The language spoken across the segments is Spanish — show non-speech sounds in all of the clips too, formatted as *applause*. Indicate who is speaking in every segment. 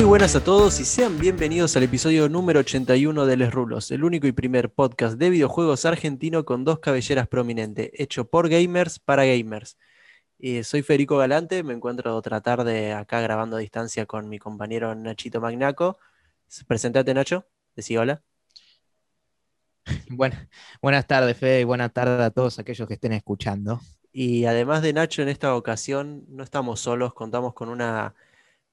Speaker 1: Muy buenas a todos y sean bienvenidos al episodio número 81 de Les Rulos, el único y primer podcast de videojuegos argentino con dos cabelleras prominentes, hecho por gamers para gamers. Eh, soy Federico Galante, me encuentro otra tarde acá grabando a distancia con mi compañero Nachito Magnaco. Presentate, Nacho, decí hola.
Speaker 2: buenas tardes, Fede, y buenas tardes a todos aquellos que estén escuchando.
Speaker 1: Y además de Nacho, en esta ocasión no estamos solos, contamos con una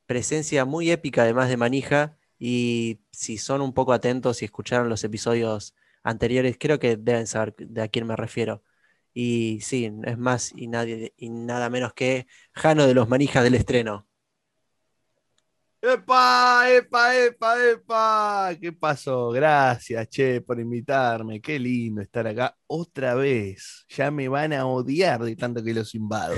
Speaker 1: presencia muy épica además de Manija y si son un poco atentos y escucharon los episodios anteriores, creo que deben saber de a quién me refiero. Y sí, es más y, nadie, y nada menos que Jano de los Manijas del estreno.
Speaker 3: ¡Epa, epa, epa, epa! ¿Qué pasó? Gracias, che, por invitarme. Qué lindo estar acá otra vez. Ya me van a odiar de tanto que los invado.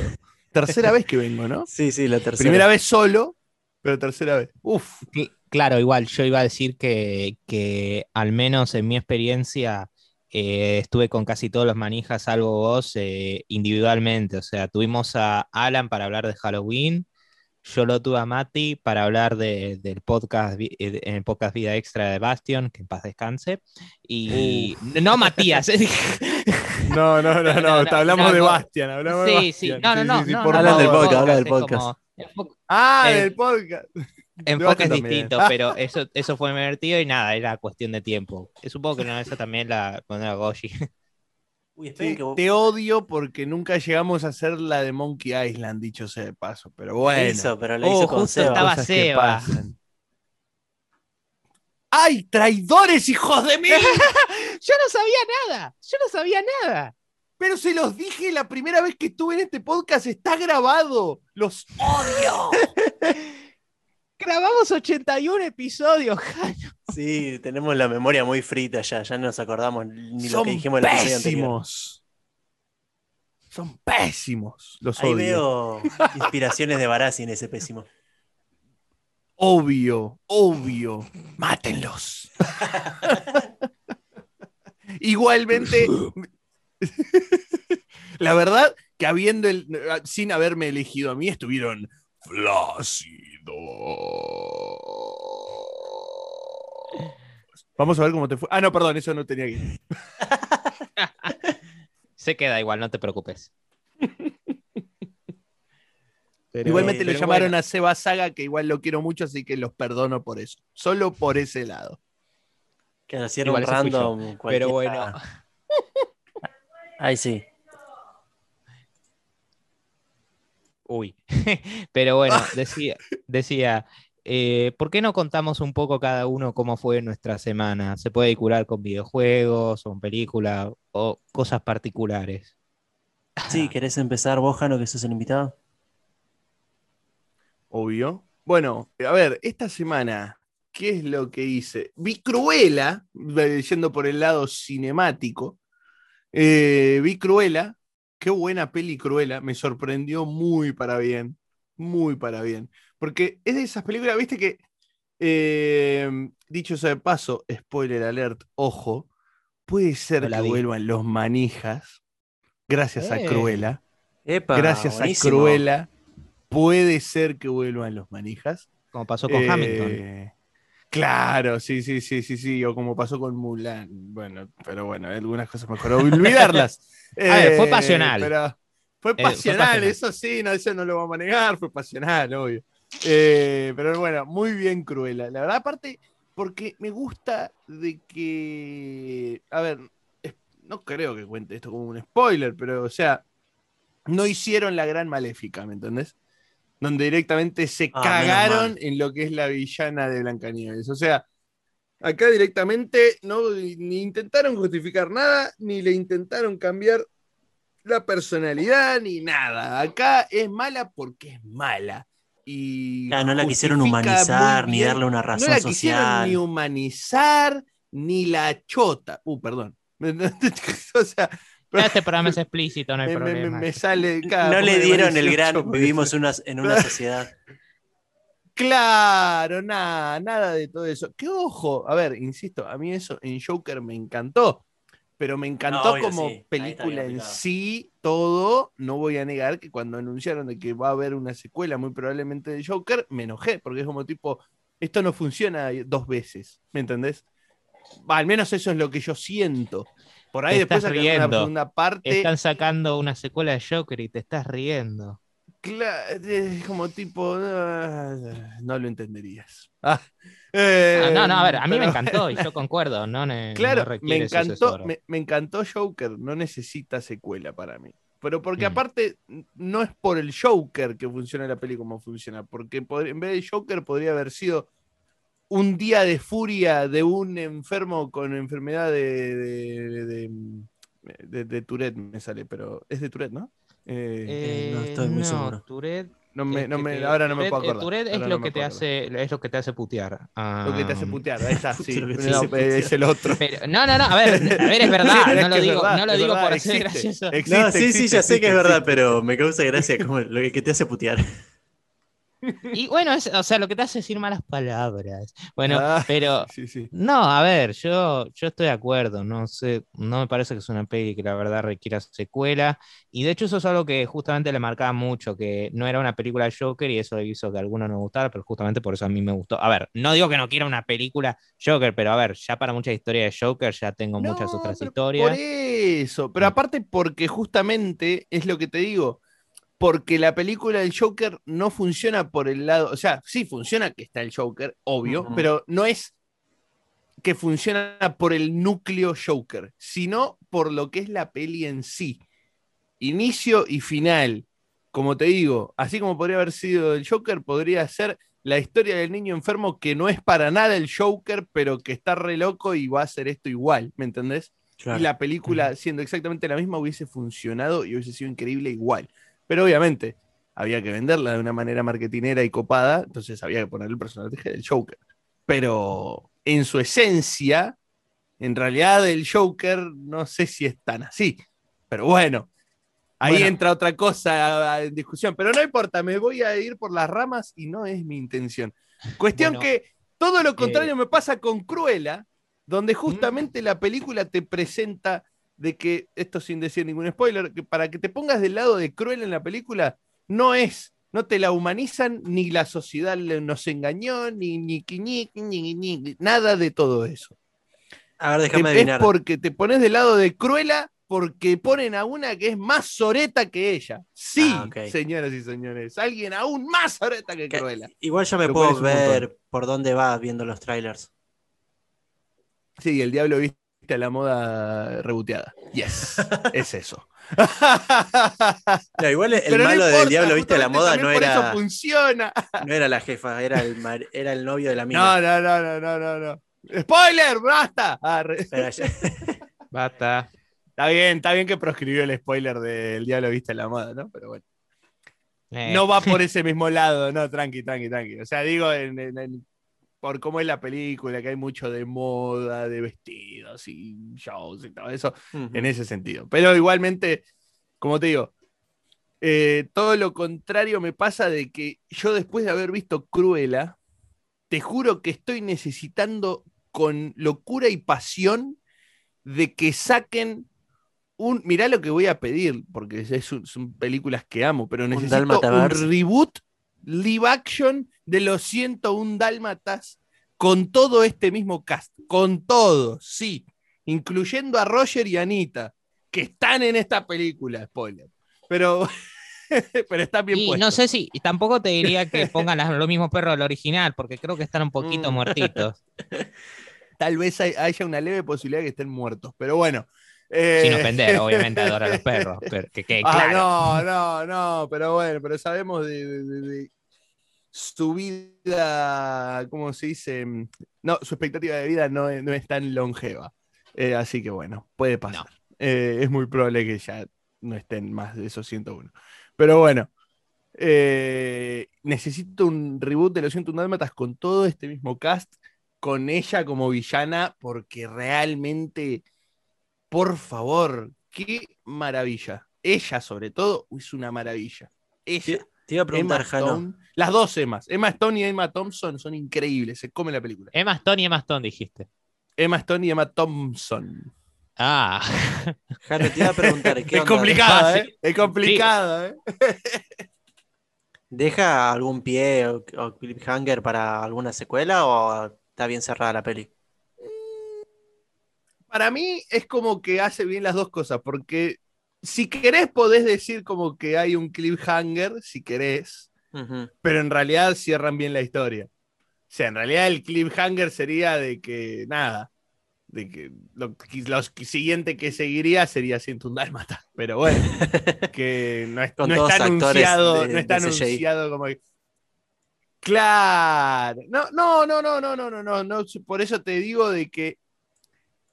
Speaker 3: Tercera *laughs* vez que vengo, ¿no?
Speaker 1: Sí, sí, la tercera.
Speaker 3: Primera vez solo, pero tercera vez. Uf.
Speaker 2: Claro, igual, yo iba a decir que, que al menos en mi experiencia eh, estuve con casi todos los manijas, salvo vos, eh, individualmente. O sea, tuvimos a Alan para hablar de Halloween. Yo lo tuve a Mati para hablar del podcast, eh, en el podcast Vida Extra de Bastion, que en paz descanse. Y no Matías. *laughs*
Speaker 3: no, no, no, no, hablamos de Bastian. Hablamos
Speaker 2: sí,
Speaker 3: de
Speaker 2: sí, no, no, no.
Speaker 1: Sí, hablan del podcast, habla del podcast.
Speaker 3: Ah, del podcast.
Speaker 2: Enfoque es distinto, *laughs* pero eso, eso fue divertido y nada, era cuestión de tiempo. Supongo que no, eso también la con la Goshi. *laughs*
Speaker 3: Te odio porque nunca llegamos a hacer la de Monkey Island, dicho sea de paso, pero bueno.
Speaker 1: Hizo, pero le hizo oh, con
Speaker 2: justo estaba Seba.
Speaker 3: ¡Ay, traidores, hijos de mí! *laughs*
Speaker 2: yo no sabía nada, yo no sabía nada.
Speaker 3: Pero se los dije la primera vez que estuve en este podcast, está grabado. Los odio. *laughs*
Speaker 2: Grabamos 81 episodios, Jano.
Speaker 1: Sí, tenemos la memoria muy frita ya, ya no nos acordamos ni
Speaker 3: lo
Speaker 1: que dijimos
Speaker 3: en el episodio anterior. Son pésimos. Los
Speaker 1: Ahí
Speaker 3: odio.
Speaker 1: veo inspiraciones de Barassi en ese pésimo.
Speaker 3: Obvio, obvio. Mátenlos. *laughs* Igualmente, *laughs* la verdad que habiendo el, sin haberme elegido a mí, estuvieron flácidos. Vamos a ver cómo te fue. Ah, no, perdón, eso no tenía que. *laughs*
Speaker 2: Se queda igual, no te preocupes.
Speaker 3: Igualmente le llamaron a Seba Saga, que igual lo quiero mucho, así que los perdono por eso. Solo por ese lado.
Speaker 1: Que nacieron random.
Speaker 2: Pero bueno. *laughs*
Speaker 1: Ahí sí.
Speaker 2: Uy. *laughs* Pero bueno, *laughs* decía, decía eh, ¿por qué no contamos un poco cada uno cómo fue nuestra semana? ¿Se puede curar con videojuegos o con películas o cosas particulares?
Speaker 1: Sí, *laughs* ¿querés empezar vos, Jano, que sos el invitado?
Speaker 3: Obvio. Bueno, a ver, esta semana, ¿qué es lo que hice? Vi Cruella, yendo por el lado cinemático. Eh, vi Cruella, qué buena peli Cruella, me sorprendió muy para bien, muy para bien. Porque es de esas películas, viste que, eh, dicho sea de paso, spoiler alert, ojo, puede ser que vuelvan los manijas, gracias a eh. Cruella. gracias a Cruella, puede ser que vuelvan los manijas.
Speaker 2: Como pasó con Hamilton. Eh,
Speaker 3: claro, sí, sí, sí, sí, sí, o como pasó con Mulan. Bueno, pero bueno, algunas cosas mejor olvidarlas. *laughs*
Speaker 2: fue pasional.
Speaker 3: Pero fue pasional, eso sí, no, eso no lo vamos a negar, fue pasional, obvio. Eh, pero bueno, muy bien Cruella. La verdad, aparte, porque me gusta de que. A ver, no creo que cuente esto como un spoiler, pero o sea, no hicieron la gran maléfica, ¿me entendés? Donde directamente se ah, cagaron en lo que es la villana de Blancanieves. O sea, acá directamente no ni intentaron justificar nada, ni le intentaron cambiar la personalidad, ni nada. Acá es mala porque es mala
Speaker 1: no la quisieron humanizar, ni darle una razón social. No la quisieron
Speaker 3: ni humanizar, ni la chota. Uh, perdón. *laughs* o
Speaker 2: sea, este programa es explícito, no hay problema.
Speaker 3: Me, sale.
Speaker 1: no le dieron el gran. Vivimos en una *laughs* sociedad.
Speaker 3: Claro, nada, nada de todo eso. Que ojo, a ver, insisto, a mí eso en Joker me encantó pero me encantó como película en sí, todo. No voy a negar que cuando anunciaron de que va a haber una secuela, muy probablemente de Joker, me enojé, porque es como tipo, Esto no funciona dos veces, ¿me entendés? al menos eso es lo que yo siento. Por ahí después
Speaker 2: riendo.
Speaker 3: una parte.
Speaker 2: Están sacando una secuela de Joker y te estás riendo.
Speaker 3: Claro, es como tipo. Ah, no lo entenderías.
Speaker 2: Ah, ah, no, no, a ver, a mí me encantó y *laughs* yo concuerdo. No,
Speaker 3: claro, me encantó, me, encantó Joker, no necesita secuela para mí. Pero porque mm. aparte no es por el Joker que funciona la peli como funciona, porque en vez de Joker podría haber sido un día de furia de un enfermo con enfermedad de, de, de, Tourette, me sale, pero es de Tourette, ¿no?
Speaker 1: Eh, eh, no estoy muy seguro.
Speaker 2: Tourette,
Speaker 3: no me, no me, ahora no me puedo acordar.
Speaker 2: Tourette es lo, que te hace, es lo que te hace putear.
Speaker 3: lo que te hace putear, ahí está, sí. es el otro.
Speaker 2: no, no, no, a ver, a ver, es verdad. *laughs* No lo digo, no lo digo por hacer gracioso.
Speaker 1: no, sí, sí, ya sé que es verdad, pero me causa gracia como lo que te hace putear.
Speaker 2: Y bueno, o sea, lo que te hace decir malas palabras. Bueno, ah, *laughs* pero no, a ver, yo, yo estoy de acuerdo, no sé, no me parece que es una peli que la verdad requiera secuela. Y de hecho, eso es algo que justamente le marcaba mucho, que no era una película de Joker y eso hizo que a algunos no gustara, pero justamente por eso a mí me gustó. A ver, no digo que no quiera una película Joker, pero a ver, ya para muchas historias de Joker ya tengo muchas otras historias.
Speaker 3: Por eso, pero aparte porque justamente es lo que te digo porque la película del Joker no funciona por el lado, o sea, sí funciona que está el Joker, obvio, pero no es que funciona por el núcleo Joker, sino por lo que es la peli en sí. Inicio y final. Como te digo, así como podría haber sido el Joker, podría ser la historia del niño enfermo que no es para nada el Joker, pero que está re loco y va a hacer esto igual, ¿me entendés? Y la película, siendo exactamente la misma, hubiese funcionado y hubiese sido increíble igual. Pero obviamente había que venderla de una manera marketinera y copada, entonces había que poner el personaje del Joker. Pero en su esencia, en realidad el Joker no sé si es tan así. Pero bueno, ahí entra otra cosa en discusión. Pero no importa, me voy a ir por las ramas y no es mi intención. Cuestión que todo lo contrario eh, me pasa con Cruella, donde justamente la película te presenta de que, esto sin decir ningún spoiler, que para que te pongas del lado de Cruel en la película, no es, no te la humanizan, ni la sociedad nos engañó, ni ni, ni, ni, ni nada de todo eso.
Speaker 1: A ver, déjame adivinar.
Speaker 3: Es porque te pones del lado de Cruella porque ponen a una que es más soreta que ella. Sí, ah, señoras y señores, alguien aún más soreta que Cruella.
Speaker 1: Igual ya me puedo ver por dónde va viendo los trailers.
Speaker 3: Sí, el diablo viste a la moda reboteada. Yes, *laughs* es eso.
Speaker 1: igual el malo del diablo viste a la moda no era.
Speaker 3: Eso funciona.
Speaker 1: No era la jefa, era el, era el novio de la
Speaker 3: mina. No, no, no, no, no, no. ¡Spoiler! ¡Basta! Ah, *laughs*
Speaker 2: Basta.
Speaker 3: Está bien, está bien que proscribió el spoiler del diablo viste a la moda, ¿no? Pero bueno. Eh. No va por *laughs* ese mismo lado, no, tranqui, tranqui, tranqui. O sea, digo, en, en, por cómo es la película, que hay mucho de moda, de vestidos y shows y todo eso, en ese sentido. Pero igualmente, como te digo, eh, todo lo contrario me pasa de que yo después de haber visto Cruella, te juro que estoy necesitando con locura y pasión de que saquen un. Mirá lo que voy a pedir, porque son películas que amo, pero necesito un reboot live action de los 101 dálmatas con todo este mismo cast, con todo, sí, incluyendo a Roger y Anita, que están en esta película, spoiler. Pero, *laughs* pero están bien y
Speaker 2: No sé si, y tampoco te diría que *laughs* pongan los mismos perros del original, porque creo que están un poquito mm. muertitos. *laughs*
Speaker 3: Tal vez haya una leve posibilidad de que estén muertos, pero bueno.
Speaker 2: Eh, Sin ofender, *laughs* obviamente adora a los perros. que, ah,
Speaker 3: no, no, no, pero bueno, pero sabemos de, su vida, ¿cómo se dice? No, su expectativa de vida no, es tan longeva. Eh, así que bueno, puede pasar. Eh, es muy probable que ya no estén más de esos 101. Pero bueno, eh, necesito un reboot de los 101 Dálmatas con todo este mismo cast, con ella como villana, porque realmente, por favor, qué maravilla. Ella, sobre todo, es una maravilla. Ella.
Speaker 1: Te iba a preguntar, Jano.
Speaker 3: Las dos Emmas, Emma Stone y Emma Thompson, son increíbles. Se come la película.
Speaker 2: Emma Stone y Emma Stone, dijiste.
Speaker 3: Emma Stone y Emma Thompson.
Speaker 2: Ah. *laughs*
Speaker 1: Jano, te iba a preguntar. ¿qué *laughs*
Speaker 3: es complicado, ¿eh? Es complicado, ¿eh? *laughs*
Speaker 1: ¿Deja algún pie o, o cliffhanger para alguna secuela o está bien cerrada la peli?
Speaker 3: Para mí es como que hace bien las dos cosas, porque si querés podés decir como que hay un cliffhanger, si querés, pero en realidad cierran bien la historia. O sea, en realidad el cliffhanger sería de que nada, de que lo, lo siguiente que seguiría sería 101 Dálmata, *laughs* pero bueno, *laughs* que no, es, no está anunciado,
Speaker 1: de-
Speaker 3: no está anunciado como que- Claro, no, no, no, no, no, no, no, no, no, por eso te digo de que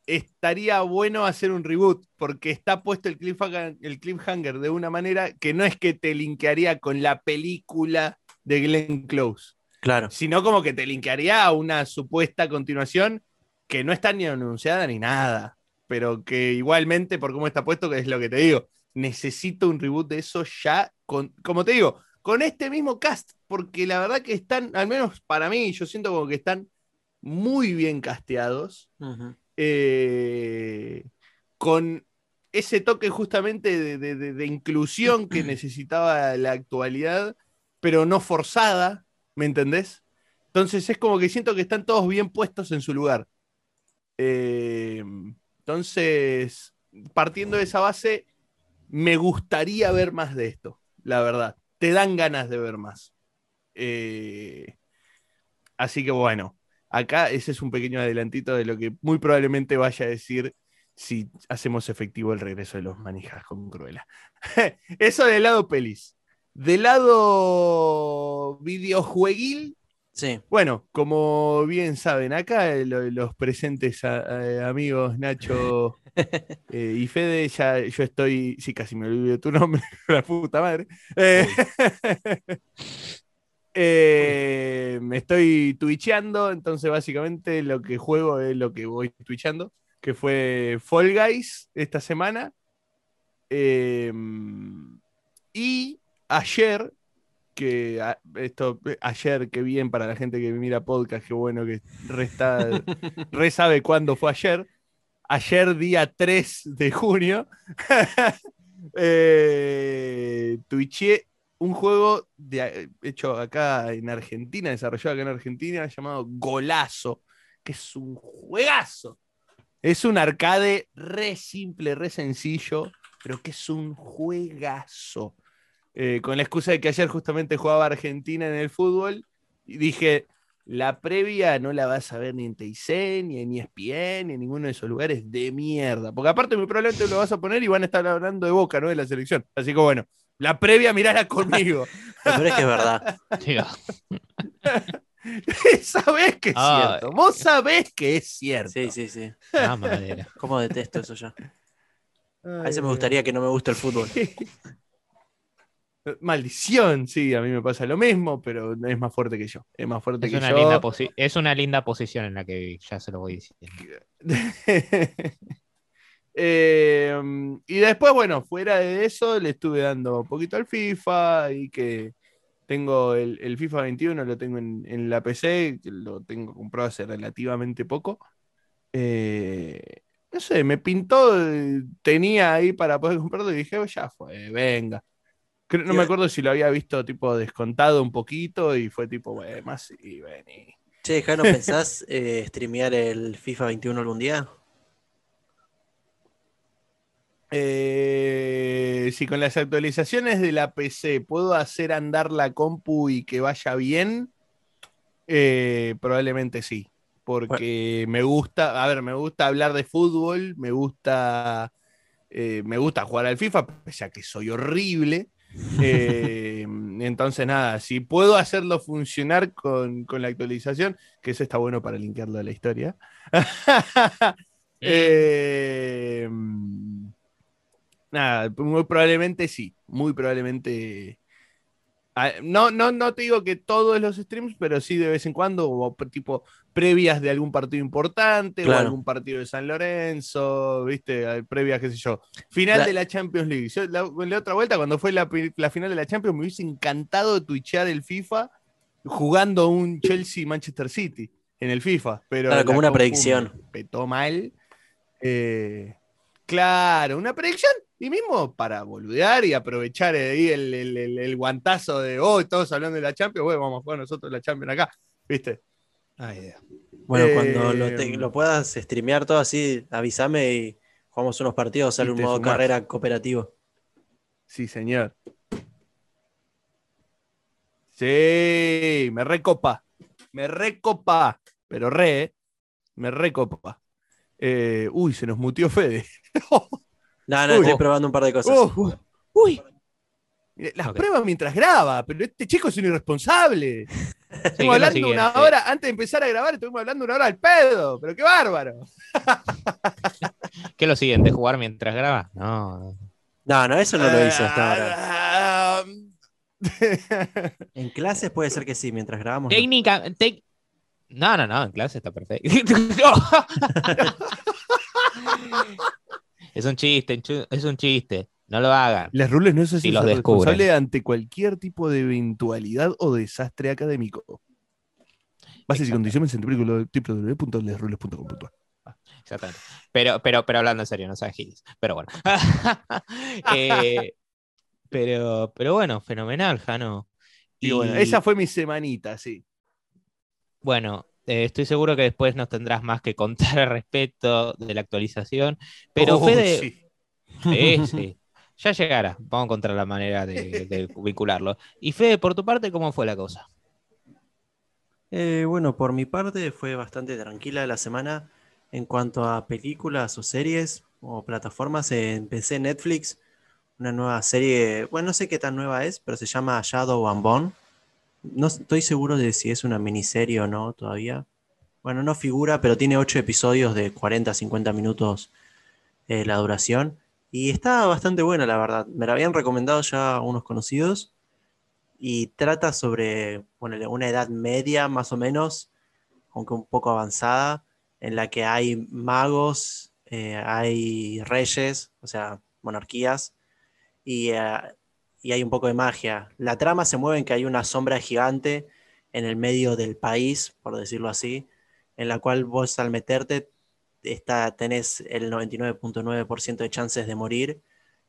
Speaker 3: estaría bueno hacer un reboot, porque está puesto el cliffhanger, el cliffhanger de una manera que no es que te linkearía con la película de Glenn Close,
Speaker 1: Claro.
Speaker 3: sino como que te linkearía a una supuesta continuación que no está ni anunciada ni nada, pero que igualmente, por cómo está puesto, que es lo que te digo, necesito un reboot de eso ya, con, como te digo, con este mismo cast, porque la verdad que están, al menos para mí, yo siento como que están muy bien casteados. Eh, con ese toque justamente de, de- de- de inclusión que *clears throat* necesitaba la actualidad, pero no forzada, ¿me entendés? Entonces es como que siento que están todos bien puestos en su lugar. Eh, entonces, partiendo de esa base, me gustaría ver más de esto, la verdad. Te dan ganas de ver más. Eh, así que bueno, acá ese es un pequeño adelantito de lo que muy probablemente vaya a decir si hacemos efectivo el regreso de los manijas con Cruella. *laughs* Eso del lado pelis. Del lado videojueguil,
Speaker 1: Sí.
Speaker 3: bueno, como bien saben, acá lo- los presentes a- amigos Nacho *laughs* eh, y Fede, ya yo estoy, sí, casi me olvidé tu nombre, *laughs* la puta madre. Eh, eh, me estoy twitcheando, entonces básicamente lo que juego es lo que voy twitchando, que fue Fall Guys esta semana. Eh, y ayer, que a- esto, ayer, qué bien para la gente que mira podcast, qué bueno que resta, *laughs* re sabe cuándo fue ayer. Ayer, día 3 de junio, *laughs* eh, twitché un juego de- hecho acá en Argentina, desarrollado acá en Argentina, llamado Golazo, que es un juegazo. Es un arcade re simple, re sencillo, pero que es un juegazo. Eh, con la excusa de que ayer justamente jugaba Argentina en el fútbol, y dije, la previa no la vas a ver ni en TIC, ni en ESPN, ni en ninguno de esos lugares de mierda. Porque aparte muy probablemente lo vas a poner y van a estar hablando de Boca, no de la selección. Así que bueno, la previa mirala conmigo. *laughs*
Speaker 1: Peor es que es verdad. *laughs*
Speaker 3: Sabés que es cierto. Vos sabés que es cierto.
Speaker 1: Sí, sí, sí.
Speaker 2: ah, madera.
Speaker 1: ¿Cómo detesto eso yo? A veces me gustaría que no me guste el fútbol. *laughs*
Speaker 3: Maldición, sí, a mí me pasa lo mismo, pero es más fuerte que yo. Es más fuerte
Speaker 2: Es
Speaker 3: que
Speaker 2: una,
Speaker 3: yo.
Speaker 2: linda es una linda posición en la que viví, ya se lo voy diciendo.
Speaker 3: Eh, y después, bueno, fuera de eso, le estuve dando un poquito al FIFA y que tengo el, el FIFA 21, lo tengo en, en la PC, lo tengo comprado hace relativamente poco. Eh, no sé, me pintó, tenía ahí para poder comprarlo y dije, "Oh, ya fue, venga. No me acuerdo si lo había visto tipo descontado un poquito y fue tipo, bueno, más sí, vení.
Speaker 1: Che, Jano, ¿pensás eh, streamear el FIFA 21 algún día?
Speaker 3: Eh, si con las actualizaciones de la PC puedo hacer andar la compu y que vaya bien, eh, probablemente sí. Porque me gusta, a ver, me gusta hablar de fútbol, me gusta, eh, me gusta jugar al FIFA, pese a que soy horrible. *laughs* Entonces, nada, si puedo hacerlo funcionar con, con la actualización, que eso está bueno para linkearlo a la historia. *laughs* Eh, nada, muy probablemente sí, muy probablemente. Ah, No, no, no te digo que todos los streams, pero sí de vez en cuando, o tipo previas de algún partido importante, o algún partido de San Lorenzo, viste, Ah, previas, qué sé yo. Final
Speaker 1: La-
Speaker 3: de la Champions League. Yo, la, la otra vuelta, cuando fue la, final de la Champions, me hubiese encantado twitchear el FIFA jugando un Chelsea-Manchester City en el FIFA. Pero
Speaker 1: Claro, como una predicción.
Speaker 3: Petó mal. Eh, Claro, una predicción y mismo para boludear y aprovechar ahí el, guantazo de hoy, oh, todos hablando de la Champions, bueno, vamos a jugar nosotros la Champions acá, ¿viste?
Speaker 1: Bueno, cuando eh, lo, puedas streamear todo así, avísame y jugamos unos partidos, sale un modo carrera cooperativo.
Speaker 3: Sí, señor. Sí, me recopa. Me recopa. Pero re, ¿eh? me recopa. Eh, uy, se nos mutió Fede. *laughs*
Speaker 1: no, no, estoy probando un par de cosas.
Speaker 3: uy. Las pruebas mientras graba, pero este chico es un irresponsable. *laughs* Estuvimos hablando una hora, antes de empezar a grabar, estuvimos hablando una hora al pedo, pero qué bárbaro. *laughs*
Speaker 2: ¿Qué es lo siguiente? ¿Jugar mientras graba? No.
Speaker 1: No, no, eso no lo hice hasta ahora. en clases puede ser que sí, mientras grabamos.
Speaker 2: Técnica. No, no, no, en clase está perfecto. *laughs* es un chiste, es un chiste. No lo hagan.
Speaker 3: Las rules no es
Speaker 2: si los responsable
Speaker 3: ante cualquier tipo de eventualidad o desastre académico. Bases y condiciones en www.lesrules.com.
Speaker 2: Exactamente. Pero, pero, pero hablando en serio, no sabes giles. Pero bueno. *laughs* Eh, pero, pero bueno, fenomenal, Jano.
Speaker 3: Y, bueno, esa fue mi semanita, sí.
Speaker 2: Bueno, eh, estoy seguro que después nos tendrás más que contar *laughs* al respecto de la actualización. Pero oh, Fede. Sí. sí, sí. *laughs* Ya llegará. Vamos a encontrar la manera de, vincularlo. Y Fede, por tu parte, ¿cómo fue la cosa?
Speaker 1: Eh, bueno, por mi parte fue bastante tranquila la semana. En cuanto a películas o series o plataformas, empecé Netflix una nueva serie, bueno, no sé qué tan nueva es, pero se llama Shadow and Bone. No estoy seguro de si es una miniserie o no todavía. Bueno, no figura, pero tiene ocho episodios de 40 50 minutos eh, la duración. Y está bastante buena, la verdad. Me la habían recomendado ya unos conocidos. Y trata sobre bueno, una edad media, más o menos, aunque un poco avanzada, en la que hay magos, eh, hay reyes, o sea, monarquías, y, eh, y, hay un poco de magia. La trama se mueve en que hay una sombra gigante en el medio del país, por decirlo así, en la cual vos al meterte está, tenés el 99.9% de chances de morir,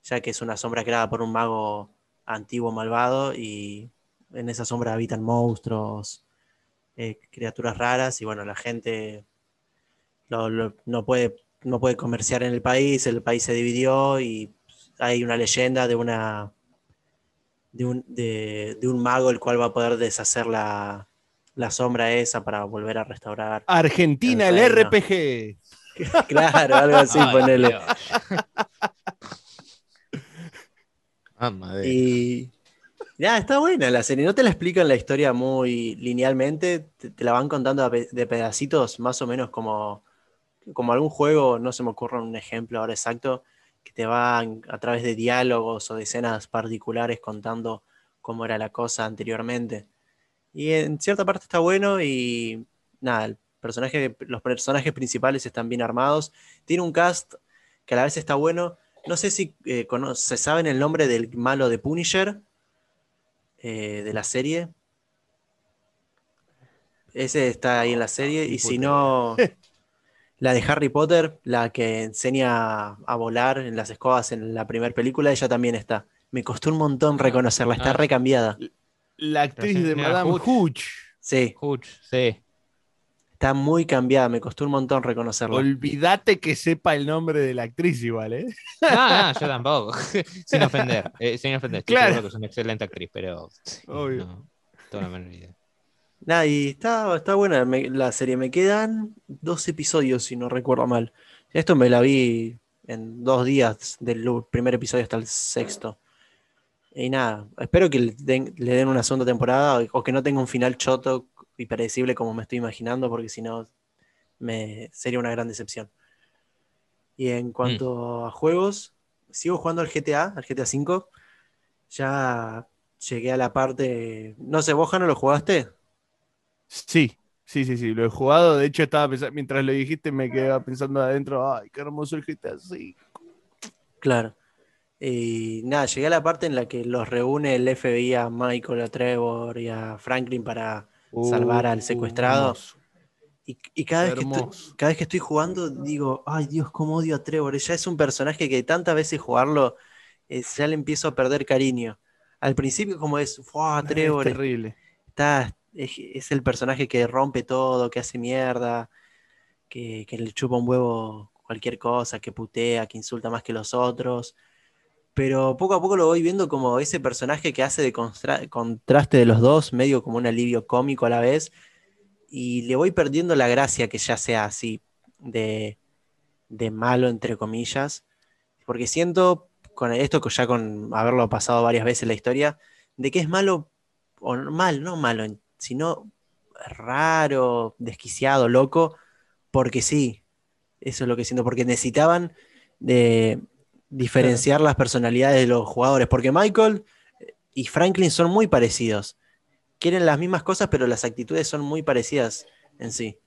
Speaker 1: ya que es una sombra creada por un mago antiguo malvado y en esa sombra habitan monstruos, eh, criaturas raras y bueno, la gente no, puede, no puede comerciar en el país, el país se dividió y hay una leyenda de una de un, de, un mago el cual va a poder deshacer la, la sombra esa para volver a restaurar.
Speaker 3: Argentina, el, RPG. *laughs*
Speaker 1: claro, algo así, *laughs* ponele.
Speaker 2: Ah,
Speaker 1: y ya, está buena la serie. No te la explican la historia muy linealmente, te, la van contando de pedacitos, más o menos como, como algún juego, no se me ocurre un ejemplo ahora exacto, que te van a través de diálogos o de escenas particulares contando cómo era la cosa anteriormente. Y en cierta parte está bueno y nada, personaje, los personajes principales están bien armados. Tiene un cast que a la vez está bueno. No sé si eh, se saben el nombre del malo de Punisher eh, de la serie. Ese está ahí en la serie. Y si no, *laughs* La de Harry Potter, la que enseña a volar en las escobas en la primera película, ella también está. Me costó un montón ah, reconocerla, está ah. recambiada.
Speaker 3: La actriz de Madame Hooch.
Speaker 1: Sí.
Speaker 2: Hooch, sí.
Speaker 1: Está muy cambiada, me costó un montón reconocerla.
Speaker 3: Olvídate que sepa el nombre de la actriz igual, ¿eh?
Speaker 2: No, no, yo *laughs* tampoco. *laughs* sin ofender. Eh, sin ofender. Estoy claro. que es una excelente actriz, pero. Obvio. No, toda la menor idea.
Speaker 1: Nada, y está, está buena la serie. Me quedan dos episodios, si no recuerdo mal. Esto me la vi en dos días, del primer episodio hasta el sexto. Y nada, espero que le den, una segunda temporada o que no tenga un final choto y predecible como me estoy imaginando, porque si no, me, sería una gran decepción. Y en cuanto mm. a juegos, sigo jugando al GTA, al GTA V. Ya llegué a la parte. No sé, ¿vos, no lo jugaste?
Speaker 3: Sí, sí, sí, sí, lo he jugado. De hecho, estaba pensando, mientras lo dijiste, me quedaba pensando adentro, ay, qué hermoso el GTA V.
Speaker 1: Claro. Y nada, llegué a la parte en la que los reúne el FBI a Michael, a Trevor y a Franklin para salvar al uh, secuestrado. Y, cada, vez que estoy, cada vez que estoy jugando, digo, ay Dios, cómo odio a Trevor. Ya es un personaje que tantas veces jugarlo, eh, ya le empiezo a perder cariño. Al principio, como es, ¡Wow, Trevor!
Speaker 3: Es terrible.
Speaker 1: Está, es, el personaje que rompe todo, que hace mierda, que, le chupa un huevo cualquier cosa, que putea, que insulta más que los otros. Pero poco a poco lo voy viendo como ese personaje que hace de contraste de los dos, medio como un alivio cómico a la vez, y le voy perdiendo la gracia que ya sea así de, malo, entre comillas, porque siento con esto, ya con haberlo pasado varias veces en la historia, de que es malo, o mal, no malo, sino raro, desquiciado, loco, porque sí, eso es lo que siento, porque necesitaban de diferenciar las personalidades de los jugadores, porque Michael y Franklin son muy parecidos. Quieren las mismas cosas, pero las actitudes son muy parecidas en sí.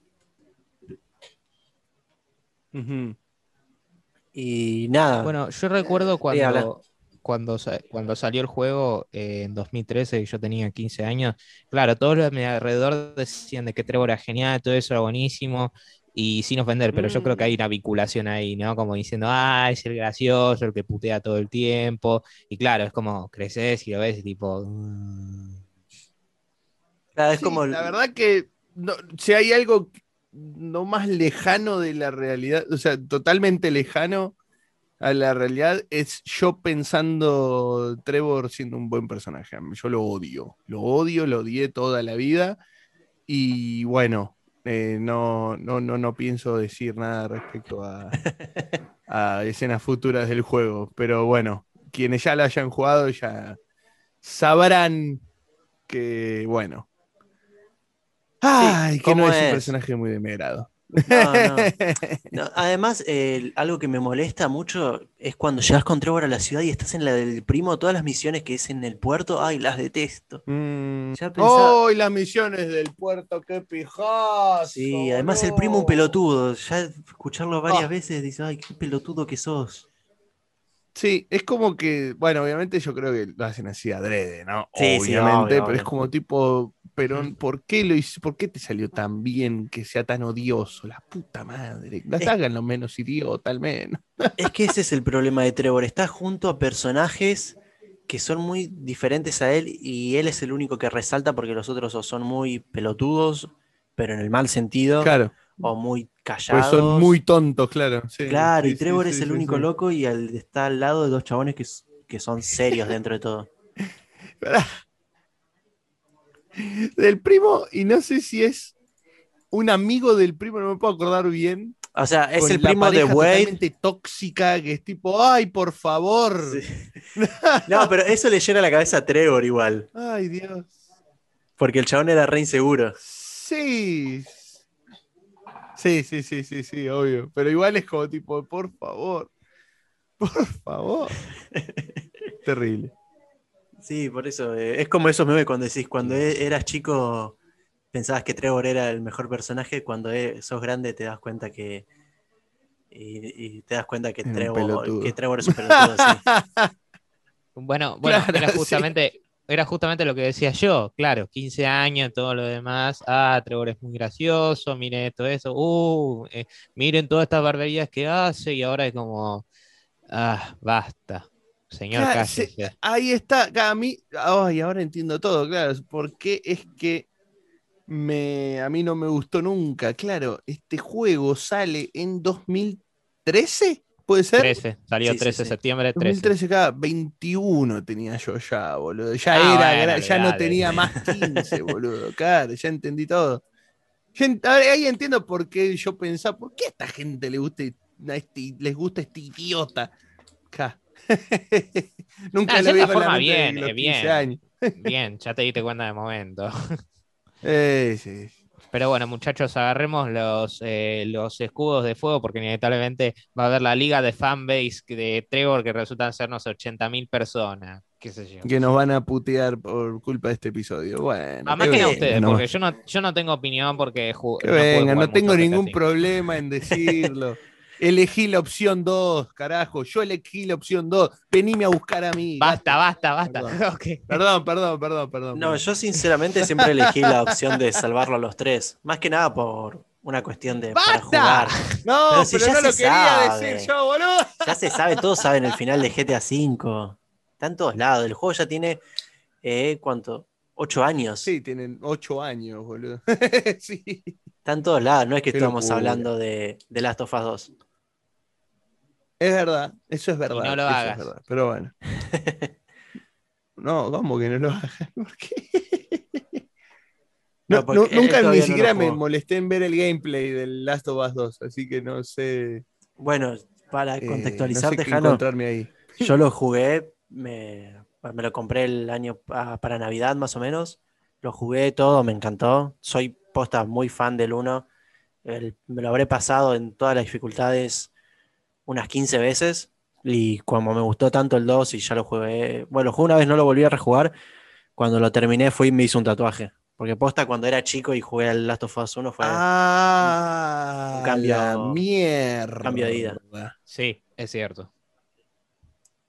Speaker 1: Y nada.
Speaker 2: Bueno, yo recuerdo cuando, cuando, cuando salió el juego eh, en 2013, yo tenía 15 años, claro, todos los de mi alrededor decían de que Trevor era genial, todo eso era buenísimo, y sin ofender, pero yo creo que hay mm. una vinculación ahí, ¿no? Como diciendo, ah, es el gracioso, el que putea todo el tiempo. Y claro, es como creces y lo ves y tipo. Mm".
Speaker 3: es como. La verdad que si hay algo no más lejano de la realidad, o sea, totalmente lejano a la realidad, es yo pensando Trevor siendo un buen personaje. Yo lo odio, lo odio, lo odié toda la vida. Y bueno, eh, no, no, no, no pienso decir nada respecto a, *laughs* escenas futuras del juego, pero bueno, quienes ya lo hayan jugado ya sabrán que, bueno. Ay, que no es, un personaje muy demerado. *laughs*
Speaker 1: Además, algo que me molesta mucho es cuando llegas con Trevor a la ciudad y estás en la del primo, todas las misiones que es en el puerto, ay, las detesto.
Speaker 3: Mm. ¡Ay, las misiones del puerto, qué pijazo!
Speaker 1: Sí, además el primo un pelotudo. Ya escucharlo varias ah. veces dice, ay, qué pelotudo que sos.
Speaker 3: Sí, es como que, bueno, obviamente yo creo que lo hacen así adrede, ¿no? Sí, obviamente, pero es como tipo, pero ¿por qué lo hizo? ¿Por qué te salió tan bien que sea tan odioso? La puta madre. Hagan lo menos idiota al menos.
Speaker 1: Es que ese es el problema de Trevor. Está junto a personajes que son muy diferentes a él y él es el único que resalta porque los otros son muy pelotudos, pero en el mal sentido.
Speaker 3: Claro.
Speaker 1: O muy callados. Pues
Speaker 3: son muy tontos, claro.
Speaker 1: claro, y Trevor es el único loco y está al lado de dos chabones que, que son serios dentro de todo. *laughs*
Speaker 3: del primo, y no sé si es un amigo del primo, no me puedo acordar bien.
Speaker 1: O sea, es el primo de Wade.
Speaker 3: tóxica, que es tipo, ay, por favor. *laughs*
Speaker 1: no, pero eso le llena la cabeza a Trevor igual.
Speaker 3: Ay, Dios.
Speaker 1: Porque el chabón era re inseguro.
Speaker 3: Sí. Sí, sí, sí, sí, sí, obvio. Pero igual es como tipo, por favor. Por favor. *laughs* Terrible.
Speaker 1: Sí, por eso. Eh, es como esos memes cuando decís, cuando e, eras chico pensabas que Trevor era el mejor personaje, cuando e, sos grande te das cuenta que. Y, te das cuenta que Trevor, que Trevor, es un pelotudo, sí. *laughs*
Speaker 2: Bueno, *laughs* bueno, era justamente. Era justamente lo que decía yo, claro, 15 años, todo lo demás, ah, Trevor es muy gracioso, miren esto, eso, uh, eh, miren todas estas barberías que hace y ahora es como, ah, basta, Señor
Speaker 3: Ahí está, a mí, ay, ahora entiendo todo, claro, porque es que me, a mí no me gustó nunca, claro, este juego sale en 2013, ¿puede ser?
Speaker 2: 13, salió 13 de septiembre, 13.
Speaker 3: 2013 cada 21 tenía yo ya, boludo, ya ah, era, ya no tenía más 15, *laughs* boludo, claro, ya entendí todo. ahí entiendo por qué yo pensaba, ¿por qué a esta gente le gusta, este, les gusta este idiota? *laughs*
Speaker 2: Nunca ah, lo vi forma bien, eh, bien. *laughs* Bien, ya te diste cuenta de momento. *laughs*
Speaker 3: sí.
Speaker 2: Pero bueno, muchachos, agarremos los, eh, los escudos de fuego porque inevitablemente va a haber la liga de fanbase de Trevor que resultan ser unos 80.000 personas. Qué sé yo.
Speaker 3: Que nos van a putear por culpa de este episodio. Bueno.
Speaker 2: A más que a ustedes, porque yo no, yo no tengo opinión porque.
Speaker 3: venga, no tengo ningún problema en decirlo. Elegí la opción 2, carajo. Yo elegí la opción 2. Venime a buscar a mí.
Speaker 2: Basta, basta, basta. *laughs*
Speaker 3: Perdón. perdón, perdón, perdón,
Speaker 1: No, yo sinceramente siempre elegí la opción de salvarlo a los tres. Más que nada por, una cuestión de para jugar.
Speaker 3: No, pero, si ya no lo quería decir yo, boludo.
Speaker 1: Ya se sabe, todos saben el final de GTA V. Está en todos lados. El juego ya tiene, eh, ¿cuánto? ¿Ocho años?
Speaker 3: Sí, tienen ocho años, boludo. *laughs* sí.
Speaker 1: Está en todos lados, no es que estamos hablando de, de Last of Us 2.
Speaker 3: Es verdad, eso es verdad.
Speaker 2: no lo hagas.
Speaker 3: pero bueno. *laughs* no, ¿cómo que no lo hagas? *laughs* ¿Por qué? nunca ni siquiera me molesté en ver el gameplay del Last of Us 2, así que no sé.
Speaker 1: Bueno, para eh, contextualizarte, no ahí. yo lo *laughs* jugué, me, lo compré el año para Navidad más o menos. Lo jugué todo, me encantó. Soy posta muy fan del 1. me lo habré pasado en todas las dificultades unas 15 veces. Y como me gustó tanto el 2 y ya lo jugué, bueno, lo jugué una vez, no lo volví a rejugar. Cuando lo terminé fui y me hice un tatuaje. Porque posta cuando era chico y jugué al Last of Us 1 fue
Speaker 3: ah, un cambio,
Speaker 1: mierda. cambio de vida.
Speaker 2: Sí, es cierto.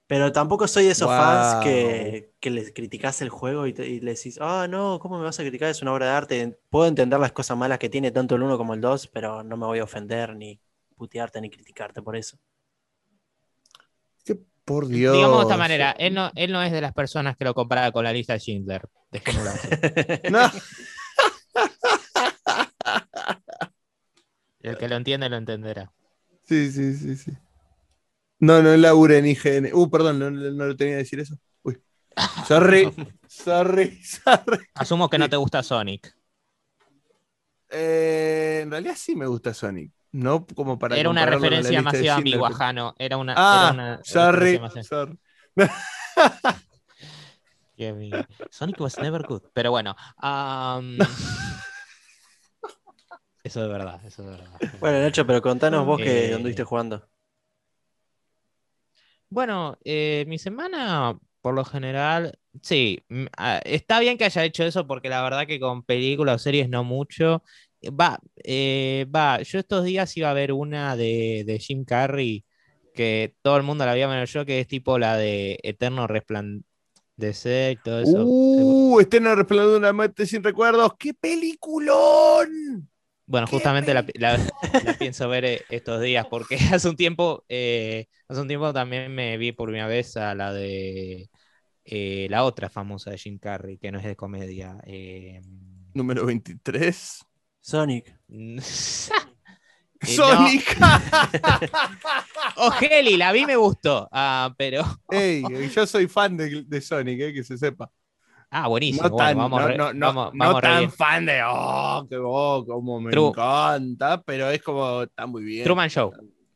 Speaker 1: Pero tampoco soy de esos fans que, que les criticas el juego y, le decís, ah, no, ¿cómo me vas a criticar? Es una obra de arte. Puedo entender las cosas malas que tiene tanto el 1 como el 2, pero no me voy a ofender ni putearte ni criticarte por eso.
Speaker 3: Por Dios.
Speaker 2: Digamos de esta manera, él no, él no es de las personas que lo compara con la lista de Schindler. Dejémoslo *laughs* así. no. *laughs* El que lo entiende lo entenderá.
Speaker 3: Sí, sí, sí, sí. No, no labura en IGN. Uh, perdón, no, lo tenía que decir eso. Uy. Sorry, *laughs* sorry, sorry.
Speaker 2: Asumo que no te gusta Sonic.
Speaker 3: Eh, en realidad sí me gusta Sonic. No como para.
Speaker 2: Era una referencia masiva a mi guajano. Era una.
Speaker 3: Ah,
Speaker 2: era una
Speaker 3: sorry, sorry. *laughs*
Speaker 2: Sonic was never good. Pero bueno. *laughs* eso es verdad, eso es verdad.
Speaker 1: Bueno, Nacho, pero contanos vos que eh, anduviste jugando.
Speaker 2: Bueno, eh, mi semana, por lo general, sí, ah, está bien que haya hecho eso porque la verdad que con películas o series no mucho. Va, eh, va, yo estos días iba a ver una de, Jim Carrey que todo el mundo la había menos yo, que es tipo la de Eterno Resplandecer y todo eso.
Speaker 3: ¡Uh! Eterno Resplandor de una muerte sin recuerdos. ¡Qué peliculón!
Speaker 2: Bueno, justamente la, pienso ver eh, estos días porque *laughs* hace un tiempo, eh, hace un tiempo también me vi por primera vez a la de la otra famosa de Jim Carrey, que no es de comedia.
Speaker 3: Número 23. *laughs*
Speaker 1: Sonic.
Speaker 3: Sonic. *laughs*
Speaker 2: Heli, la vi me gustó, ah, pero. *laughs*
Speaker 3: Ey, yo soy fan de, Sonic, eh, que se sepa.
Speaker 2: Ah, buenísimo.
Speaker 3: No tan, vamos, no, tan fan de, oh, que oh, como me encanta, pero es como, está muy bien.
Speaker 2: Truman Show.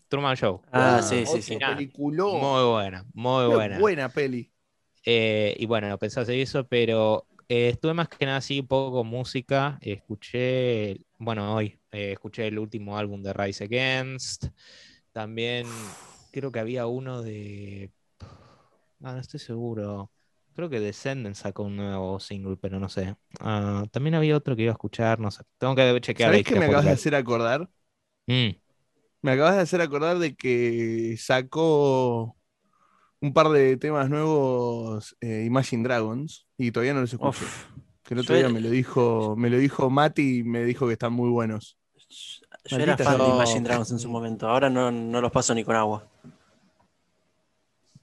Speaker 2: Truman Show.
Speaker 1: Ah, sí, sí, sí.
Speaker 2: Muy buena, muy buena.
Speaker 3: Buena peli.
Speaker 2: Eh, y bueno, pensé eso, pero eh, estuve más que nada así un poco con música. escuché, bueno, hoy eh, escuché el último álbum de Rise Against. También creo que había uno de. Ah, no estoy seguro. Creo que Descendants sacó un nuevo single, pero no sé. Ah, también había otro que iba a escuchar, no sé. Tengo que chequear.
Speaker 3: ¿Sabes qué me acabas de hacer acordar? Mm. Me acabas de hacer acordar de que sacó un par de temas nuevos eh, Imagine Dragons y todavía no los escuché. que el otro día me lo dijo, me lo dijo Mati y me dijo que están muy buenos.
Speaker 1: Yo era fan de Imagine Dragons en su momento, ahora no, los paso ni con agua.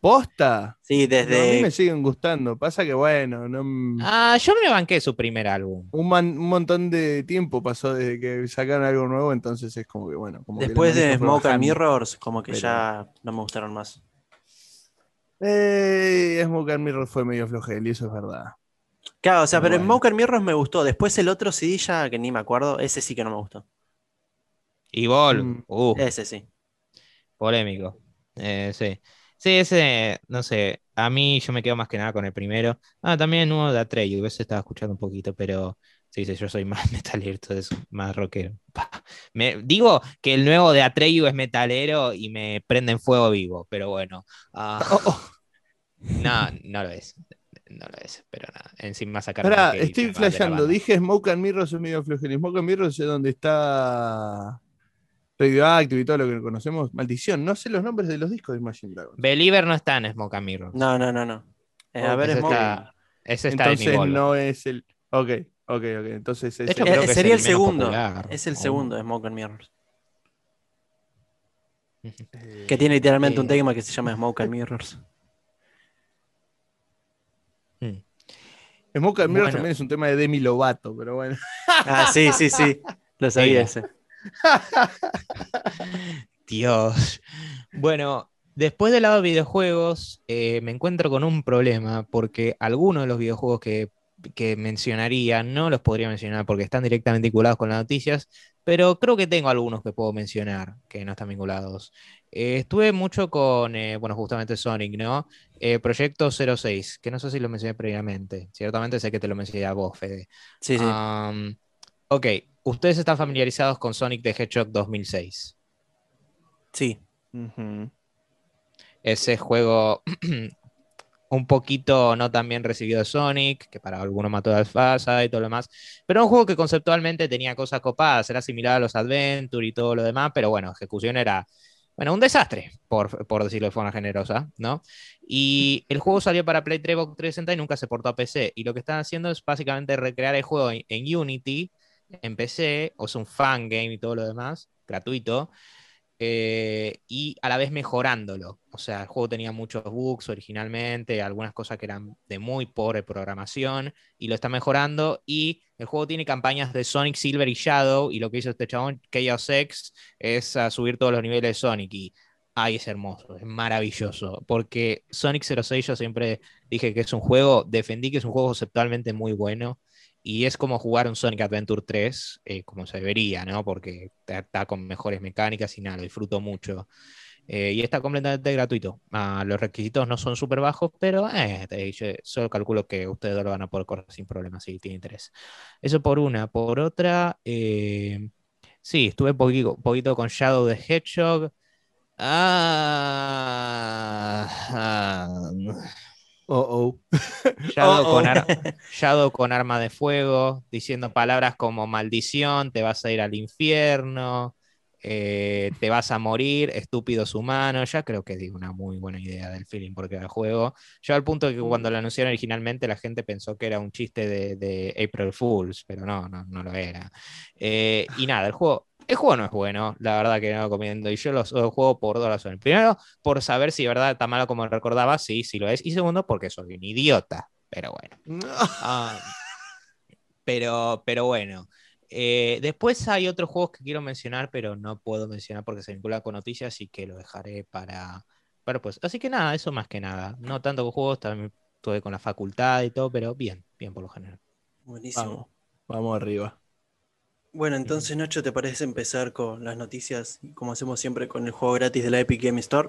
Speaker 3: ¿Posta?
Speaker 1: Sí, desde.
Speaker 3: a mí me siguen gustando. Pasa que bueno, no.
Speaker 2: Ah, yo me banqué su primer álbum.
Speaker 3: Un, montón de tiempo pasó desde que sacaron algo nuevo, entonces es como que bueno.
Speaker 1: Después de Smoke and Mirrors, como que ya no me gustaron más.
Speaker 3: Eh, Smoke Mirror fue medio flojel y eso es verdad.
Speaker 1: Claro, o sea, pero, en Smoke Mirrors me gustó. Después el otro CD ya que ni me acuerdo, ese sí que no me gustó.
Speaker 2: Y Vol, mm. uh.
Speaker 1: ese sí.
Speaker 2: Polémico. Eh, sí. Sí, ese, no sé, a mí yo me quedo más que nada con el primero. Ah, también el nuevo de Atreyu, a veces estaba escuchando un poquito, pero sí, sí, yo soy *laughs* más metalero, eso, más rockero. *laughs* Me, digo que el nuevo de Atreyu es metalero y me prende en fuego vivo, pero bueno. Ah, oh, oh. *laughs* No, no lo es. No lo es, pero nada. Encima sacar.
Speaker 3: Ahora, estoy flasheando. Dije Smoke and Mirrors es medio flojero. Smoke and Mirrors es donde está Radioactive y todo lo que conocemos. Maldición, no sé los nombres de los discos de Imagine Dragons.
Speaker 2: Believer no está en Smoke and Mirrors.
Speaker 1: No, no, no, no. Eh, a ver,
Speaker 2: ese
Speaker 1: Smoke.
Speaker 2: Está, ese está
Speaker 3: Entonces no es el. Ok. Ok, ok. Entonces
Speaker 1: ese... Eh, sería el, segundo. Es el segundo de Smoke and Mirrors. que tiene literalmente un tema que se llama Smoke and Mirrors.
Speaker 3: Hmm. Smoke and Mirrors también es un tema de Demi Lovato, pero bueno.
Speaker 1: Ah, sí, sí, sí. Lo sabía ese. *laughs*
Speaker 2: Dios. Bueno, después del lado de videojuegos, eh, me encuentro con un problema porque algunos de los videojuegos que, mencionaría no los podría mencionar porque están directamente vinculados con las noticias, pero creo que tengo algunos que puedo mencionar que no están vinculados. Eh, estuve mucho con, eh, bueno, justamente Sonic, ¿no? Proyecto 06, que no sé si lo mencioné previamente. Ciertamente sé que te lo mencioné a vos, Fede.
Speaker 1: Sí, sí.
Speaker 2: ok, ustedes están familiarizados con Sonic the Hedgehog 2006.
Speaker 1: Sí.
Speaker 2: Ese juego *clears throat* un poquito no tan bien recibido Sonic, que para algunos mató a fasa y todo lo demás, pero un juego que conceptualmente tenía cosas copadas, era similar a los Adventure y todo lo demás, pero bueno, ejecución era, bueno, un desastre, por, por decirlo de forma generosa, ¿no? Y el juego salió para Play 3, 360 y nunca se portó a PC, y lo que están haciendo es básicamente recrear el juego en, Unity, en PC, o es un fan game y todo lo demás, gratuito, eh, y a la vez mejorándolo. O sea, el juego tenía muchos bugs originalmente, algunas cosas que eran de muy pobre programación, y lo está mejorando. Y el juego tiene campañas de Sonic Silver y Shadow, y lo que hizo este chabón, Chaos X, es subir todos los niveles de Sonic. Y ay, es hermoso, es maravilloso. Porque Sonic 06 yo siempre dije que es un juego, defendí que es un juego conceptualmente muy bueno y es como jugar un Sonic Adventure 3, eh, como se debería, ¿no? Porque está, con mejores mecánicas y nada, lo disfruto mucho. Eh, y está completamente gratuito. Ah, los requisitos no son súper bajos, pero eh, yo solo calculo que ustedes lo van a poder correr sin problemas si tienen interés. Eso por una. Por otra, sí, estuve poquito, poquito con Shadow the Hedgehog. Ah, ah
Speaker 3: Oh, oh. *laughs* *laughs*
Speaker 2: Shadow, Con arma de fuego, diciendo palabras como maldición, te vas a ir al infierno, eh, te vas a morir, estúpidos humanos. Ya creo que digo una muy buena idea del feeling porque el juego. Yo al punto de que cuando lo anunciaron originalmente la gente pensó que era un chiste de, April Fools, pero no, no, no lo era. Eh, y nada, el juego el juego no es bueno, la verdad que no lo comiendo. Y yo lo, juego por dos razones. Primero, por saber si de verdad está malo como recordaba, sí, sí lo es. Y segundo, porque soy un idiota. Pero bueno. *laughs* Ah, pero, pero bueno. Eh, después hay otros juegos que quiero mencionar, pero no puedo mencionar porque se vinculan con noticias, así que lo dejaré para, para pues. Así que nada, eso más que nada. No tanto con juegos, también estuve con la facultad y todo, pero bien, bien por lo general.
Speaker 1: Buenísimo.
Speaker 3: vamos arriba.
Speaker 1: Bueno, entonces Nacho, ¿te parece empezar con las noticias, como hacemos siempre con el juego gratis de la Epic Game Store?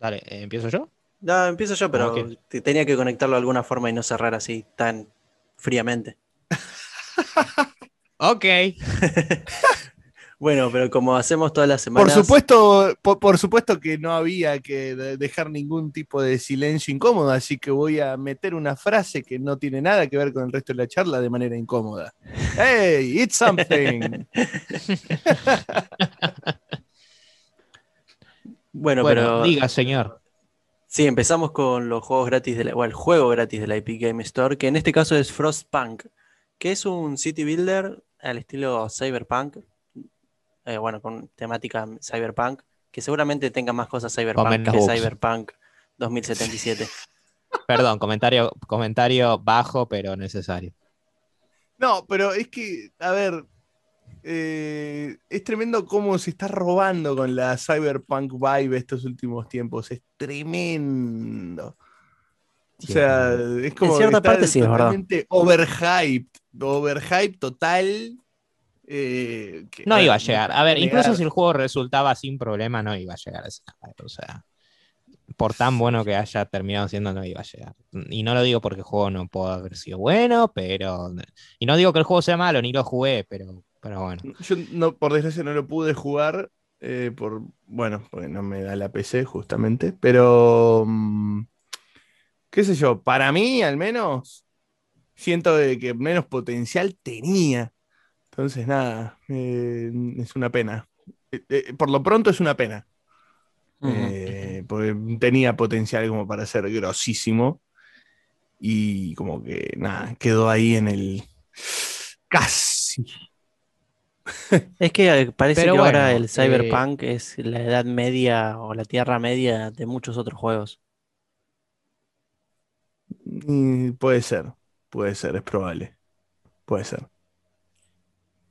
Speaker 2: Dale, eh, ¿empiezo yo?
Speaker 1: No, empiezo yo, pero tenía que conectarlo de alguna forma y no cerrar así tan fríamente. *laughs*
Speaker 2: ok. *laughs*
Speaker 1: Bueno, pero como hacemos todas las semanas.
Speaker 3: Por supuesto, por, supuesto que no había que dejar ningún tipo de silencio incómodo, así que voy a meter una frase que no tiene nada que ver con el resto de la charla de manera incómoda. *laughs* ¡Hey, it's something! *laughs*
Speaker 1: bueno, pero.
Speaker 2: Diga, señor.
Speaker 1: Sí, empezamos con los juegos gratis de la, o el juego gratis de la Epic Game Store, que en este caso es Frostpunk, que es un city builder al estilo Cyberpunk, eh, bueno, con temática cyberpunk, que seguramente tenga más cosas cyberpunk que Cyberpunk 2077. *laughs*
Speaker 2: Perdón, comentario, comentario bajo pero necesario.
Speaker 3: No, pero es que, a ver, eh, es tremendo cómo se está robando con la cyberpunk vibe estos últimos tiempos. Es tremendo. O sea, es como.
Speaker 1: En cierta parte sí, es verdad.
Speaker 3: Overhyped. Overhyped total. Eh,
Speaker 2: no iba a llegar. A ver, incluso si el juego resultaba sin problema, no iba a llegar a ese O sea, por tan bueno que haya terminado siendo, no iba a llegar. Y no lo digo porque el juego no puede haber sido bueno, pero. Y no digo que el juego sea malo, ni lo jugué, pero, pero bueno.
Speaker 3: Yo, no, por desgracia, no lo pude jugar. Eh, por, bueno, porque no me da la PC, justamente. Pero. Mm, ¿Qué sé yo? Para mí, al menos, siento de que menos potencial tenía. Entonces, nada, eh, es una pena. Eh, eh, por lo pronto es una pena. porque tenía potencial como para ser grosísimo. Y como que nada, quedó ahí en el, Casi.
Speaker 1: Es que parece que ahora el Cyberpunk es la edad media o la tierra media de muchos otros juegos.
Speaker 3: Puede ser, puede ser, es probable. Puede ser.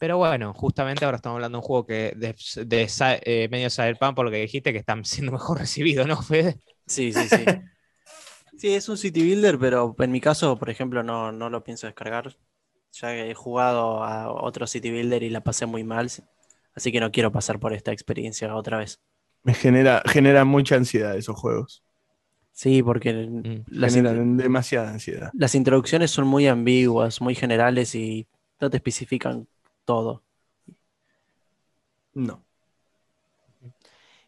Speaker 2: Pero bueno, justamente ahora estamos hablando de un juego que de, de, eh, medio Cyberpunk, por lo que dijiste, que están *laughs* siendo mejor recibidos, ¿no, Fede?
Speaker 1: Sí, sí, sí. *laughs* sí, es un city builder, pero en mi caso, por ejemplo, no, no lo pienso descargar. Ya he jugado a otro city builder y la pasé muy mal, así que no quiero pasar por esta experiencia otra vez.
Speaker 3: Me genera, genera mucha ansiedad esos juegos.
Speaker 1: Sí, porque mm.
Speaker 3: las generan demasiada ansiedad.
Speaker 1: Las introducciones son muy ambiguas, muy generales y no te especifican todo.
Speaker 3: No.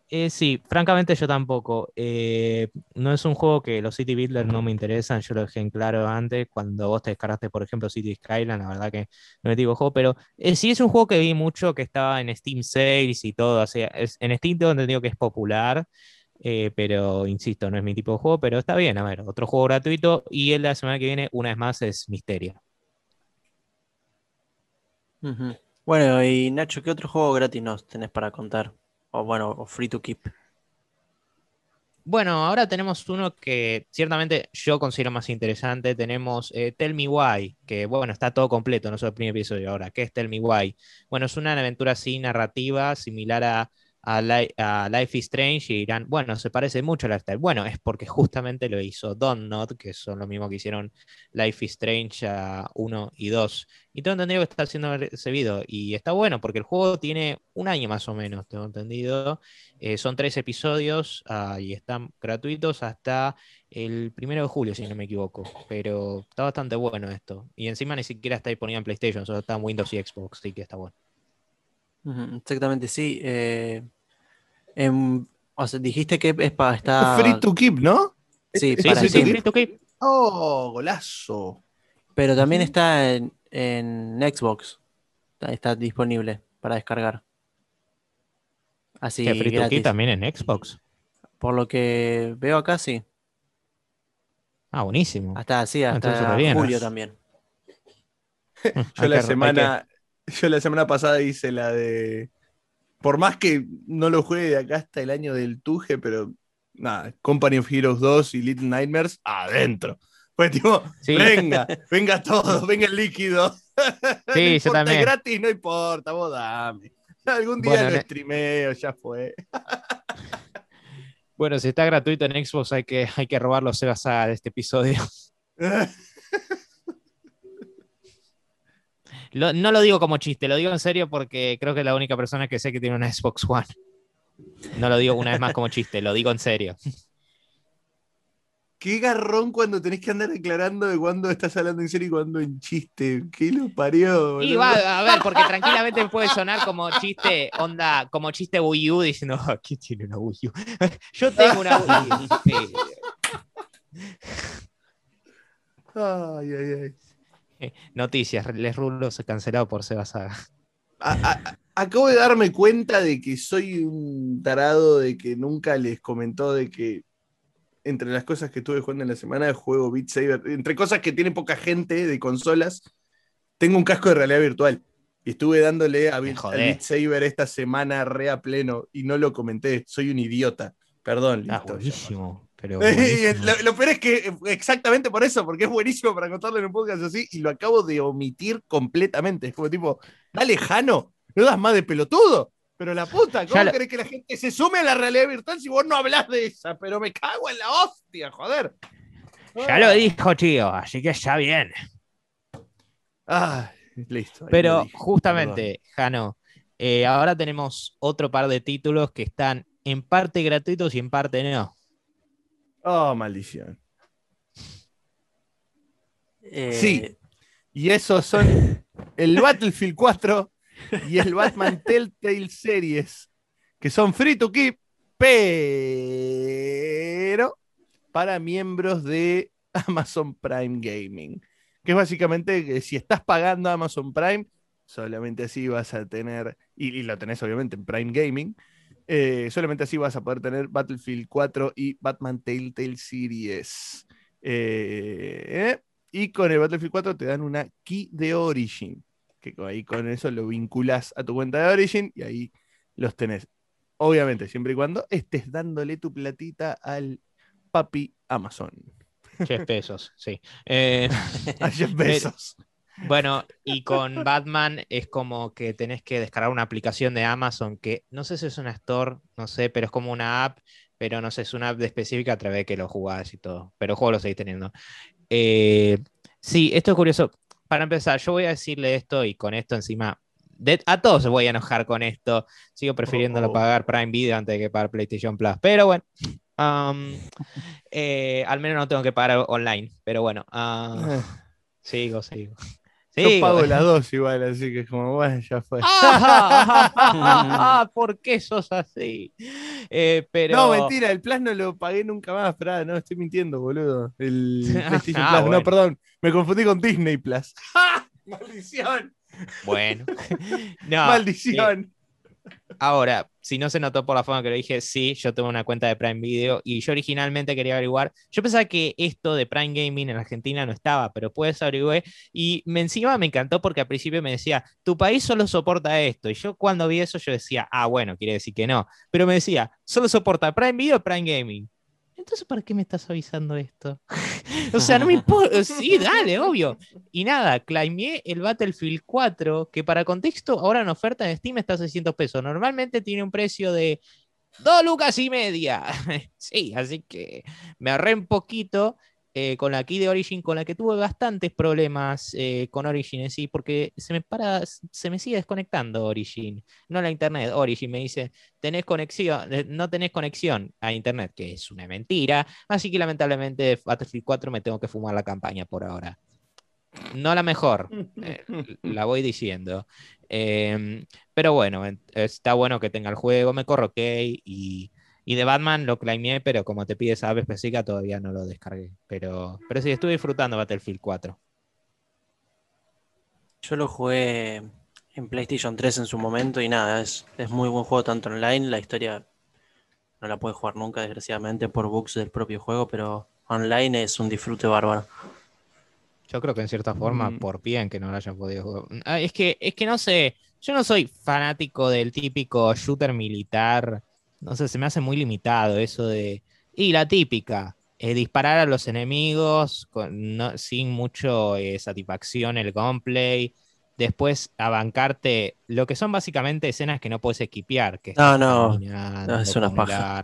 Speaker 2: Eh, sí, francamente yo tampoco. Eh, no es un juego que los City Builders no me interesan, yo lo dejé en claro antes, cuando vos te descargaste, por ejemplo, City Skyline, la verdad que no me digo juego, pero eh, sí es un juego que vi mucho que estaba en Steam Sales y todo, o sea, en Steam tengo entendido que es popular, pero insisto, no es mi tipo de juego, pero está bien, a ver, otro juego gratuito y el de la semana que viene, una vez más, es Misterio.
Speaker 1: Bueno, y Nacho, ¿qué otro juego gratis nos tenés para contar? O bueno, o free to keep.
Speaker 2: Bueno, ahora tenemos uno que ciertamente yo considero más interesante. Tenemos eh, Tell Me Why, que bueno, está todo completo, no solo el primer episodio ahora. ¿Qué es Tell Me Why? Bueno, es una aventura así narrativa, similar a a, Life is Strange y dirán, bueno, se parece mucho a Lifestyle. Bueno, es porque justamente lo hizo Don Not, que son lo mismo que hicieron Life is Strange 1 y 2. Y tengo entendido que está haciendo ese video. Y está bueno porque el juego tiene un año más o menos, tengo entendido. Eh, son tres episodios ah, y están gratuitos hasta el primero de julio, si no me equivoco. Pero está bastante bueno esto. Y encima ni siquiera está disponible en PlayStation, solo está en Windows y Xbox, así que está bueno.
Speaker 1: Exactamente, sí. Eh, Em, o sea, dijiste que es para estar.
Speaker 3: Free to keep, ¿no?
Speaker 1: Sí, para free
Speaker 3: to keep. Oh, golazo.
Speaker 1: Pero también está en, Xbox. Está, disponible para descargar.
Speaker 2: Así free to keep también en Xbox?
Speaker 1: Por lo que veo acá, sí.
Speaker 2: Ah, buenísimo.
Speaker 1: Hasta sí, hasta julio también. *laughs*
Speaker 3: yo la semana, *laughs* yo la semana pasada hice la de por más que no lo juegue de acá hasta el año del Tuje, pero nada, Company of Heroes 2 y Little Nightmares adentro. Pues tipo, venga, *laughs* venga todo, venga el líquido. *laughs*
Speaker 2: Sí, yo también.
Speaker 3: Es gratis, no importa, vos dame. Algún día lo streameo, ya fue.
Speaker 2: Bueno, si está gratuito en Xbox, hay que, hay que robar los Sega Saga de este episodio. No lo digo como chiste, lo digo en serio porque creo que es la única persona que sé que tiene una Xbox One. No lo digo una vez más como chiste, lo digo en serio.
Speaker 3: Qué garrón cuando tenés que andar declarando de cuándo estás hablando en serio y cuándo en chiste. ¿Qué lo parió?
Speaker 2: Y va, a ver, porque tranquilamente puede sonar como chiste, onda, como chiste Wii U diciendo, oh, ¿quién tiene una Wii U? *laughs* Yo tengo una Wii U.
Speaker 3: Ay, ay, ay. *laughs*
Speaker 2: Noticias, Les Rulos cancelado por Seba Saga.
Speaker 3: acabo de darme cuenta de que soy un tarado de que nunca les comentó de que entre las cosas que estuve jugando en la semana de juego Beat Saber, entre cosas que tiene poca gente de consolas, tengo un casco de realidad virtual. Y estuve dándole a Beat, Saber esta semana re a pleno y no lo comenté. Soy un idiota. Perdón.
Speaker 2: Ah, buenísimo. Pero *laughs*
Speaker 3: lo, peor es que exactamente por eso, porque es buenísimo para contarlo en un podcast así, y lo acabo de omitir completamente. Es como tipo, dale, Jano, no das más de pelotudo. Pero la puta, ¿cómo crees que la gente se sume a la realidad virtual si vos no hablas de esa? Pero me cago en la hostia, joder.
Speaker 2: Ya lo dijo, tío, así que ya bien.
Speaker 3: Ah, listo.
Speaker 2: Pero justamente, Jano, eh, ahora tenemos otro par de títulos que están en parte gratuitos y en parte no.
Speaker 3: Oh, maldición. Eh, sí. Y esos son el *laughs* Battlefield 4 y el Batman Telltale Series, que son free to keep, pero para miembros de Amazon Prime Gaming. Que es básicamente que si estás pagando Amazon Prime, solamente así vas a tener, y lo tenés obviamente en Prime Gaming, eh, solamente así vas a poder tener Battlefield 4 y Batman Telltale Series. Eh, Y con el Battlefield 4 te dan una key de Origin. Que ahí con eso lo vinculas a tu cuenta de Origin y ahí los tenés. Obviamente, siempre y cuando estés dándole tu platita al papi Amazon.
Speaker 2: 10 pesos, sí. Eh, *laughs*
Speaker 3: a 10 pesos. *laughs*
Speaker 2: Bueno, y con Batman es como que tenés que descargar una aplicación de Amazon que no sé si es una store, no sé, pero es como una app, pero no sé, es una app específica a través de que lo jugás y todo. Pero el juego lo seguís teniendo. Eh, sí, esto es curioso. Para empezar, yo voy a decirle esto y con esto encima. a todos voy a enojar con esto. Sigo prefiriéndolo oh. pagar Prime Video antes de que pagar PlayStation Plus. Pero bueno, eh, al menos no tengo que pagar online. Pero bueno, uh, sigo, sigo.
Speaker 3: Yo pago las dos igual, así que como bueno, ya fue.
Speaker 2: Ah, *laughs* ¿Por qué sos así? Eh, pero...
Speaker 3: No, mentira, el Plus no lo pagué nunca más, Pra, no, estoy mintiendo, boludo. El *laughs* PlayStation ah, Plus, no, perdón, me confundí con Disney Plus. *laughs* ¡Maldición!
Speaker 2: Bueno.
Speaker 3: Maldición.
Speaker 2: Ahora, si no se notó por la forma que lo dije, sí, yo tengo una cuenta de Prime Video y yo originalmente quería averiguar. Yo pensaba que esto de Prime Gaming en Argentina no estaba, pero puedes averiguar. Y me, encima me encantó porque al principio me decía, tu país solo soporta esto. Y yo cuando vi eso, yo decía, ah, bueno, quiere decir que no. Pero me decía, solo soporta Prime Video Prime Gaming. Entonces, ¿para qué me estás avisando esto? *laughs* o sea, no me importa. Sí, dale, obvio. Y nada, claimé el Battlefield 4, que para contexto, ahora en oferta en Steam está a 600 pesos. Normalmente tiene un precio de 2 lucas y media. *laughs* sí, así que me ahorré un poquito eh, con la key de Origin, con la que tuve bastantes problemas eh, con Origin en sí, porque se me para, se me sigue desconectando Origin, no la internet. Origin me dice, tenés conexión, eh, no tenés conexión a internet, que es una mentira. Así que lamentablemente Battlefield 4 me tengo que fumar la campaña por ahora. No la mejor, *laughs* la voy diciendo. Em, pero bueno, está bueno que tenga el juego, me corro ok y y de Batman lo claimé, pero como te pides ave específica, todavía no lo descargué. Pero, pero sí, estuve disfrutando Battlefield 4.
Speaker 1: Yo lo jugué en PlayStation 3 en su momento y nada, es, es muy buen juego tanto online. La historia no la puede jugar nunca, desgraciadamente, por bugs del propio juego, pero online es un disfrute bárbaro.
Speaker 2: Yo creo que en cierta forma, mm. por bien que no lo hayan podido jugar. Ah, es que, es que no sé, yo no soy fanático del típico shooter militar no sé, se me hace muy limitado eso de... Y la típica, eh, disparar a los enemigos sin mucho eh, satisfacción el gameplay. Después bancarte lo que son básicamente escenas que no puedes equipear. Que
Speaker 1: no, no, no, es una paja.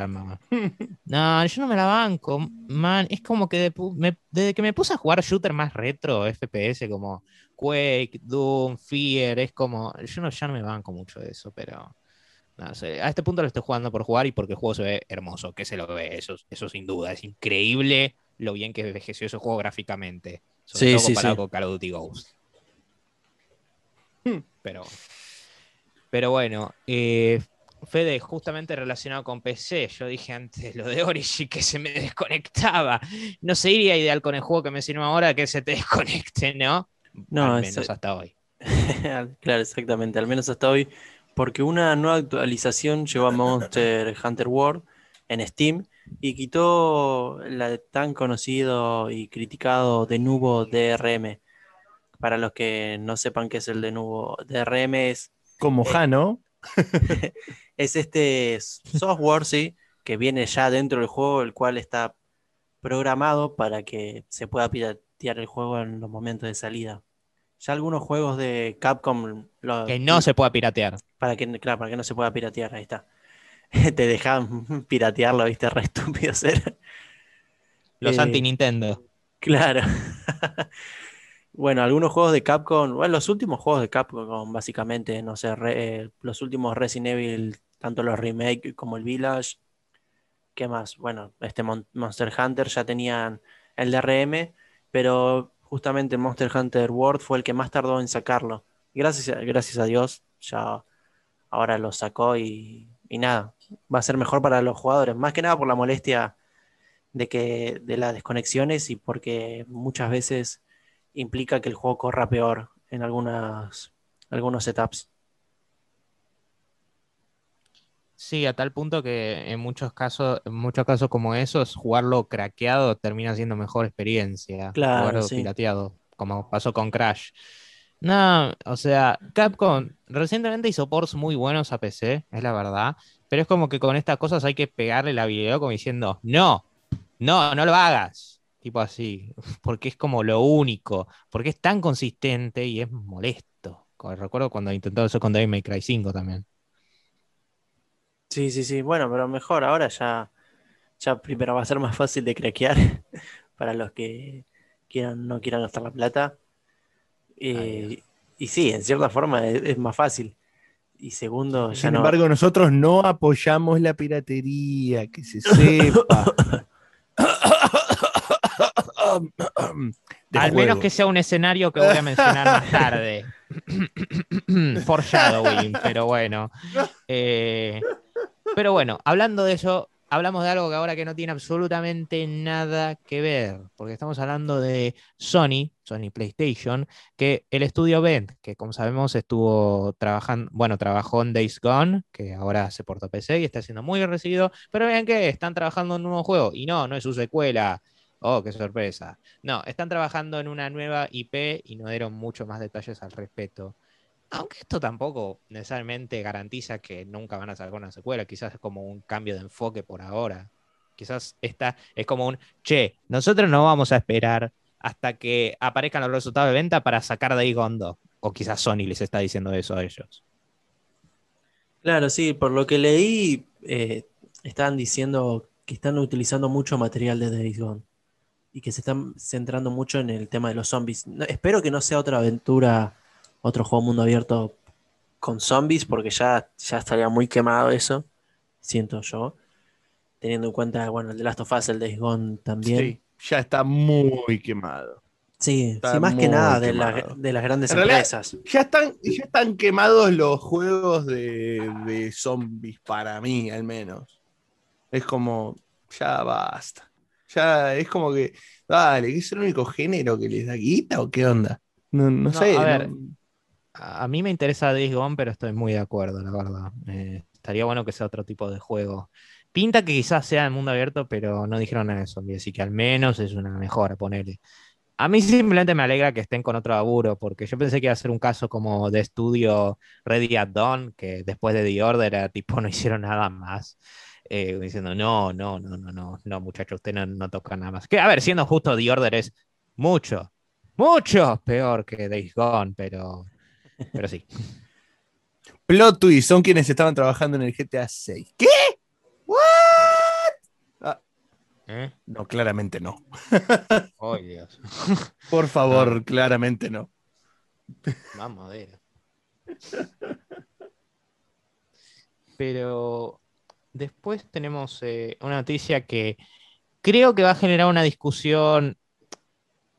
Speaker 2: no, yo no me la banco. Man, es como que desde que me puse a jugar shooter más retro, FPS, como Quake, Doom, Fear, es como. Yo no, ya no me banco mucho de eso, pero a este punto lo estoy jugando por jugar y porque el juego se ve hermoso, que se lo ve, eso, eso sin duda. Es increíble lo bien que envejeció ese juego gráficamente. Sobre todo comparado con Call of Duty Ghost. Hmm. Pero, pero bueno, eh, Fede, justamente relacionado con PC, yo dije antes lo de Origin que se me *laughs* desconectaba. No sería ideal con el juego que me mencionó ahora que se te desconecte, ¿no?
Speaker 1: No,
Speaker 2: al menos hasta hoy. *laughs*
Speaker 1: claro, exactamente, al menos hasta hoy porque una nueva actualización llevó a Monster Hunter World en Steam y quitó el tan conocido y criticado Denuvo DRM. Para los que no sepan qué es el Denuvo DRM es...
Speaker 3: Como Jano. *laughs*
Speaker 1: es este software, sí, que viene ya dentro del juego, el cual está programado para que se pueda piratear el juego en los momentos de salida. Ya algunos juegos de Capcom.
Speaker 2: que no se pueda piratear.
Speaker 1: Para que, claro, para que no se pueda piratear, ahí está. *laughs* Te dejan *laughs* piratearlo, viste, re estúpido ser.
Speaker 2: Los eh, anti-Nintendo.
Speaker 1: Claro. *laughs* bueno, algunos juegos de Capcom, bueno, los últimos juegos de Capcom, básicamente, no sé, eh, los últimos Resident Evil, tanto los remake como el Village. ¿Qué más? Bueno, este Monster Hunter ya tenían el DRM, pero justamente Monster Hunter World fue el que más tardó en sacarlo. Gracias, gracias a Dios, ya ahora lo sacó y, nada, va a ser mejor para los jugadores. Más que nada por la molestia de que de las desconexiones y porque muchas veces implica que el juego corra peor en algunas algunos setups.
Speaker 2: Sí, a tal punto que en muchos casos, en muchos casos como esos, jugarlo craqueado termina siendo mejor experiencia.
Speaker 1: Claro,
Speaker 2: jugarlo
Speaker 1: sí.
Speaker 2: pirateado, como pasó con Crash. No, o sea, Capcom recientemente hizo ports muy buenos a PC, es la verdad, pero es como que con estas cosas hay que pegarle la video como diciendo, no, no, no lo hagas. Tipo así, *laughs* porque es como lo único, porque es tan consistente y es molesto. Recuerdo cuando intentó eso con Devil May Cry 5 también.
Speaker 1: Sí, sí, sí. Bueno, pero mejor ahora ya, ya primero va a ser más fácil de craquear *laughs* para los que quieran, no quieran gastar la plata. Eh, y sí, en cierta forma es, es más fácil. Y segundo, ya
Speaker 3: Sin
Speaker 1: no.
Speaker 3: embargo, nosotros no apoyamos la piratería, que se *laughs* sepa. *laughs*
Speaker 2: Al menos que sea un escenario que voy a mencionar más tarde. *coughs* Foreshadowing, pero bueno. Eh, pero bueno, hablando de eso, hablamos de algo que ahora que no tiene absolutamente nada que ver, porque estamos hablando de Sony, Sony PlayStation, que el estudio Bend, que como sabemos estuvo trabajando, bueno, trabajó en Days Gone, que ahora se portó PC y está siendo muy bien recibido, pero vean que están trabajando en un nuevo juego, y no, no es su secuela. Oh, qué sorpresa. No, están trabajando en una nueva IP y no dieron mucho más detalles al respecto. Aunque esto tampoco necesariamente garantiza que nunca van a sacar una secuela, quizás es como un cambio de enfoque por ahora. Quizás esta es como un, che, nosotros no vamos a esperar hasta que aparezcan los resultados de venta para sacar Days Gone 2. O quizás Sony les está diciendo eso a ellos.
Speaker 1: Claro, sí, por lo que leí, eh, estaban diciendo que están utilizando mucho material de Days Gone y que se están centrando mucho en el tema de los zombies. No- espero que no sea otra aventura, otro juego mundo abierto con zombies, porque ya, ya estaría muy quemado eso, siento yo. Teniendo en cuenta, bueno, el de Last of Us, el Days Gone también.
Speaker 3: Sí, ya está muy quemado.
Speaker 1: Sí, sí, más que nada de, la- de las grandes
Speaker 3: realidad-
Speaker 1: empresas.
Speaker 3: Ya están, ya están quemados los juegos de, de zombies, para mí al menos. Es como, ya basta. Ya es como que, dale, ¿qué es el único género que les da guita o qué onda? No, no
Speaker 2: No,
Speaker 3: sé.
Speaker 2: a
Speaker 3: no-
Speaker 2: ver. A a mí me interesa Days Gone, pero estoy muy de acuerdo, la verdad. Eh, estaría bueno que sea otro tipo de juego. Pinta que quizás sea en mundo abierto, pero no dijeron nada de zombies, así que al menos es una mejora, ponele. A mí simplemente me alegra que estén con otro laburo, porque yo pensé que iba a ser un caso como de estudio Ready at Dawn, que después de The Order era tipo *laughs* no hicieron nada más. Eh, diciendo, no, no, no, no, no, no, muchachos, usted no, no toca nada más. Que, a ver, siendo justo, The Order es mucho, mucho peor que Days Gone, pero, pero sí. *laughs*
Speaker 3: Plot twist, son quienes estaban trabajando en el GTA 6. ¿Qué? ¿What? Ah,
Speaker 2: ¿Eh?
Speaker 3: no, claramente no. *laughs*
Speaker 2: Ay, Dios. *laughs*
Speaker 3: Por favor, claramente no.
Speaker 2: Más madera. Pero después tenemos eh, una noticia que creo que va a generar una discusión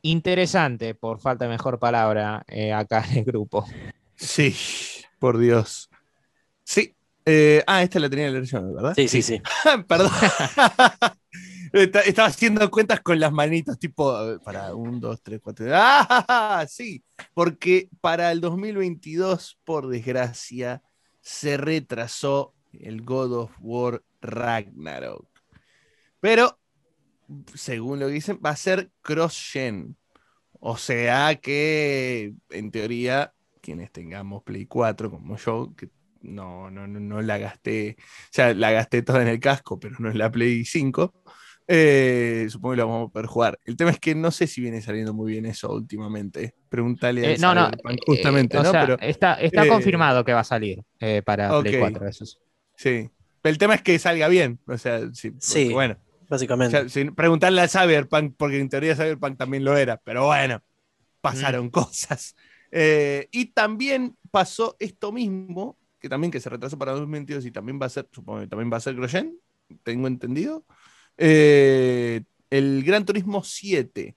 Speaker 2: interesante, por falta de mejor palabra, eh, acá en el grupo.
Speaker 3: Sí, por Dios. Sí. eh, ah, esta la tenía la versión, ¿verdad?
Speaker 1: Sí, sí, sí. *laughs*
Speaker 3: Perdón. *laughs* Estaba haciendo cuentas con las manitos, tipo, para un, dos, tres, cuatro. *laughs* ¡Ah! Sí, porque para el 2022, por desgracia, se retrasó el God of War Ragnarok. Pero, según lo que dicen, va a ser cross-gen. O sea que, en teoría, quienes tengamos Play 4, como yo, que no, no, no, no la gasté, o sea, la gasté toda en el casco, pero no en la Play 5. eh, supongo que la vamos a poder jugar. El tema es que no sé si viene saliendo muy bien eso últimamente. Pregúntale
Speaker 2: Eh,
Speaker 3: al
Speaker 2: no, no, eh,
Speaker 3: justamente,
Speaker 2: o
Speaker 3: ¿no?
Speaker 2: sea,
Speaker 3: Pero
Speaker 2: está, está
Speaker 3: eh,
Speaker 2: confirmado que va a salir eh, para Play
Speaker 3: ok.
Speaker 2: 4. Eso es-
Speaker 3: sí. El tema es que salga bien. O sea, sí. Bueno,
Speaker 1: Básicamente.
Speaker 3: ya, sin preguntarle al Cyberpunk, porque en teoría Cyberpunk también lo era, pero bueno, pasaron cosas. Eh, y también pasó esto mismo, que también que se retrasó para 2022 y también va a ser, supongo que también va a ser Groyen, tengo entendido. Eh, el Gran Turismo 7.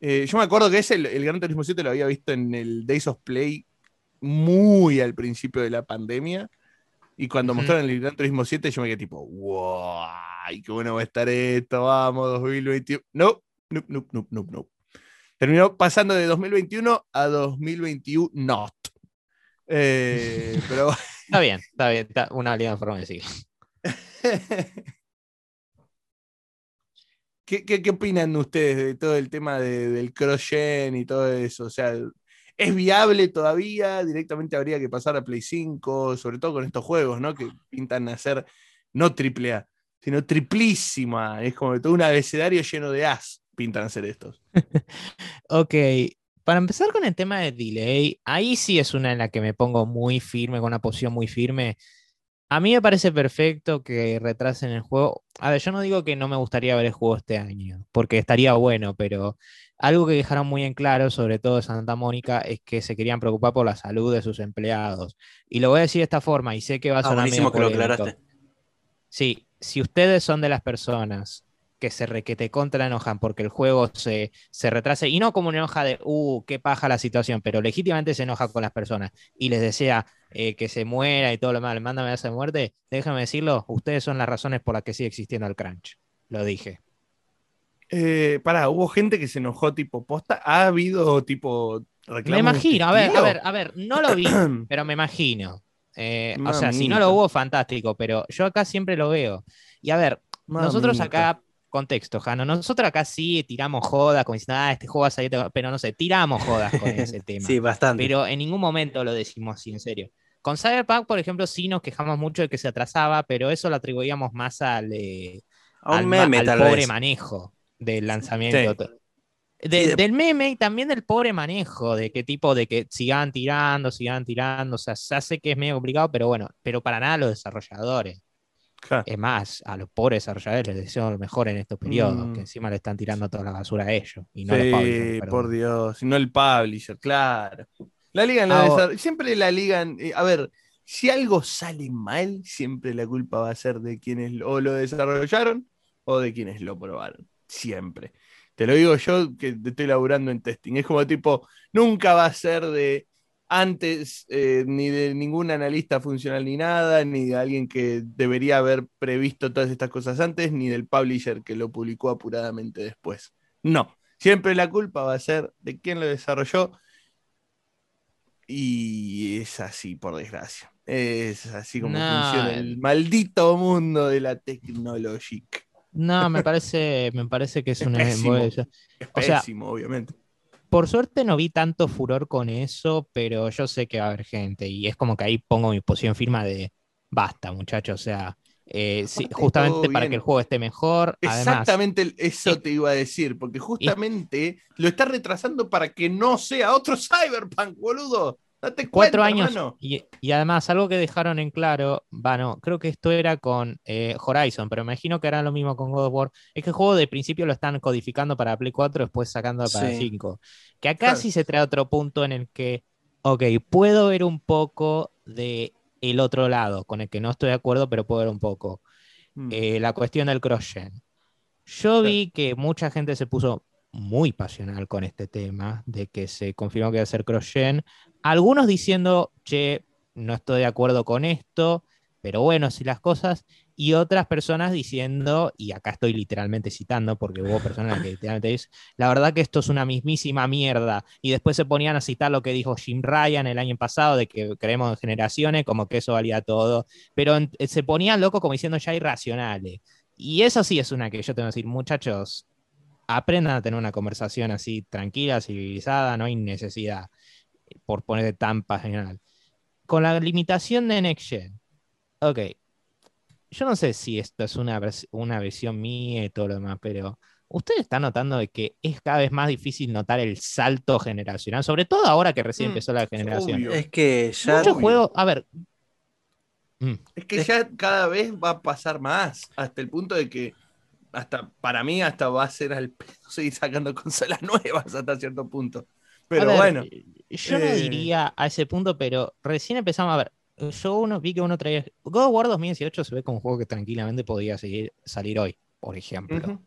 Speaker 3: Eh, yo me acuerdo que ese, el, el Gran Turismo 7 lo había visto en el Days of Play muy al principio de la pandemia. Y cuando mostraron el Gran Turismo 7, yo me quedé tipo, wow, qué bueno va a estar esto, vamos, 2021. No, no, no, no, no, no. Terminó pasando de 2021 a 2021 not. Eh, *laughs* pero
Speaker 2: Está bien, está bien, está una válida forma de decir. *laughs*
Speaker 3: ¿Qué, qué, opinan ustedes de todo el tema del cross-gen y todo eso? O sea, ¿es viable todavía? Directamente habría que pasar a Play 5, sobre todo con estos juegos, ¿no? Que pintan a ser no triple A, sino triplísima. Es como todo un abecedario lleno de as pintan a ser estos. *laughs*
Speaker 2: ok, para empezar con el tema de delay, ahí sí es una en la que me pongo muy firme, con una posición muy firme. A mí me parece perfecto que retrasen el juego. A ver, yo no digo que no me gustaría ver el juego este año, porque estaría bueno, pero algo que dejaron muy en claro, sobre todo de Santa Mónica, es que se querían preocupar por la salud de sus empleados. Y lo voy a decir de esta forma, y sé que va a ah, sonar
Speaker 1: buenísimo que lo aclaraste.
Speaker 2: Sí, si ustedes son de las personas que se requete contra enojan porque el juego se, se retrase, y no como una enoja de, uh, qué paja la situación, pero legítimamente se enoja con las personas y les desea eh, que se muera y todo lo demás, le manda amenaza de muerte, déjame decirlo, ustedes son las razones por las que sigue existiendo el crunch. Lo dije.
Speaker 3: Eh, para, hubo gente que se enojó tipo posta, ha habido tipo
Speaker 2: Me imagino, a ver, a ver, a ver, no lo vi, *clears throat* pero me imagino. Eh, o sea, si no lo hubo, fantástico, pero yo acá siempre lo veo. Y a ver, nosotros acá contexto, Jano. Nosotros acá sí tiramos jodas, como diciendo, ah, este juego va a salir, pero no sé, tiramos jodas con *laughs* ese tema.
Speaker 1: Sí, bastante.
Speaker 2: Pero en ningún momento lo decimos así, en serio. Con Cyberpunk, por ejemplo, sí nos quejamos mucho de que se atrasaba, pero eso lo atribuíamos más al, eh, al, pobre manejo del lanzamiento. Del meme y también del pobre manejo, de qué tipo de que sigan tirando, sigan tirando, o sea, se hace que es medio complicado, pero bueno, pero para nada los desarrolladores. Es más, a los pobres desarrolladores les deseo lo mejor en estos periodos, que mm. encima le están tirando toda la basura a ellos. Y no sí,
Speaker 3: por Dios, y no el publisher, claro. La ligan, ah, siempre la ligan. Eh, a ver, si algo sale mal, siempre la culpa va a ser de quienes o lo desarrollaron o de quienes lo probaron. Siempre. Te lo digo yo que estoy laburando en testing. Es como tipo, nunca va a ser de antes eh, ni de ningún analista funcional ni nada, ni de alguien que debería haber previsto todas estas cosas antes, ni del publisher que lo publicó apuradamente después. No, siempre la culpa va a ser de quien lo desarrolló y es así, por desgracia. Es así como funciona el maldito mundo de la tecnología.
Speaker 2: No, me *laughs* parece, me parece que es, un
Speaker 3: pésimo, es pésimo, obviamente
Speaker 2: por suerte no vi tanto furor con eso, pero yo sé que va a haber gente y es como que ahí pongo mi posición firma de basta, muchachos, o sea, eh, justamente para que el juego esté mejor.
Speaker 3: Exactamente eso te iba a decir, porque justamente lo está retrasando para que no sea otro *laughs* Cyberpunk, boludo. Date
Speaker 2: Cuatro años. Y, además, algo que dejaron en claro, bueno, creo que esto era con eh, Horizon, pero me imagino que harán lo mismo con God of War. Es que el juego de principio lo están codificando para Play 4, después sacando para 5. Que acá sí se trae otro punto en el que, ok, puedo ver un poco de el otro lado, con el que no estoy de acuerdo, pero puedo ver un poco. Mm. Eh, la cuestión del cross-gen. Yo vi que mucha gente se puso muy pasional con este tema, de que se confirmó que iba a ser cross-gen. Algunos diciendo, che, no estoy de acuerdo con esto, pero bueno, si las cosas. Y otras personas diciendo, y acá estoy literalmente citando, porque hubo personas que literalmente dicen, la verdad que esto es una mismísima mierda. Y después se ponían a citar lo que dijo Jim Ryan el año pasado, de que creemos en generaciones, como que eso valía todo. Pero se ponían locos como diciendo ya irracionales. Y eso sí es una que yo tengo que decir, muchachos, aprendan a tener una conversación así tranquila, civilizada, no hay necesidad por poner tan pasional. Con la limitación de Next Gen, ok, yo no sé si esto es una, una visión mía y todo lo demás, pero ¿usted está notando de que es cada vez más difícil notar el salto generacional? Sobre todo ahora que recién mm, empezó la generación.
Speaker 1: Es que ya.
Speaker 2: Muchos juegos, a ver.
Speaker 3: Mm. Es que ya cada vez va a pasar más, hasta el punto de que hasta para mí hasta va a ser al pedo seguir sacando *laughs* consolas nuevas hasta cierto punto. Pero bueno.
Speaker 2: Yo no eh, diría a ese punto, pero recién empezamos a ver. Yo uno, vi que uno traía. God of War 2018 se ve como un juego que tranquilamente podía seguir, salir hoy, por ejemplo.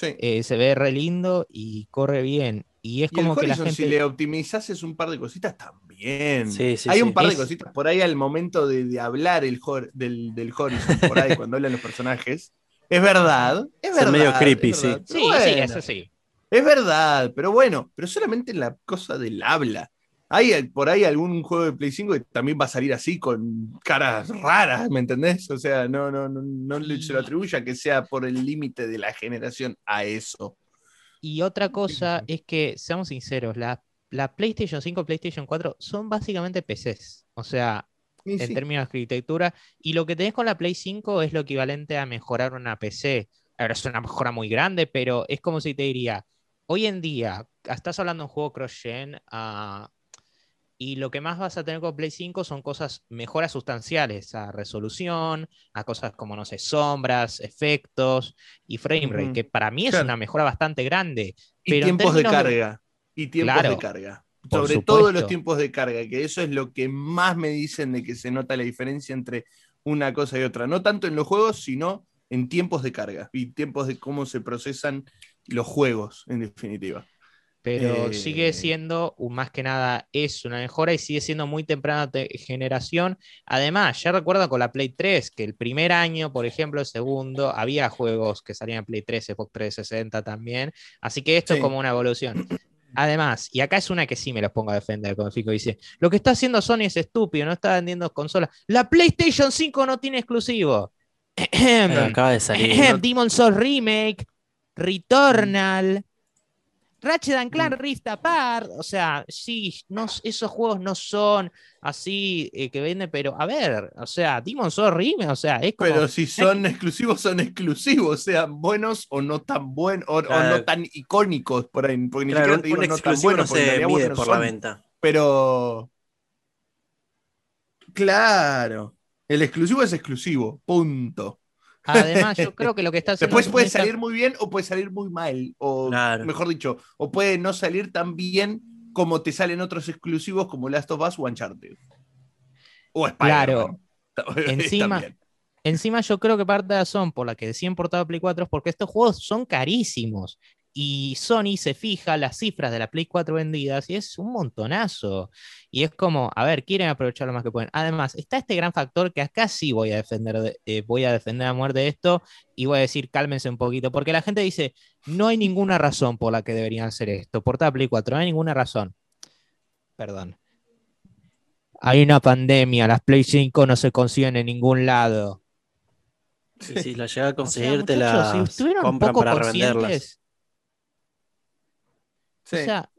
Speaker 2: Eh, se ve re lindo y corre bien. Y es como que la gente.
Speaker 3: Si le optimizases un par de cositas también. Hay un par de cositas por ahí al momento de, hablar el del, del Horizon, por ahí, *laughs* cuando hablan los personajes. Es verdad, es verdad.
Speaker 1: medio creepy, sí.
Speaker 2: Sí, sí, eso sí.
Speaker 3: Es verdad, pero bueno, pero solamente la cosa del habla. Hay por ahí algún juego de Play 5 que también va a salir así con caras raras, ¿me entendés? O sea, no, no, no, no se lo atribuya que sea por el límite de la generación a eso.
Speaker 2: Y otra cosa es que, seamos sinceros, la, la PlayStation 5, PlayStation 4 son básicamente PCs. O sea, en términos de arquitectura. Y lo que tenés con la Play 5 es lo equivalente a mejorar una PC. Ahora es una mejora muy grande, pero es como si te diría, hoy en día, estás hablando de un juego cross-gen, ah, y lo que más vas a tener con Play 5 son cosas, mejoras sustanciales, a resolución, a cosas como, no sé, sombras, efectos y frame rate, que para mí es una mejora bastante grande.
Speaker 3: Y tiempos de carga. Y tiempos de carga. Sobre todo los tiempos de carga, que eso es lo que más me dicen de que se nota la diferencia entre una cosa y otra. No tanto en los juegos, sino en tiempos de carga y tiempos de cómo se procesan los juegos, en definitiva.
Speaker 2: Pero sigue eh, siendo, más que nada, es una mejora y sigue siendo muy temprana generación. Además, ya recuerdo con la Play 3 que el primer año, por ejemplo, el segundo, había juegos que salían en Play 3, Xbox 360 también. Así que esto es como una evolución. Además, y acá es una que sí me los pongo a defender, como Fico dice, lo que está haciendo Sony es estúpido, no está vendiendo consolas. La PlayStation 5 no tiene exclusivo.
Speaker 1: acaba de salir. *clears throat*
Speaker 2: Demon Souls Remake, Returnal, Ratchet and Clank mm. Rift Apart, o sea, sí, no, esos juegos no son así eh, que venden, pero a ver, o sea, Demon Souls Remake, o sea, es como...
Speaker 3: Pero si son exclusivos, son exclusivos, sean buenos o no tan buenos, o, no tan icónicos por ahí, porque ni siquiera te digo no tan buenos,
Speaker 1: se mide por la venta.
Speaker 3: Pero... Claro, el exclusivo es exclusivo, punto.
Speaker 2: Además, yo creo que lo que está
Speaker 3: haciendo. Después puede salir muy bien o puede salir muy mal. O mejor dicho, o puede no salir tan bien como te salen otros exclusivos como Last of Us o Uncharted. O Spider-Man.
Speaker 2: Claro. *laughs* Encima, encima, yo creo que parte de la razón por la que decían portado Play 4 es porque estos juegos son carísimos. Y Sony se fija las cifras de la Play 4 vendidas y es un montonazo. Y es como, a ver, quieren aprovechar lo más que pueden. Además, está este gran factor que acá sí voy a defender, eh, voy a defender a muerte esto y voy a decir, cálmense un poquito, porque la gente dice, no hay ninguna razón por la que deberían hacer esto. Portar Play 4, no hay ninguna razón. Perdón. Hay una pandemia, las Play 5 no se consiguen en ningún lado.
Speaker 1: Si la llega a conseguir, te la compran para revenderlas.
Speaker 2: O sea,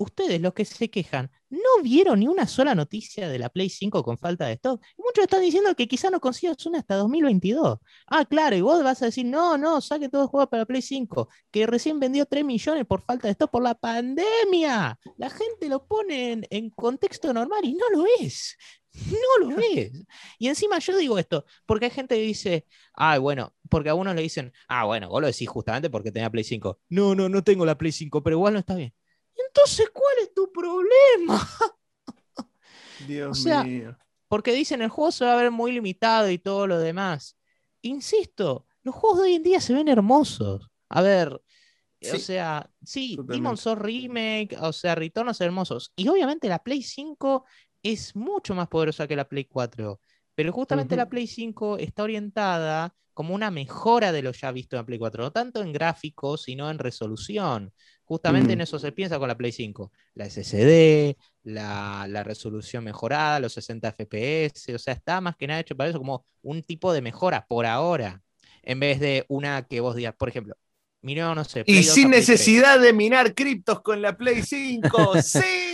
Speaker 2: ustedes los que se quejan, no vieron ni una sola noticia de la Play 5 con falta de stock. Muchos están diciendo que quizá no consigas una hasta 2022. Ah, claro, y vos vas a decir, no, no, saque todos los juegos para la Play 5, que recién vendió 3 millones por falta de stock por la pandemia. La gente lo pone en, contexto normal y no lo es. No lo es. Y encima yo digo esto, porque hay gente que dice, ah, bueno, porque a unos le dicen, ah, bueno, vos lo decís justamente porque tenía Play 5. No, no, no tengo la Play 5, pero igual no está bien. Entonces, ¿cuál es tu problema? *laughs*
Speaker 3: Dios mío.
Speaker 2: Porque dicen el juego se va a ver muy limitado y todo lo demás. Insisto, los juegos de hoy en día se ven hermosos. A ver, o sea, sí, Demon's Souls Remake, o sea, Retornos hermosos. Y obviamente la Play 5 es mucho más poderosa que la Play 4. Pero justamente la Play 5 está orientada como una mejora de lo ya visto en la Play 4, no tanto en gráficos, sino en resolución. Justamente en mm. eso se piensa con la Play 5. La SSD, la, resolución mejorada, los 60 FPS, o sea, está más que nada hecho para eso como un tipo de mejora por ahora, en vez de una que vos digas, por ejemplo, mira, no sé.
Speaker 3: y sin necesidad de minar criptos con la Play 5, *laughs* sí.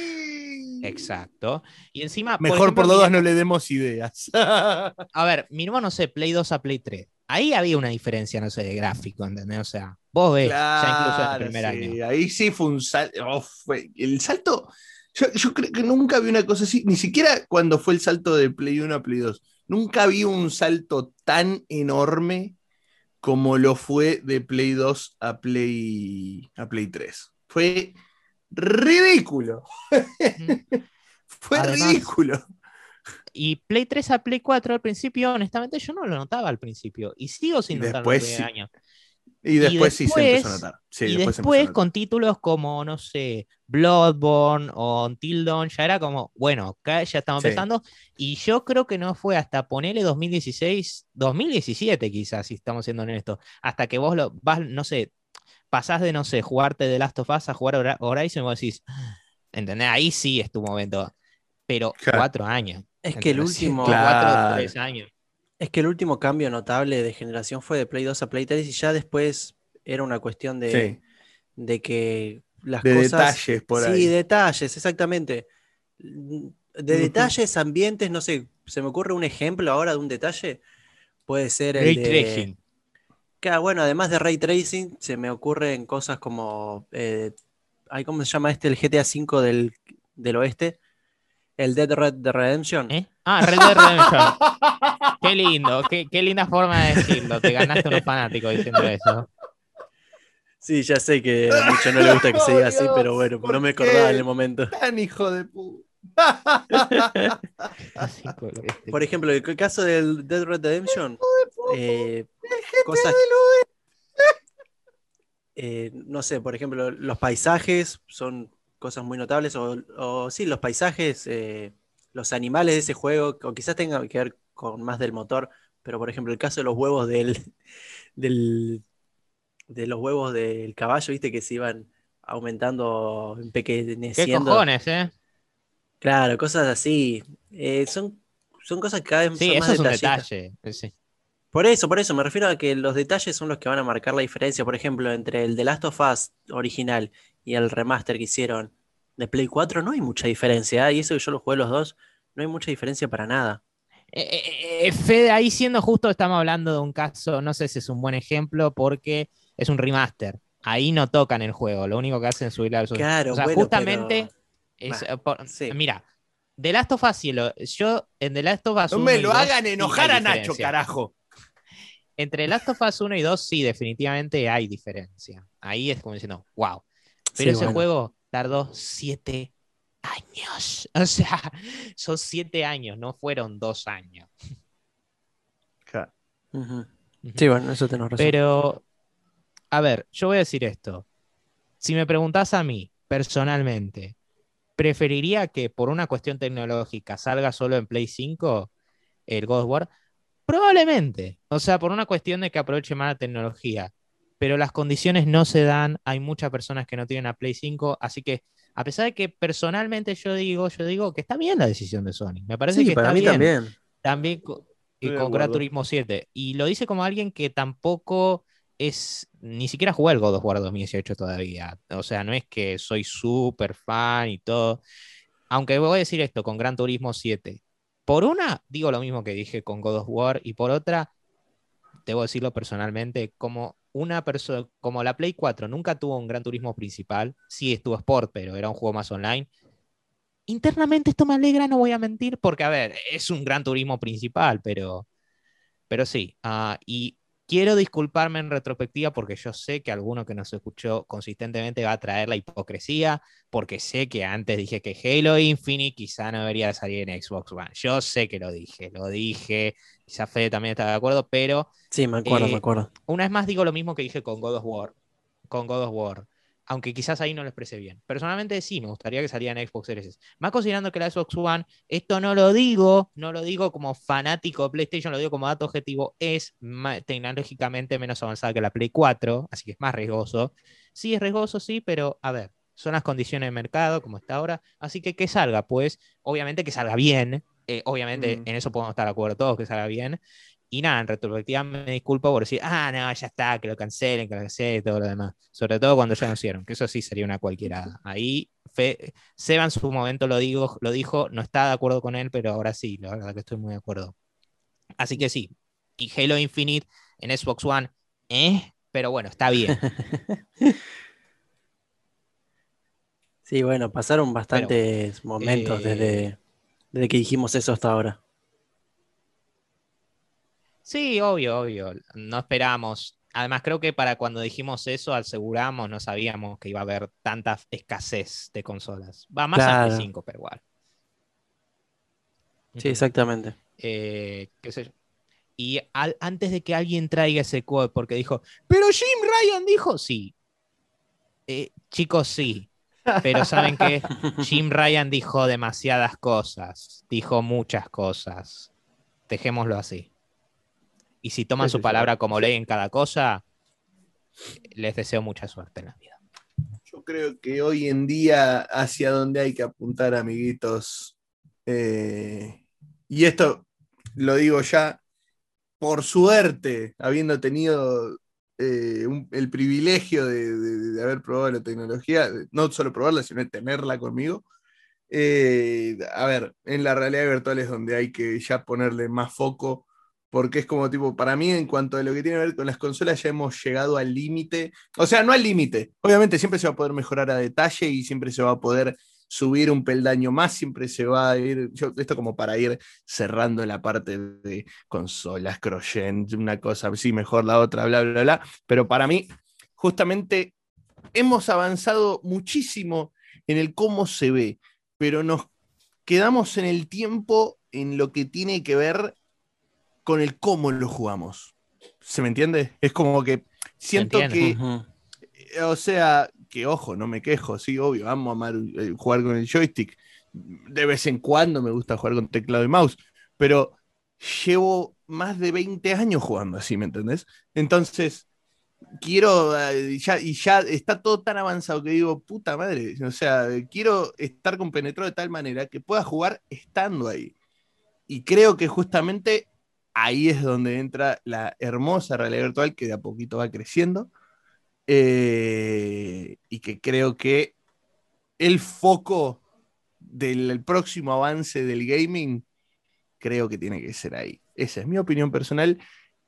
Speaker 2: Exacto. Y encima.
Speaker 3: Mejor por, lo no le demos ideas. *laughs*
Speaker 2: a ver, miremos, no sé, Play 2 a Play 3 ahí había una diferencia, no sé, de gráfico, ¿entendés? O sea, vos ves, ya incluso en el primer año.
Speaker 3: Ahí sí fue un salto. Oh, el salto. Yo, creo que nunca vi una cosa así, ni siquiera cuando fue el salto de Play 1 a Play 2. Nunca vi un salto tan enorme como lo fue de Play 2 a Play, a Play 3. Fue ridículo. *laughs* fue ridículo.
Speaker 2: Y Play 3 a Play 4 al principio, honestamente, yo no lo notaba al principio. Y sigo sin notarlo después, año.
Speaker 3: Y después, sí se empezó a notar.
Speaker 2: y después, con títulos como, no sé, Bloodborne o Until Dawn, ya era como, bueno, ya estamos empezando. Y yo creo que no fue hasta ponerle 2016, 2017 quizás, si estamos siendo honestos, hasta que vos lo vas, no sé, pasás de, no sé, jugarte The Last of Us a jugar Horizon y vos decís, ¿Entendés? Ahí sí es tu momento. Pero cuatro años.
Speaker 1: Es que el último. Cuatro, tres años. Es que el último cambio notable de generación fue de Play 2 a Play 3 y ya después era una cuestión de, de que las
Speaker 3: de
Speaker 1: cosas.
Speaker 3: detalles por ahí.
Speaker 1: Sí, detalles, exactamente. De detalles, ambientes, no sé, se me ocurre un ejemplo ahora de un detalle. Puede ser el
Speaker 2: Ray
Speaker 1: de.
Speaker 2: Tracing.
Speaker 1: Claro, bueno, además de ray tracing, se me ocurren cosas como. Eh, ¿Cómo se llama este? El GTA V del, del oeste. El Dead Red de Redemption.
Speaker 2: ¿Eh? Ah, Red Dead Redemption. qué lindo, qué, qué, linda forma de decirlo. Te ganaste unos fanáticos diciendo eso.
Speaker 1: Sí, ya sé que a muchos no le gusta que se diga así, pero bueno, no me acordaba en el momento.
Speaker 3: Tan hijo de puta. *laughs*
Speaker 1: Por ejemplo, el caso del Dead Red Redemption, eh, cosas, *laughs* eh, no sé, por ejemplo, los paisajes son cosas muy notables, o, sí, los paisajes, eh, los animales de ese juego, o quizás tengan que ver con más del motor, pero por ejemplo, el caso de los huevos del, *laughs* del de los huevos del caballo, viste, que se iban aumentando, empequeñeciendo.
Speaker 2: ¿Qué cojones, eh?
Speaker 1: Claro, cosas así. Eh, son, son cosas que cada vez
Speaker 2: sí,
Speaker 1: son
Speaker 2: eso es un detalle. Sí.
Speaker 1: Por eso, por eso, me refiero a que los detalles son los que van a marcar la diferencia. Por ejemplo, entre el The Last of Us original y el remaster que hicieron de Play 4, no hay mucha diferencia. ¿eh? Y eso que yo los jugué los dos, no hay mucha diferencia para nada.
Speaker 2: Eh, Fede, ahí siendo justo, estamos hablando de un caso, no sé si es un buen ejemplo, porque es un remaster. Ahí no tocan el juego, lo único que hacen es subirle al
Speaker 1: Claro,
Speaker 2: o sea, justamente. Eh, mira, The Last of Us, yo en The Last of Us.
Speaker 3: No me lo hagan enojar a Nacho, carajo. *laughs*
Speaker 2: Entre The Last of Us 1 y 2, sí, definitivamente hay diferencia. Ahí es como diciendo, wow. Pero ese juego tardó 7 años. *laughs* O sea, son 7 años, no fueron 2 años.
Speaker 1: Sí, bueno, eso te nos
Speaker 2: Pero, a ver, yo voy a decir esto. Si me preguntas a mí, personalmente, preferiría que por una cuestión tecnológica salga solo en Play 5 el God of War. Probablemente, o sea, por una cuestión de que aproveche más la tecnología, pero las condiciones no se dan, hay muchas personas que no tienen a Play 5, así que a pesar de que personalmente yo digo, yo digo que está bien la decisión de Sony, me parece que
Speaker 1: para
Speaker 2: está
Speaker 1: mí
Speaker 2: bien.
Speaker 1: también.
Speaker 2: También con, con Gran Turismo 7, y lo dice como alguien que tampoco es, ni siquiera jugué el God of War 2018 todavía. O sea, no es que soy súper fan y todo. Aunque voy a decir esto con Gran Turismo 7. Por una, digo lo mismo que dije con God of War, y por otra, debo decirlo personalmente, como una persona, como la Play 4 nunca tuvo un Gran Turismo principal, sí estuvo Sport, pero era un juego más online. Internamente esto me alegra, no voy a mentir, porque a ver, es un Gran Turismo principal, pero, pero sí. Uh, y Quiero disculparme en retrospectiva porque yo sé que alguno que nos escuchó consistentemente va a traer la hipocresía, porque sé que antes dije que Halo Infinite quizá no debería salir en Xbox One. Yo sé que lo dije, lo dije, quizá Fede también estaba de acuerdo, pero...
Speaker 1: Sí, me acuerdo, me eh, acuerdo.
Speaker 2: Una vez más digo lo mismo que dije con God of War. Con God of War aunque quizás ahí no lo expresé bien. Personalmente sí, me gustaría que saliera en Xbox Series Más considerando que la Xbox One, esto no lo digo, no lo digo como fanático de PlayStation, lo digo como dato objetivo, es tecnológicamente menos avanzada que la Play 4, así que es más riesgoso. Sí, es riesgoso, sí, pero a ver, son las condiciones de mercado como está ahora, así que que salga, pues, obviamente que salga bien, eh, obviamente en eso podemos estar de acuerdo todos, que salga bien, y nada, en retrospectiva me disculpo por decir, ah, no, ya está, que lo cancelen, que lo cancelen y todo lo demás. Sobre todo cuando ya anunciaron, que eso sí sería una cualquiera. Ahí Fe, Seba en su momento lo, digo, lo dijo, no está de acuerdo con él, pero ahora sí, la verdad que estoy muy de acuerdo. Así que sí, y Halo Infinite en Xbox One, ¿eh? Pero bueno, está bien. *laughs*
Speaker 1: Sí, bueno, pasaron bastantes momentos desde, eh, desde que dijimos eso hasta ahora.
Speaker 2: Sí, obvio, obvio. No esperamos. Además, creo que para cuando dijimos eso, aseguramos, no sabíamos que iba a haber tanta escasez de consolas. Va más a 5, pero igual.
Speaker 1: Sí, exactamente.
Speaker 2: Eh, y antes de que alguien traiga ese quote, porque dijo, pero Jim Ryan dijo, sí. Eh, chicos, sí. Pero saben que *laughs* Jim Ryan dijo demasiadas cosas, dijo muchas cosas. Dejémoslo así. Y si toman su palabra como ley en cada cosa, les deseo mucha suerte en la vida.
Speaker 3: creo que hoy en día hacia donde hay que apuntar, amiguitos. Eh, y esto lo digo ya, por suerte, habiendo tenido eh, el privilegio de, haber probado la tecnología, no solo probarla, sino tenerla conmigo. Eh, a ver, en la realidad virtual es donde hay que ya ponerle más foco, porque es como tipo, para mí en cuanto a lo que tiene que ver con las consolas ya hemos llegado al límite, o sea, no al límite, obviamente siempre se va a poder mejorar a detalle y siempre se va a poder subir un peldaño más, siempre se va a ir, esto como para ir cerrando la parte de consolas, crossgen, una cosa, sí, mejor la otra, bla, bla, bla, pero para mí, justamente, hemos avanzado muchísimo en el cómo se ve, pero nos quedamos en el tiempo en lo que tiene que ver con el cómo lo jugamos. ¿Se me entiende? Es como que siento que, o sea, que ojo, no me quejo, sí, obvio, amo amar eh, jugar con el joystick. De vez en cuando me gusta jugar con teclado y mouse, pero llevo más de 20 años jugando así, ¿me entendés? Entonces, quiero, eh, ya, y ya está todo tan avanzado que digo, puta madre, o sea, quiero estar compenetrado de tal manera que pueda jugar estando ahí. Y creo que justamente ahí es donde entra la hermosa realidad virtual que de a poquito va creciendo eh, y que creo que el foco del próximo avance del gaming creo que tiene que ser ahí. Esa es mi opinión personal.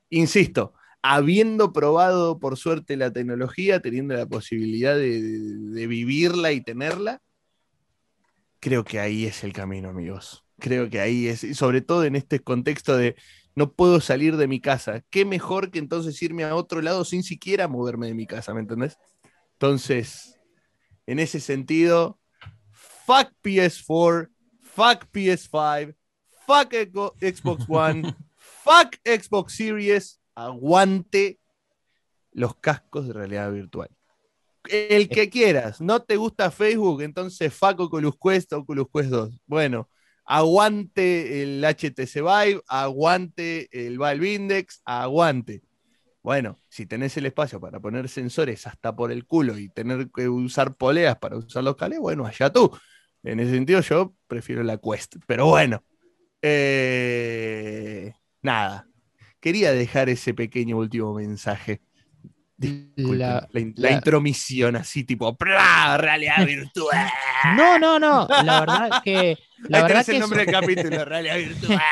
Speaker 3: Insisto, habiendo probado por suerte la tecnología, teniendo la posibilidad de, vivirla y tenerla, creo que ahí es el camino, amigos. Creo que ahí es, sobre todo en este contexto de no puedo salir de mi casa. ¿Qué mejor que entonces irme a otro lado sin siquiera moverme de mi casa, ¿me entendés? Entonces, en ese sentido, fuck PS4, fuck PS5, fuck Xbox *laughs* One, fuck Xbox Series, aguante los cascos de realidad virtual. El que quieras, no te gusta Facebook, entonces fuck Oculus Quest, Oculus Quest 2. Bueno, aguante el HTC Vive, aguante el Valve Index, aguante. Bueno, si tenés el espacio para poner sensores hasta por el culo y tener que usar poleas para usar los cales, bueno, allá tú. En ese sentido yo prefiero la Quest. Pero bueno, eh, nada. Quería dejar ese pequeño último mensaje. La, la, intromisión así tipo realidad virtual.
Speaker 2: No, no, no. La verdad que la verdad
Speaker 3: que el nombre del capítulo, realidad virtual. *laughs*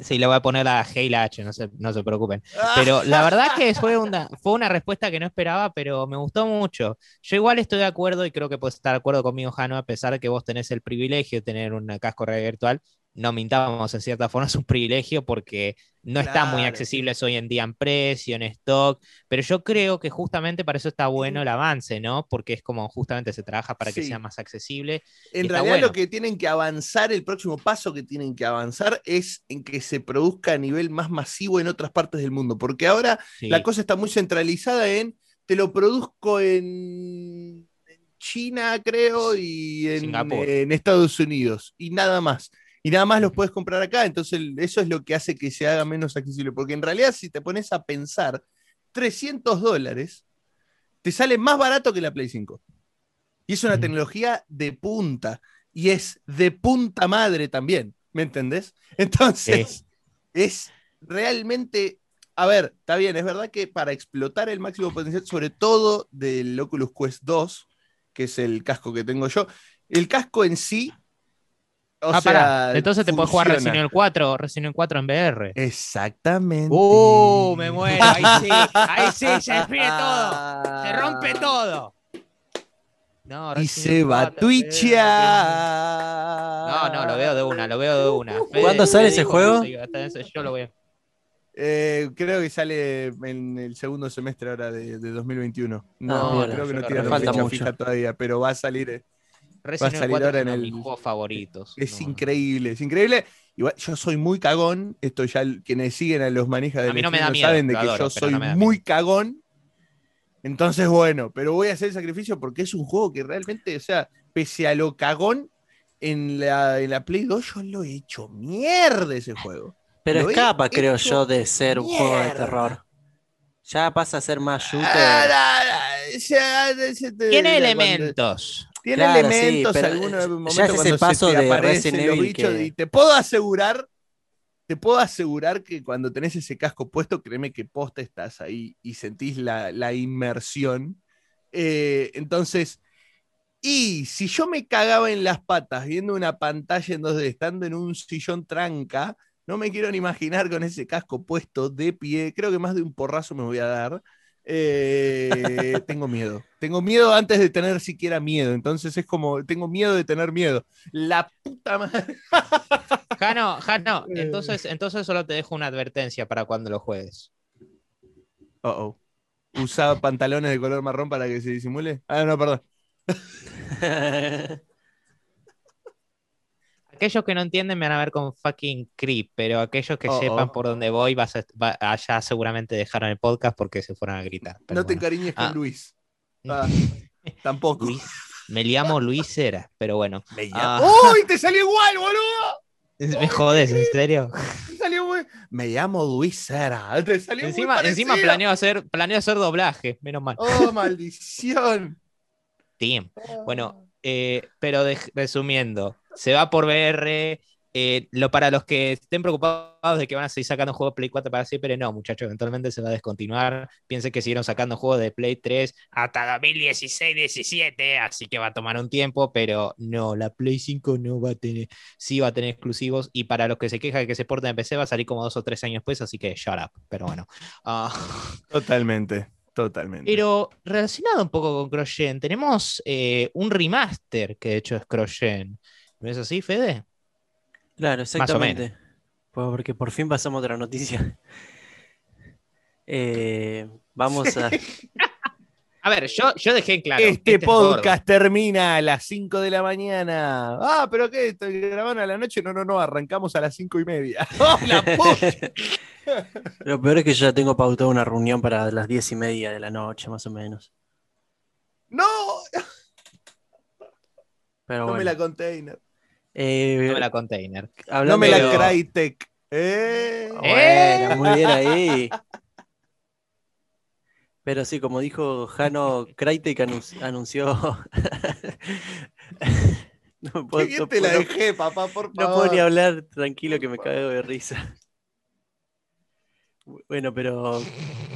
Speaker 2: Sí, le voy a poner a Heila H, no se, no se preocupen. Pero la *laughs* verdad que fue una, fue una respuesta que no esperaba, pero me gustó mucho. Yo igual estoy de acuerdo y creo que puedes estar de acuerdo conmigo, Jano, a pesar de que vos tenés el privilegio de tener una casco virtual no mintábamos, en cierta forma *laughs* es un privilegio porque no está muy accesible hoy en día en precio, en stock, pero yo creo que justamente para eso está bueno el avance, ¿no? Porque es como justamente se trabaja para que sea más accesible.
Speaker 3: En realidad lo que tienen que avanzar, el próximo paso que tienen que avanzar es en que se produzca a nivel más masivo en otras partes del mundo, porque ahora la cosa está muy centralizada en, te lo produzco en China, creo, y en, Estados Unidos, y nada más y nada más los puedes comprar acá. Entonces, eso es lo que hace que se haga menos accesible. Porque en realidad, si te pones a pensar, 300 dólares te sale más barato que la Play 5. Y es una tecnología de punta. Y es de punta madre también. ¿Me entendés? *laughs* Entonces, es realmente. A ver, está bien, es verdad que para explotar el máximo potencial, sobre todo del Oculus Quest 2, que es el casco que tengo yo, el casco en sí
Speaker 2: ah, Entonces te puedes jugar Resident Evil 4, Resident Evil 4 en VR.
Speaker 3: Exactamente.
Speaker 2: Uh, me muero. Ahí sí, ahí sí, se define todo. Se rompe todo.
Speaker 3: No, y se va a twitchear.
Speaker 2: No, no, lo veo de una, lo veo de una.
Speaker 1: ¿Cuándo sale ese juego?
Speaker 2: Yo lo veo.
Speaker 3: Eh, creo que sale en el segundo semestre ahora de, 2021. No, creo que no tiene falta fecha fija todavía, pero va a salir.
Speaker 2: Resident Evil 4 es uno de mis juegos favoritos.
Speaker 3: Es increíble, es increíble. Igual, yo soy muy cagón. Esto ya quienes siguen a los manijas de
Speaker 2: a mí no me da miedo,
Speaker 3: saben de que yo soy muy cagón. Entonces, bueno, pero voy a hacer el sacrificio porque es un juego que realmente, o sea, pese a lo cagón, en la, en la Play 2 yo lo he hecho mierda ese juego.
Speaker 1: Pero escapa, creo yo, de ser un juego de terror. Ya pasa a ser más shooter.
Speaker 2: Tiene elementos.
Speaker 3: Tiene elementos en algunos momentos ya es ese paso de Resident Evil y te puedo asegurar te puedo asegurar que cuando tenés ese casco puesto, créeme que posta estás ahí y sentís la, inmersión. Eh, entonces, y si yo me cagaba en las patas viendo una pantalla en 2D, estando en un sillón tranca, no me quiero ni imaginar con ese casco puesto de pie. Creo que más de un porrazo me voy a dar. Eh, tengo miedo. Tengo miedo antes de tener siquiera miedo. Entonces es como, tengo miedo de tener miedo. La puta madre.
Speaker 2: Jano, Jano, *laughs* entonces, entonces solo te dejo una advertencia para cuando lo juegues.
Speaker 3: Oh, oh. ¿Usa pantalones de color marrón para que se disimule? Ah, no, perdón. *laughs*
Speaker 2: aquellos que no entienden me van a ver con fucking creep, pero aquellos que oh, sepan oh. por dónde voy, vas allá seguramente dejaron el podcast porque se fueron a gritar.
Speaker 3: no te encariñes con ah. Luis. *laughs* Ah, tampoco.
Speaker 2: me llamo Luis Era, pero bueno.
Speaker 3: Me ah. *laughs* ¡Uy! ¡Te salió igual, boludo!
Speaker 2: Me jodes, ¿en serio?
Speaker 3: Me llamo Luis Era. Te salió
Speaker 2: encima, encima planeo hacer, planeo hacer doblaje, menos mal.
Speaker 3: ¡Oh, maldición! *laughs*
Speaker 2: Team. Bueno, eh, pero resumiendo, se va por VR. Eh, lo, para los que estén preocupados de que van a seguir sacando juegos Play 4 para siempre, no, muchachos, eventualmente se va a descontinuar. Piensen que siguieron sacando juegos de Play 3 hasta 2016-17, así que va a tomar un tiempo, pero no, la Play 5 no va a tener, sí va a tener exclusivos. Y para los que se quejan de que se porten en PC, va a salir como dos o tres años después, así que shut up. Pero bueno.
Speaker 3: Ah. Totalmente. Totalmente.
Speaker 2: Pero relacionado un poco con CrossGen, tenemos eh, un remaster que de hecho es CrossGen. ¿No es así, Fede?
Speaker 1: Claro, exactamente. Pues porque por fin pasamos a otra noticia. Eh, vamos a. *laughs*
Speaker 2: a ver, yo, yo dejé claro.
Speaker 3: Este, este podcast termina a las 5 de la mañana. Ah, pero ¿qué? ¿Estoy grabando a la noche? No, no, no, arrancamos a las 5 y media. *laughs* ¡Oh, la *laughs*
Speaker 1: Lo peor es que yo ya tengo pautada una reunión para las 10 y media de la noche, más o menos.
Speaker 3: ¡No! Pero no me la container.
Speaker 2: Eh, no me la container.
Speaker 3: No me la Crytek. Eh.
Speaker 1: Bueno, muy bien ahí. *laughs* Pero sí, como dijo Jano, Crytek anunció. *laughs*
Speaker 3: no puedo, te la dejé, papá, por favor.
Speaker 1: No puedo ni hablar tranquilo que me cago de risa. Bueno, pero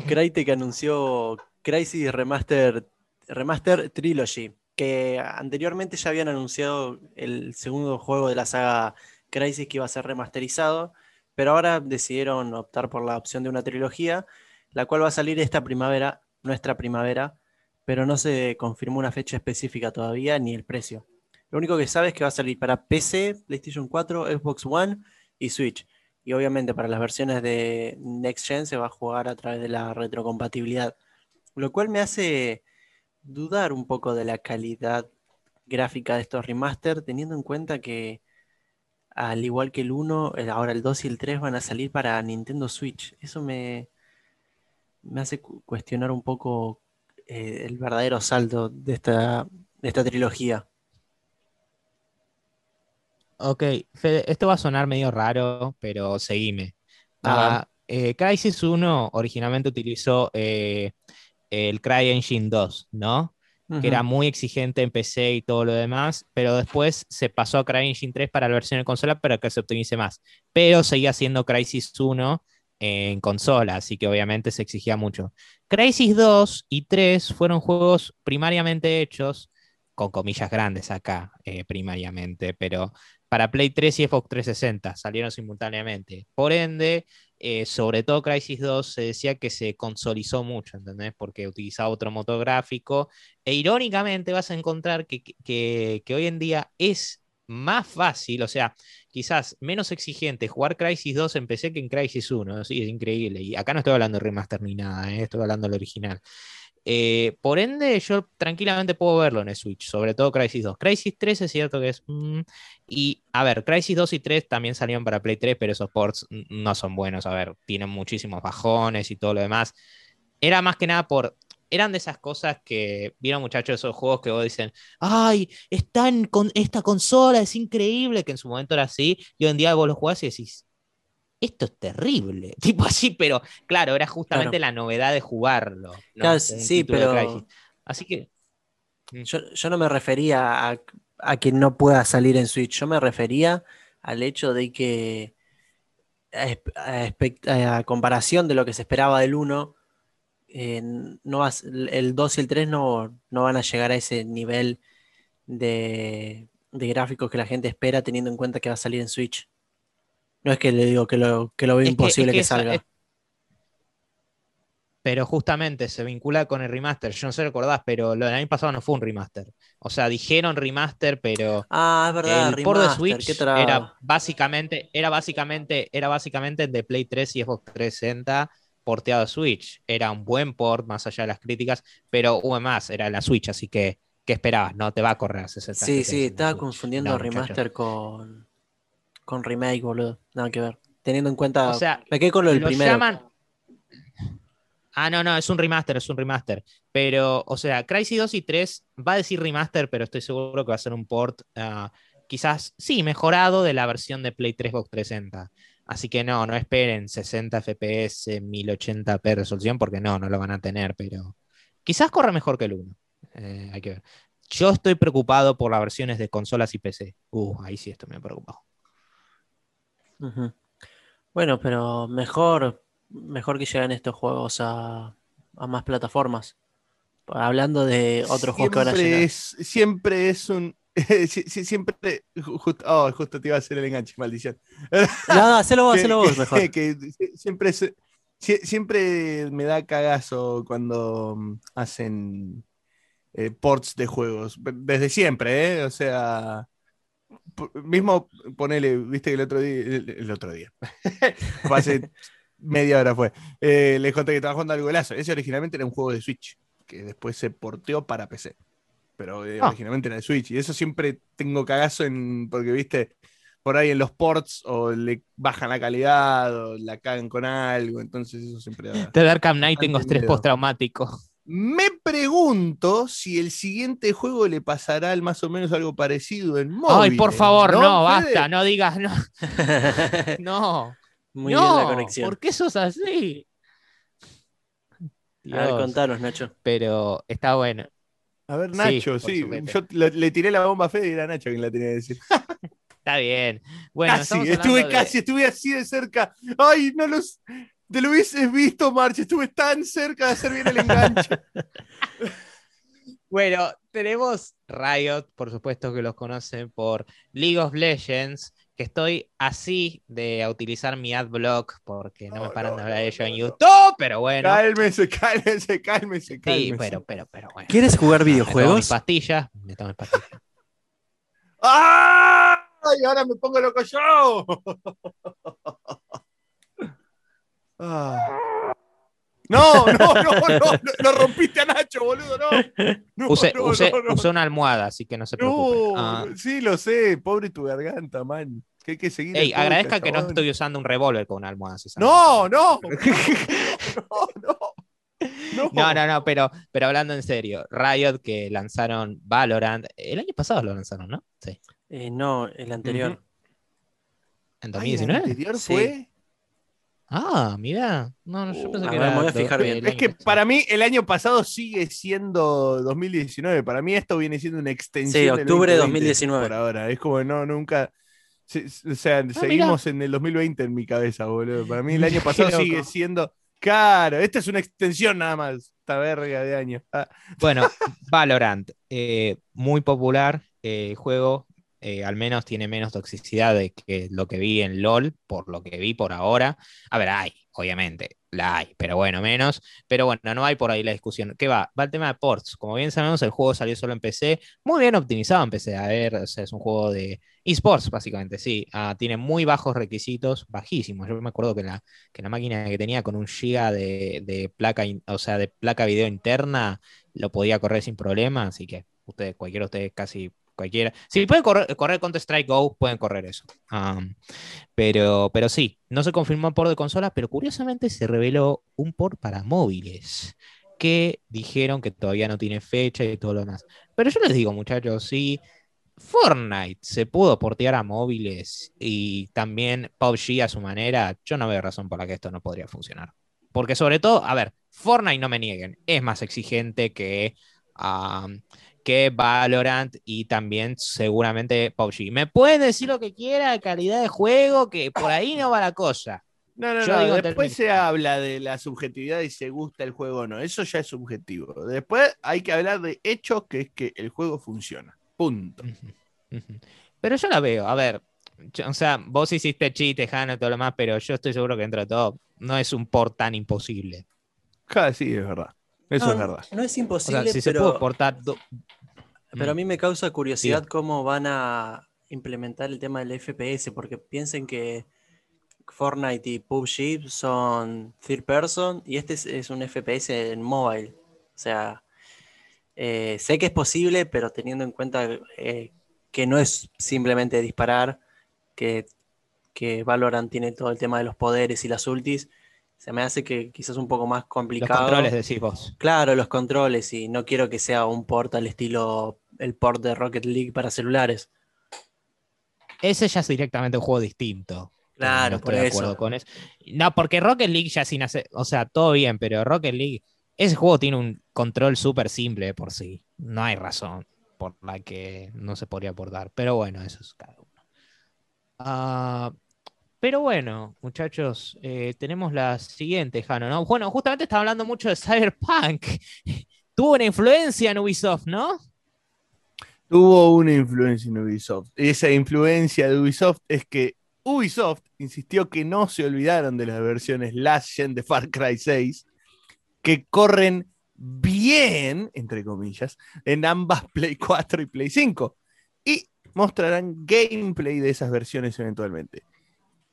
Speaker 1: Crytek anunció Crisis Remaster, Remaster Trilogy que anteriormente ya habían anunciado el segundo juego de la saga Crisis que iba a ser remasterizado, pero ahora decidieron optar por la opción de una trilogía, la cual va a salir esta primavera, nuestra primavera, pero no se confirmó una fecha específica todavía ni el precio. Lo único que sabe es que va a salir para PC, PlayStation 4, Xbox One y Switch. Y obviamente para las versiones de Next Gen se va a jugar a través de la retrocompatibilidad. Lo cual me hace dudar un poco de la calidad gráfica de estos remaster, teniendo en cuenta que al igual que el 1, ahora el 2 y el 3 van a salir para Nintendo Switch. Eso me, me hace cuestionar un poco eh, el verdadero salto de esta, de esta trilogía.
Speaker 2: Ok, esto va a sonar medio raro, pero seguime. Ah, eh, Crisis 1 originalmente utilizó eh, el CryEngine 2, ¿no? Que era muy exigente en PC y todo lo demás, pero después se pasó a CryEngine 3 para la versión de consola para que se optimice más. Pero seguía siendo Crisis 1 en consola, así que obviamente se exigía mucho. Crisis 2 y 3 fueron juegos primariamente hechos, con comillas grandes acá, eh, primariamente, pero para Play 3 y Xbox 360 salieron simultáneamente. Por ende, eh, sobre todo Crisis 2 se decía que se consolizó mucho, ¿entendés? Porque utilizaba otro motor gráfico. E irónicamente vas a encontrar que, que, hoy en día es más fácil, o sea, quizás menos exigente jugar Crisis 2 en PC que en Crisis 1, sí, es increíble. Y acá no estoy hablando de remaster ni nada, ¿eh? estoy hablando del original. Eh, por ende, yo tranquilamente puedo verlo en el Switch, sobre todo Crisis 2. Crisis 3 es cierto que es... Mm, y, a ver, Crisis 2 y 3 también salieron para Play 3, pero esos ports no son buenos. A ver, tienen muchísimos bajones y todo lo demás. Era más que nada por... Eran de esas cosas que vieron muchachos esos juegos que vos dicen, ay, están con esta consola, es increíble, que en su momento era así, y hoy en día vos lo jugás y decís, esto es terrible. *laughs* Tipo así, pero claro, era justamente la novedad de jugarlo.
Speaker 1: sí, pero.
Speaker 2: Así que.
Speaker 1: Mm. Yo, no me refería a, que no pueda salir en Switch, yo me refería al hecho de que, a, comparación de lo que se esperaba del 1, eh, no el 2 y el 3 no, no, van a llegar a ese nivel de, de gráficos que la gente espera teniendo en cuenta que va a salir en Switch. No es que le digo que lo, que lo veo imposible que, salga.
Speaker 2: pero justamente se vincula con el remaster. Yo no sé si recordás, pero lo del año pasado no fue un remaster. O sea, dijeron remaster, pero.
Speaker 1: Ah, es verdad.
Speaker 2: El port de Switch era básicamente, era básicamente, era básicamente de Play 3 y Xbox 360 porteado a Switch. Era un buen port, más allá de las críticas, pero hubo más, era la Switch, así que. ¿Qué esperabas? No te va a correr a 60
Speaker 1: Sí, sí, estaba confundiendo remaster con, con remake, boludo. Nada que ver. Teniendo en cuenta.
Speaker 2: O sea,
Speaker 1: me quedé con lo del primero. Llaman...
Speaker 2: Ah, no, no, es un remaster, es un remaster. Pero, o sea, Crysis 2 y 3 va a decir remaster, pero estoy seguro que va a ser un port, ah, quizás, sí, mejorado de la versión de Play 3 Box 360. Así que no, no esperen 60 FPS, 1080p resolución, porque no, no lo van a tener, pero quizás corra mejor que el 1. Eh, hay que ver. Yo estoy preocupado por las versiones de consolas y PC. Uh, ahí sí estoy me
Speaker 1: Bueno, pero mejor, mejor que lleguen estos juegos a, más plataformas. Hablando de otros juegos que van a llegar.
Speaker 3: Es, siempre es un. *laughs* siempre. oh, justo te iba a hacer el enganche, maldición.
Speaker 1: No, hacelo vos, *laughs* hacelo vos mejor. *laughs*
Speaker 3: siempre, siempre me da cagazo cuando mm, hacen eh, ports de juegos. Desde siempre, ¿eh? O sea mismo ponele, viste que el otro día, el, otro día, *laughs* hace media hora fue, eh, les conté que estaba jugando al golazo. Ese originalmente era un juego de Switch, que después se porteó para PC. Pero eh, ah. originalmente era de Switch. Y eso siempre tengo cagazo en, porque viste, por ahí en los ports o le bajan la calidad o la cagan con algo. Entonces eso siempre
Speaker 2: da. De Arkham Knight tengo estrés postraumático.
Speaker 3: Me pregunto si el siguiente juego le pasará al más o menos algo parecido en móvil.
Speaker 2: Ay, por favor, no, basta, no digas no. *laughs* no.
Speaker 1: Muy bien la conexión.
Speaker 2: ¿Por qué sos así?
Speaker 1: A ver, contanos, Nacho.
Speaker 2: Pero está bueno.
Speaker 3: A ver, Nacho, sí. Yo le, tiré la bomba a Fede y era Nacho quien la tenía que decir. *laughs*
Speaker 2: Está bien. Bueno,
Speaker 3: casi, estuve casi, estuve así de cerca. Ay, no los. Te lo hubieses visto, March. Estuve tan cerca de hacer bien el enganche. *laughs*
Speaker 2: bueno, tenemos Riot, por supuesto que los conocen por League of Legends, que estoy así de utilizar mi adblock porque no, me paran de hablar de ello en YouTube, pero bueno.
Speaker 3: Cálmese, cálmese, cálmese, cálmese.
Speaker 2: Sí, pero, pero, pero bueno.
Speaker 1: ¿Quieres jugar videojuegos? Me
Speaker 2: tomo pastillas, me tomo pastillas.
Speaker 3: ¡Ay! Ahora me pongo loco yo. Ah. No, no, no, no, lo rompiste a Nacho, boludo, no.
Speaker 2: usé, una almohada, así que no se preocupe. Ah.
Speaker 3: Sí, lo sé, pobre tu garganta, man. Que hay que seguir.
Speaker 2: Ey, agradezca que no estoy usando un revólver con una almohada.
Speaker 3: no, *laughs* no, no, no.
Speaker 2: No, no, no, pero, pero hablando en serio, Riot que lanzaron Valorant, el año pasado lo lanzaron, ¿no? Sí.
Speaker 1: Eh, no, el anterior.
Speaker 2: ¿En 2019?
Speaker 3: ¿El anterior fue?
Speaker 2: Ah, mira. No, no, yo pensé que
Speaker 1: era. voy a fijar bien.
Speaker 3: Es que para mí el año pasado sigue siendo 2019. Para mí esto viene siendo una extensión.
Speaker 1: Sí, octubre de 2019.
Speaker 3: Por ahora. Es como, no, nunca. O sea, ah, seguimos en el 2020 en mi cabeza, boludo. Para mí el año pasado sigue siendo. Claro, esta es una extensión nada más. Esta verga de año. Ah.
Speaker 2: Bueno, Valorant. Eh, muy popular eh, juego. Eh, al menos tiene menos toxicidad de que lo que vi en LOL, por lo que vi por ahora. A ver, hay, obviamente, la hay, pero bueno, menos. Pero bueno, no hay por ahí la discusión. ¿Qué va? Va el tema de ports. Como bien sabemos, el juego salió solo en PC, muy bien optimizado en PC. A ver, es un juego de esports, básicamente, sí. Ah, tiene muy bajos requisitos, bajísimos. Yo me acuerdo que la, que la máquina que tenía con un giga de, placa, o sea, de placa video interna, lo podía correr sin problema, así que ustedes, cualquiera de ustedes casi cualquiera. Si pueden correr, correr Counter-Strike Go, pueden correr eso. pero, pero sí, no se confirmó por de consola, pero curiosamente se reveló un port para móviles que dijeron que todavía no tiene fecha y todo lo demás. Pero yo les digo, muchachos, si Fortnite se pudo portear a móviles y también PUBG a su manera, yo no veo razón por la que esto no podría funcionar. Porque sobre todo, a ver, Fortnite no me nieguen, es más exigente que, que Valorant y también seguramente PUBG. Me pueden decir lo que quiera calidad de juego, que por ahí no va la cosa.
Speaker 3: No, no, no. Después se habla de la subjetividad y se gusta el juego o no. Eso ya es subjetivo. Después hay que hablar de hechos, que es que el juego funciona. Punto.
Speaker 2: Pero yo la veo. A ver, o sea, vos hiciste chiste, Hanna y todo lo demás, pero yo estoy seguro que dentro de todo no es un port tan imposible.
Speaker 3: Sí, es verdad. Eso es verdad.
Speaker 1: No es imposible, si pero... se puede
Speaker 2: portar...
Speaker 1: Pero a mm. mí me causa curiosidad cómo van a implementar el tema del FPS, porque piensen que Fortnite y PUBG son third person y este es, un FPS en mobile. O sea, eh, sé que es posible, pero teniendo en cuenta eh, que no es simplemente disparar, que, que Valorant tiene todo el tema de los poderes y las ultis, se me hace que quizás un poco más complicado.
Speaker 2: Los controles, decís vos.
Speaker 1: Claro, los controles, y no quiero que sea un port al estilo el port de Rocket League para celulares.
Speaker 2: Ese ya es directamente un juego distinto.
Speaker 1: Claro,
Speaker 2: por eso. con eso. No, porque Rocket League ya sin hacer, o sea, todo bien, pero Rocket League, ese juego tiene un control súper simple por sí. No hay razón por la que no se podría abordar. Pero bueno, eso es cada uno. Ah, pero bueno, muchachos, eh, tenemos la siguiente, Jano, ¿no? Bueno, justamente estaba hablando mucho de Cyberpunk. *laughs* Tuvo una influencia en Ubisoft, ¿no?
Speaker 3: Tuvo una influencia en Ubisoft. Esa influencia de Ubisoft es que Ubisoft insistió que no se olvidaron de las versiones Last Gen de Far Cry 6, que corren bien, entre comillas, en ambas *laughs* Play 4 y Play 5. Y mostrarán gameplay de esas versiones eventualmente.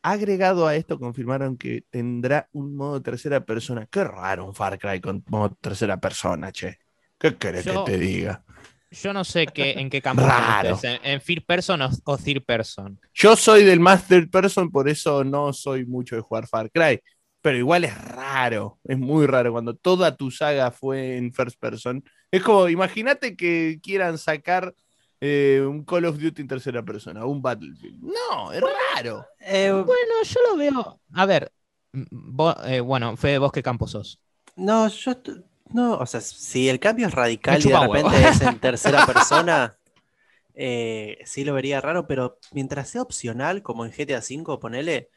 Speaker 3: Agregado a esto, confirmaron que tendrá un modo tercera persona. Qué raro un Far Cry con modo tercera persona, che. ¿Qué querés que te diga?
Speaker 2: Yo no sé qué, en qué campo en, en Third Person o, Third Person.
Speaker 3: Yo soy del más Third Person, por eso no soy mucho de jugar Far Cry. Pero igual es raro, es muy raro cuando toda tu saga fue en First Person. Es como, imagínate que quieran sacar eh, un Call of Duty en tercera persona, un Battlefield. No, es raro.
Speaker 2: Eh, bueno, yo lo veo. A ver, eh, bueno, Fede, vos qué campo sos.
Speaker 1: No, yo no, o sea, si el cambio es radical y de repente es en tercera *laughs* persona, eh, sí lo vería raro, pero mientras sea opcional, como en GTA V, ponele,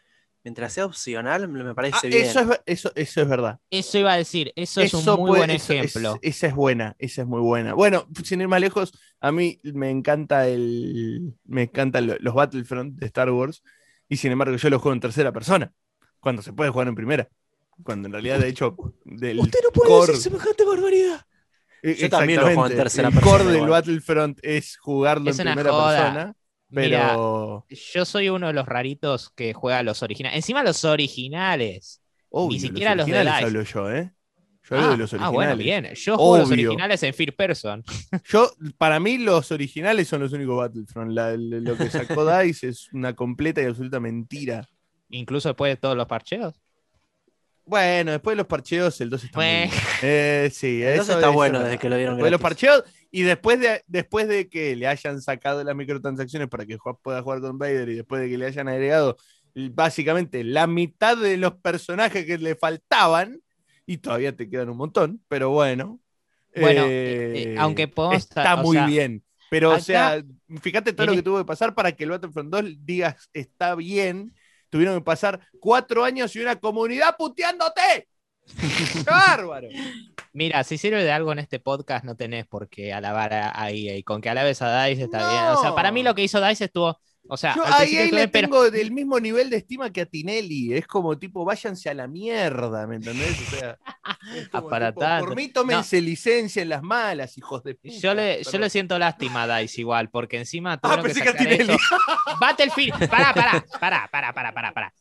Speaker 1: mientras sea opcional, me parece ah, bien.
Speaker 3: Eso es, eso, eso es verdad.
Speaker 2: Eso iba a decir, eso, es un muy buen ejemplo.
Speaker 3: esa es buena, esa es muy buena. Bueno, sin ir más lejos, a mí me encanta el. Me encantan los Battlefront de Star Wars, y sin embargo, yo los juego en tercera persona, cuando se puede jugar en primera. Cuando en realidad, de hecho,
Speaker 1: del Usted no puede core... decir semejante barbaridad.
Speaker 3: Yo también lo juego en tercera el persona. El core del Battlefront es jugarlo en primera persona. Pero.
Speaker 2: yo soy uno de los raritos que juega los originales. Encima los originales. Ni siquiera los, de DICE.
Speaker 3: hablo yo, ¿eh? Yo hablo de los originales. Ah, bueno, bien.
Speaker 2: Yo juego los originales en Fear Person. *laughs*
Speaker 3: Yo, para mí, los originales son los únicos Battlefront. lo que sacó *laughs* DICE es una completa y absoluta mentira.
Speaker 2: Incluso después de todos los parcheos.
Speaker 3: Bueno, después de los parcheos, el 2 está bueno. Eh, sí,
Speaker 1: el 2 está bueno desde que lo dieron
Speaker 3: Después de los parcheos y después de, después de que le hayan sacado las microtransacciones para que pueda jugar con Vader y después de que le hayan agregado básicamente la mitad de los personajes que le faltaban, y todavía te quedan un montón, pero bueno.
Speaker 2: Bueno, eh, eh, aunque
Speaker 3: Está muy bien. Pero, o sea, fíjate todo lo que tuvo que pasar para que el Battlefront 2 digas está bien tuvieron que pasar cuatro años y una comunidad puteándote. ¡Qué *laughs* bárbaro!
Speaker 2: Mira, si sirve de algo en este podcast, no tenés por qué alabar a EA. Con que alabes a DICE está bien. O sea, para mí lo que hizo DICE estuvo o sea,
Speaker 3: yo ahí, le tengo del mismo nivel de estima que a Tinelli. Es como tipo, váyanse a la mierda, ¿me entendés? O sea, *laughs*
Speaker 2: Para
Speaker 3: por mí tómense licencia en las malas, hijos de puta.
Speaker 2: Yo le, yo le siento lástima a Dice igual, porque encima ah, que sacar eso. *laughs* Battlefield, pará, pará, pará, pará, pará, pará, pará.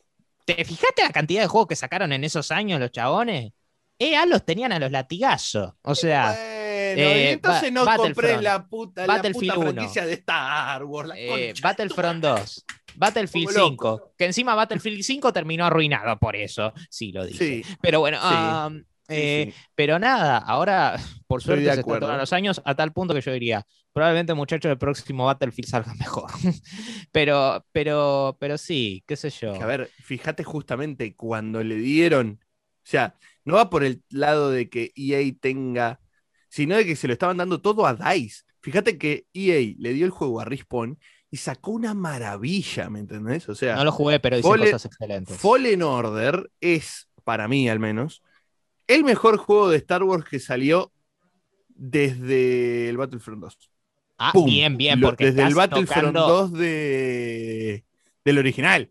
Speaker 2: ¿Te fijaste la cantidad de juegos que sacaron en esos años los chabones? EA los tenían a los latigazos. O sea.
Speaker 3: Eh, entonces no compré la puta, la puta franquicia de Star Wars.
Speaker 2: Eh, Battlefront 2. Battlefield 5, que encima Battlefield 5 terminó arruinado por eso, sí lo dije. Pero bueno, um, Eh, pero nada, ahora *laughs* por suerte se están los años a tal punto que yo diría, probablemente muchachos el próximo Battlefield salga *laughs* mejor. pero, pero, pero sí, qué sé yo.
Speaker 3: A ver, fíjate justamente cuando le dieron, o sea, no va por el lado de que EA tenga, sino de que se lo estaban dando todo a DICE. Fíjate que EA le dio el juego a Respawn y sacó una maravilla, ¿me entendés? O sea,
Speaker 2: no lo jugué, pero dice cosas excelentes.
Speaker 3: Fallen Order es, para mí al menos, el mejor juego de Star Wars que salió desde el Battlefront 2.
Speaker 2: Ah, bien, bien, porque
Speaker 3: desde el Battlefront 2 de, del original.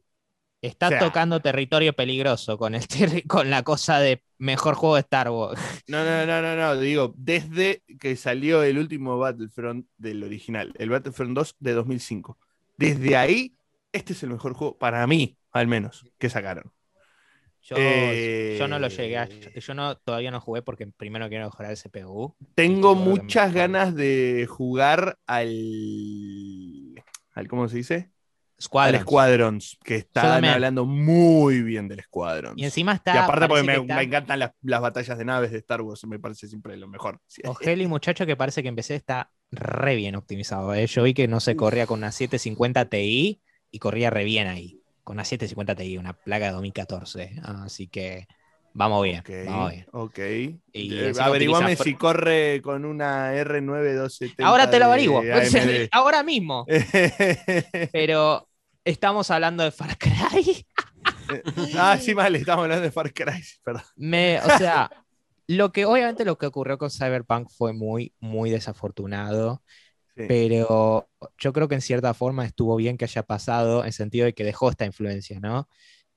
Speaker 2: Estás tocando territorio peligroso con, el *laughs* con la cosa de mejor juego de Star Wars.
Speaker 3: No, no, no, no, no, digo, desde que salió el último Battlefront del original, el Battlefront 2 de 2005. Desde ahí, este es el mejor juego, para mí, al menos, que sacaron.
Speaker 2: Yo, yo, no lo llegué a, eh, Yo no, todavía no jugué porque primero quiero mejorar el CPU.
Speaker 3: Tengo muchas ganas de jugar al. al ¿Cómo se dice?
Speaker 2: Squadrons.
Speaker 3: Squadrons, que están hablando muy bien del Squadrons.
Speaker 2: Y encima está.
Speaker 3: Y aparte, porque me, encantan las, batallas de naves de Star Wars, me parece siempre lo mejor. *laughs*
Speaker 2: Ogeli, muchacho, que parece que empecé está re bien optimizado. ¿eh? Yo vi que no se corría con una 750 Ti y corría re bien ahí con una 750 Ti, una placa de 2014. Así que vamos bien. vamos bien.
Speaker 3: Ok. Y eh, averiguame si corre con una R9270.
Speaker 2: Ahora te lo averiguo. Ahora mismo. *laughs* Pero estamos hablando de Far Cry.
Speaker 3: ah, sí, vale, estamos hablando de Far Cry. Perdón.
Speaker 2: Me, o sea, lo que obviamente lo que ocurrió con Cyberpunk fue muy, muy desafortunado. Pero yo creo que en cierta forma estuvo bien que haya pasado en sentido de que dejó esta influencia, ¿no?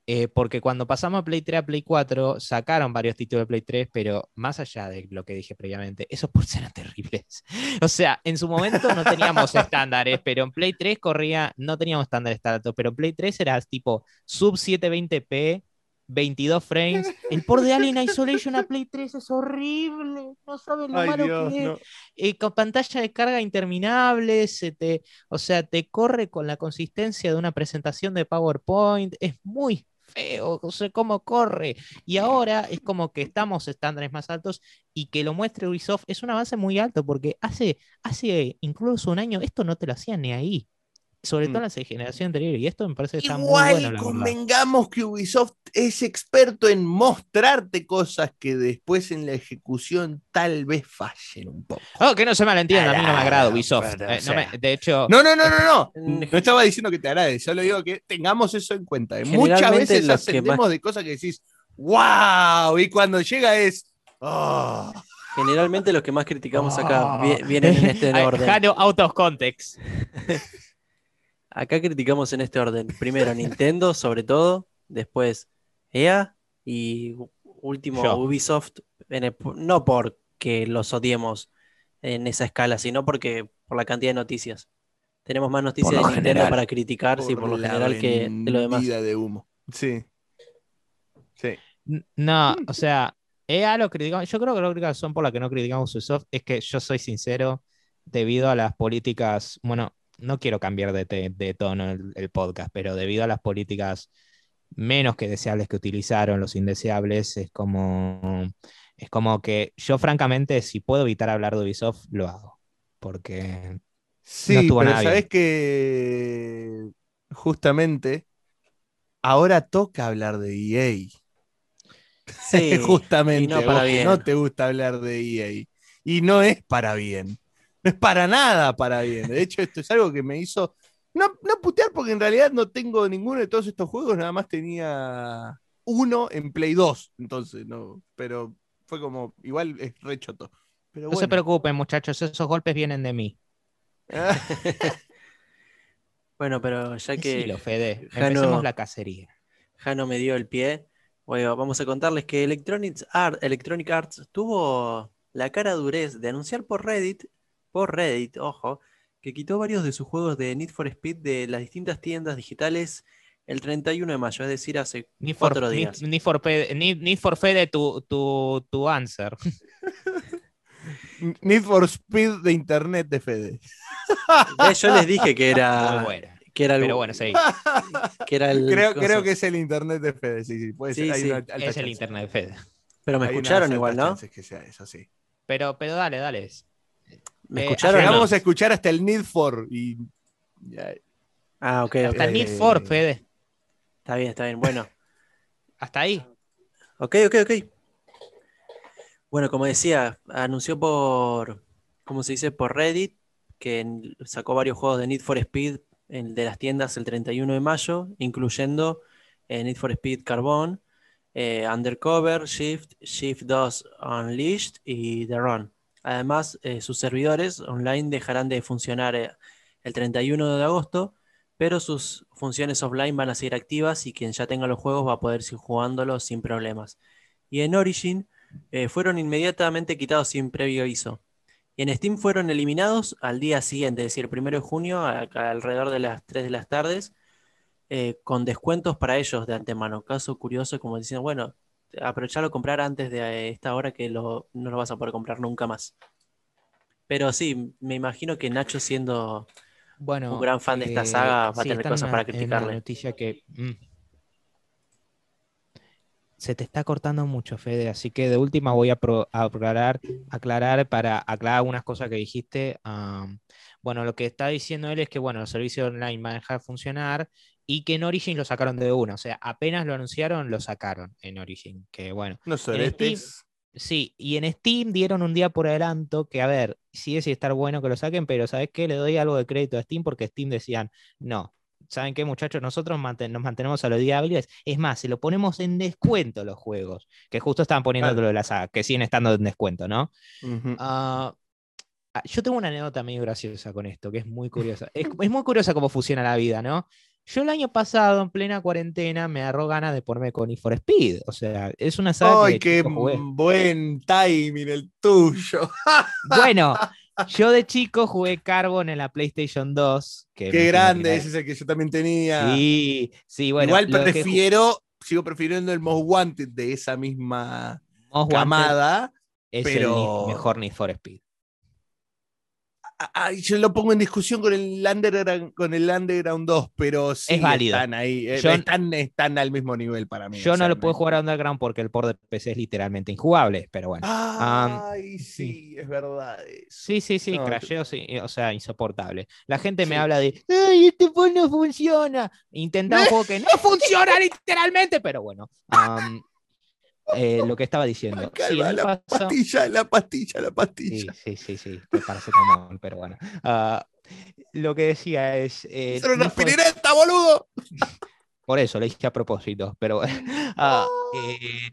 Speaker 2: Eh, porque cuando pasamos a Play 3 a Play 4, sacaron varios títulos de Play 3, pero más allá de lo que dije previamente, esos ports eran terribles. *laughs* o sea, en su momento no teníamos *laughs* estándares, pero en Play 3 corría, no teníamos estándares tanto, pero en Play 3 era tipo sub 720p 22 frames. El port de Alien Isolation a Play 3 es horrible. No sabes lo malo que es. Eh, con pantalla de carga interminable, se te, o sea, te corre con la consistencia de una presentación de PowerPoint. Es muy feo, no sé cómo corre. Y ahora es como que estamos estándares más altos y que lo muestre Ubisoft es un avance muy alto porque hace, hace incluso un año esto no te lo hacían ni ahí sobre todo mm. en la generación anterior. Y esto me parece que está muy bueno.
Speaker 3: convengamos que Ubisoft es experto en mostrarte cosas que después en la ejecución tal vez fallen un poco.
Speaker 2: Oh, que no se malentienda, a mí no me agrada Ubisoft. Eh, de hecho.
Speaker 3: No, no, no, no, no. No estaba diciendo que te agrade, solo digo que tengamos eso en cuenta. Muchas veces ascendemos de cosas que decís, ¡wow! Y cuando llega es. Oh.
Speaker 1: Generalmente los que más criticamos acá vienen en este *laughs* orden.
Speaker 2: out of context. *laughs*
Speaker 1: Acá criticamos en este orden. Primero Nintendo, sobre todo. Después EA. Y último Ubisoft. no porque los odiemos en esa escala, sino porque por la cantidad de noticias. Tenemos más noticias de Nintendo para criticar, sí, por lo general que de lo demás.
Speaker 3: de humo. Sí. Sí.
Speaker 2: No, o sea, EA lo criticamos. Yo creo que la única razón por la que no criticamos Ubisoft es que yo soy sincero, debido a las políticas, bueno, no quiero cambiar de, tono el, podcast, pero debido a las políticas menos que deseables que utilizaron, los indeseables, es como, es como que yo francamente, si puedo evitar hablar de Ubisoft, lo hago. Porque...
Speaker 3: Sí, pero sabes que justamente ahora toca hablar de EA. Sí, *laughs* justamente, no, para bien. no te gusta hablar de EA. Y no es para bien no es para nada para bien. De hecho, esto es algo que me hizo no, no putear porque en realidad no tengo ninguno de todos estos juegos, nada más tenía uno en Play 2, entonces, no, pero fue como, igual es re choto.
Speaker 2: no se preocupen, muchachos, esos golpes vienen de mí. *laughs*
Speaker 1: bueno, pero ya que.
Speaker 2: Sí, lo Fede. Empecemos la cacería.
Speaker 1: Jano me dio el pie. Bueno, vamos a contarles que Electronic, Electronic Arts tuvo la cara durez de anunciar por Reddit por Reddit, ojo, que quitó varios de sus juegos de Need for Speed de las distintas tiendas digitales el 31 de mayo, es decir, hace cuatro días.
Speaker 2: Need, for, need, for Fede tu, tu, tu answer. *laughs*
Speaker 3: Need for Speed de internet de Fede.
Speaker 1: Yo les dije que era. *laughs* Que era el,
Speaker 2: Pero bueno, sí.
Speaker 3: Que era el, creo, creo, que es el internet de Fede, sí, sí. Puede
Speaker 2: ser, es el internet de Fede.
Speaker 1: Pero me escucharon igual, ¿no?
Speaker 3: Que sea eso, sí.
Speaker 2: Pero, pero dale, dale.
Speaker 3: ¿Me eh, escucharon? Llegamos a escuchar hasta el Need for y.
Speaker 1: Ah, ok.
Speaker 2: Hasta el Need for, Fede.
Speaker 1: Está bien, está bien. Bueno. *laughs*
Speaker 2: hasta ahí.
Speaker 1: Ok, ok, ok. Bueno, como decía, anunció por. ¿Cómo se dice? Por Reddit que sacó varios juegos de Need for Speed de las tiendas el 31 de mayo, incluyendo eh, Need for Speed Carbon, eh, Undercover, Shift, Shift 2 Unleashed y The Run. Además, eh, sus servidores online dejarán de funcionar el 31 de agosto, pero sus funciones offline van a seguir activas y quien ya tenga los juegos va a poder seguir jugándolos sin problemas. Y en Origin fueron inmediatamente quitados sin previo aviso. Y en Steam fueron eliminados al día siguiente, es decir, el 1 de junio, alrededor de las 3 de las tardes, eh, con descuentos para ellos de antemano. Caso curioso, como diciendo, bueno, aprovecharlo comprar antes de eh, esta hora que no lo vas a poder comprar nunca más. Pero sí, me imagino que Nacho, siendo bueno, un gran fan de esta eh, saga, va a tener cosas para criticarle.
Speaker 2: noticia que. Mm, se te está cortando mucho, Fede, así que de última voy a, aclarar, aclarar, para aclarar algunas cosas que dijiste. bueno, lo que está diciendo él es que bueno, los servicios online van a dejar de funcionar y que en Origin lo sacaron de uno. O sea, apenas lo anunciaron, lo sacaron en Origin. Que bueno.
Speaker 3: No sé, este
Speaker 2: Sí, y en Steam dieron un día por adelanto que, a ver, sí es estar bueno que lo saquen, pero ¿sabes qué? Le doy algo de crédito a Steam porque Steam decían, no, ¿saben qué, muchachos? Nosotros nos mantenemos a los días Es más, se lo ponemos en descuento los juegos, que justo estaban poniendo lo de la saga, que siguen estando en descuento, ¿no? Ah, ah, yo tengo una anécdota medio graciosa con esto, que es muy curiosa. es, muy curiosa cómo funciona la vida, ¿no? Yo el año pasado, en plena cuarentena, me agarró ganas de ponerme con Need for Speed. O sea, es una saga
Speaker 3: ¡Ay, qué buen timing el tuyo! *laughs*
Speaker 2: bueno, yo de chico jugué Carbon en la PlayStation 2.
Speaker 3: Que Qué grande, ese es el que yo también tenía.
Speaker 2: Sí, sí, bueno.
Speaker 3: Igual prefiero, sigo prefiriendo el Most Wanted de esa misma camada.
Speaker 2: Es
Speaker 3: pero...
Speaker 2: el mejor Need for Speed
Speaker 3: yo lo pongo en discusión con el Underground, con el Underground 2, pero sí
Speaker 2: es válido.
Speaker 3: están ahí. Eh, están, están, al mismo nivel para mí.
Speaker 2: Yo no lo puedo jugar a Underground porque el port de PC es literalmente injugable, pero bueno.
Speaker 3: Ay, sí, es verdad.
Speaker 2: Sí, sí, sí, crasheo, sí, o sea, insoportable. La gente me habla de, ¡ay, este port no funciona! Intenta un *laughs* juego que no funciona literalmente, pero bueno. Eh, lo que estaba diciendo.
Speaker 3: la pastilla, la pastilla, la pastilla.
Speaker 2: Sí, sí, sí, sí, parece como, pero bueno. Uh, lo que decía es.
Speaker 3: Eh, ¡Es una aspireta, boludo!
Speaker 2: Por eso, le dije a propósito, pero. Uh, *laughs* eh,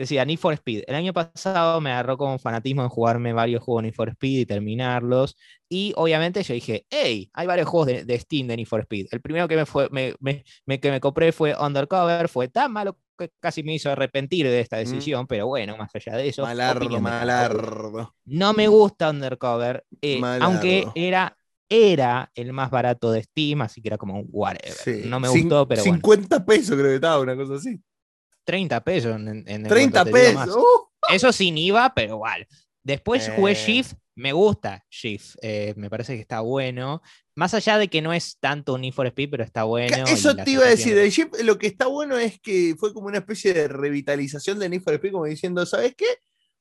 Speaker 2: decía Need for Speed. El año pasado me agarró con fanatismo en jugarme varios juegos de Need for Speed y terminarlos. Y obviamente yo dije, hey, hay varios juegos de, Steam de Need for Speed. El primero que me, fue, me, me, que me compré fue Undercover, fue tan malo casi me hizo arrepentir de esta mm. decisión, pero bueno, más allá de eso.
Speaker 3: Malardo, malardo.
Speaker 2: No me gusta Undercover, eh, aunque era era el más barato de Steam, así que era como un whatever. No me gustó, pero
Speaker 3: 50 pesos creo que estaba, una cosa así.
Speaker 2: 30 pesos en, en
Speaker 3: 30 pesos. Uh.
Speaker 2: Eso sin IVA, pero igual. Después jugué eh. Shift, me gusta Shift, eh, me parece que está bueno. Más allá de que no es tanto un Need for Speed, pero está bueno.
Speaker 3: Eso te iba a decir, de lo que está bueno es que fue como una especie de revitalización de Need for Speed, como diciendo, ¿sabes qué?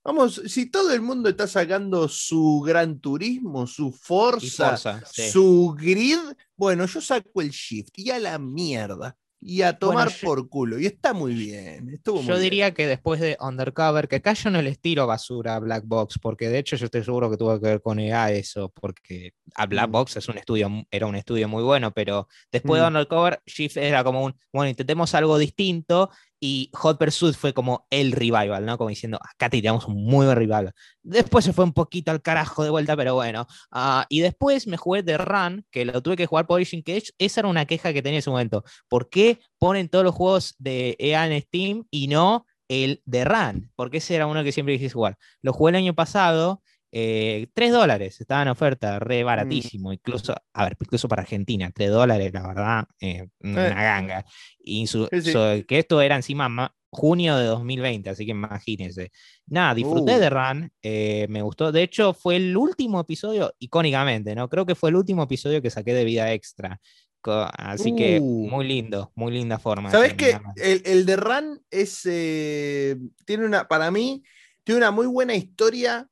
Speaker 3: Vamos, si todo el mundo está sacando su gran turismo, su Forza, su grid, bueno, yo saco el Shift y a la mierda y a tomar por culo. Y está muy bien. yo
Speaker 2: diría que después de Undercover, que acá yo no les tiro basura a Black Box, porque de hecho yo estoy seguro que tuvo que ver con EA eso, porque a Black mm. Box es un estudio, era un estudio muy bueno, pero después de mm. Undercover, Shift era como un, bueno, intentemos algo distinto y Hot Pursuit fue como el revival, ¿no? Como diciendo, acá tiramos un muy buen rival. Después se fue un poquito al carajo de vuelta, pero bueno. Ah, y después me jugué The Run, que lo tuve que jugar por Origin, que esa era una queja que tenía en ese momento. ¿Por qué ponen todos los juegos de EA en Steam y no el The Run? Porque ese era uno que siempre quise jugar. Lo jugué el año pasado eh, 3 dólares, estaba en oferta, re mm. baratísimo, incluso, a ver, incluso para Argentina, 3 dólares, la verdad, eh, una eh. ganga. Y que esto era encima junio de 2020, así que imagínense. Nada, disfruté uh. de Run, eh, me gustó. De hecho, fue el último episodio, icónicamente, ¿no? Creo que fue el último episodio que saqué de vida extra. Así que uh. muy lindo, muy linda forma.
Speaker 3: ¿Sabes qué? El, el, de Run es. Tiene una. Para mí, tiene una muy buena historia.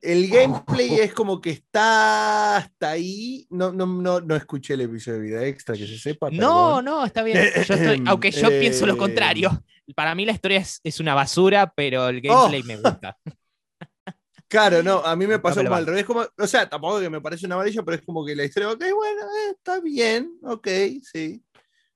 Speaker 3: El *laughs* gameplay es como que está hasta ahí. No, no, no, no escuché el episodio de vida extra, que se sepa.
Speaker 2: No, no, está bien. *laughs* aunque yo pienso lo eh, contrario. Para mí la historia es, es una basura, pero el gameplay me gusta. *laughs*
Speaker 3: Claro, no, a mí me pasó como al revés. Como, o sea, tampoco que me parece una amarilla, pero es como que la historia, ok, bueno, eh, está bien, ok, sí.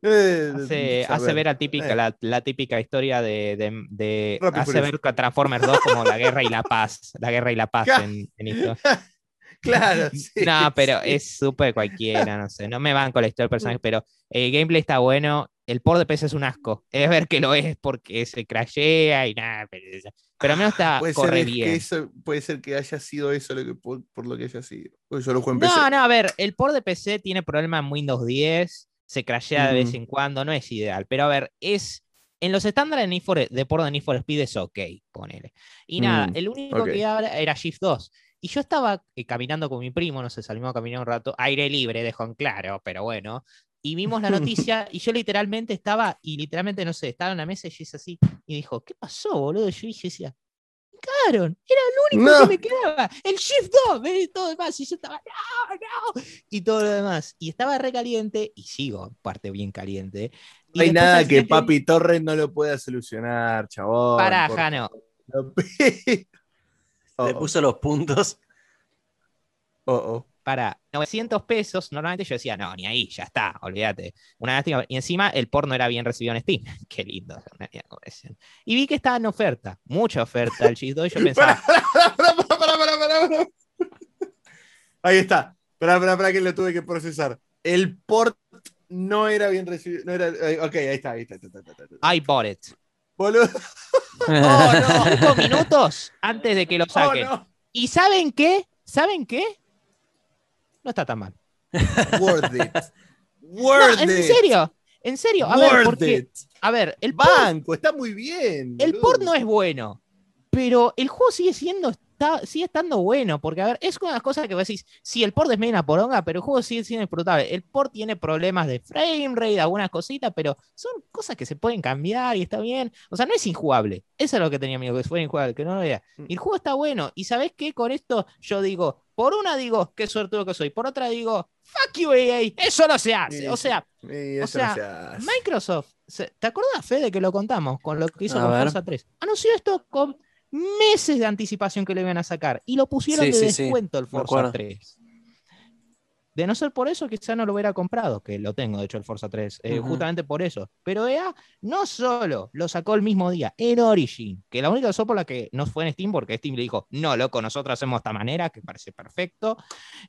Speaker 2: Eh, hace, ver a típica, eh. la, típica historia de, de, hace ver a Transformers 2 como la guerra y la paz, la guerra y la paz en, esto. *laughs*
Speaker 3: Claro. *laughs*
Speaker 2: Sí, no, pero es súper cualquiera, no sé. No me van con la historia del personaje, mm. pero el gameplay está bueno. El port de PC es un asco. Es ver que lo es porque se crashea y nada. Pero, pero al menos está, puede corre bien.
Speaker 3: puede ser que haya sido eso lo que, por, lo que haya sido.
Speaker 2: No, no, a ver, el port de PC tiene problemas en Windows 10 se crashea de vez en cuando, no es ideal. Pero a ver, es. En los estándares de, de port de Need for Speed es ok, ponele. Y nada, mm, el único que había era Shift 2. Y yo estaba eh, caminando con mi primo, no sé, salimos a caminar un rato, aire libre, dejo en claro, pero bueno. Y vimos la *laughs* noticia y yo literalmente estaba, y literalmente, no sé, estaba en la mesa y yo hice así, y dijo, ¿qué pasó, boludo? Yo dije, decía, era el único que me quedaba. El Shift 2, y todo lo demás. Y yo estaba, no, no. Y todo lo demás. Y estaba recaliente, y sigo, parte bien caliente.
Speaker 3: No hay nada que Papi Torres no lo pueda solucionar, chabón.
Speaker 2: Para, Jano. *laughs*
Speaker 1: Le puso los puntos.
Speaker 3: Oh, oh
Speaker 2: para 900 pesos, normalmente yo decía, no, ni ahí, ya está, olvídate. Una lástima. Y encima el porno era bien recibido en Steam. *laughs* Qué lindo. Y vi que estaba en oferta, mucha oferta el X2 y yo *laughs* pensaba...
Speaker 3: ahí está. Para, para, para que lo tuve que procesar. El port no era bien recibido. No era, ok, ahí está, ahí está.
Speaker 2: I bought it. Boludo. *laughs* Oh, no, cinco minutos antes de que lo oh, saquen. ¿Y saben qué? ¿Saben qué? No está tan mal. *laughs*
Speaker 3: Worth it. *laughs* Worth
Speaker 2: en serio, en serio. A ver, porque, a ver, el
Speaker 3: banco está muy bien.
Speaker 2: El port no es bueno, pero el juego sigue siendo sigue estando bueno, porque a ver, es una de las cosas que vos decís, sí, el port es media poronga, pero el juego sigue siendo disfrutable. El port tiene problemas de frame rate, algunas cositas, pero son cosas que se pueden cambiar y está bien. O sea, no es injugable. Eso es lo que tenía miedo, que fuera injugable, que no lo vea. Y el juego está bueno. Y ¿sabés qué? Con esto yo digo, por una digo, qué suertudo que soy. Por otra digo, fuck you, EA. Eso no se hace. o sea, o sea Microsoft, ¿te acuerdas, Fede, que lo contamos con lo que hizo con Forza 3? Anunció esto con meses de anticipación que le iban a sacar y lo pusieron de descuento el Forza 3. De no ser por eso, quizá no lo hubiera comprado, que lo tengo, de hecho, el Forza 3, eh, justamente por eso. Pero EA no solo lo sacó el mismo día, en Origin, que la única razón por la que no fue en Steam, porque Steam le dijo, no, loco, nosotros hacemos esta manera, que parece perfecto,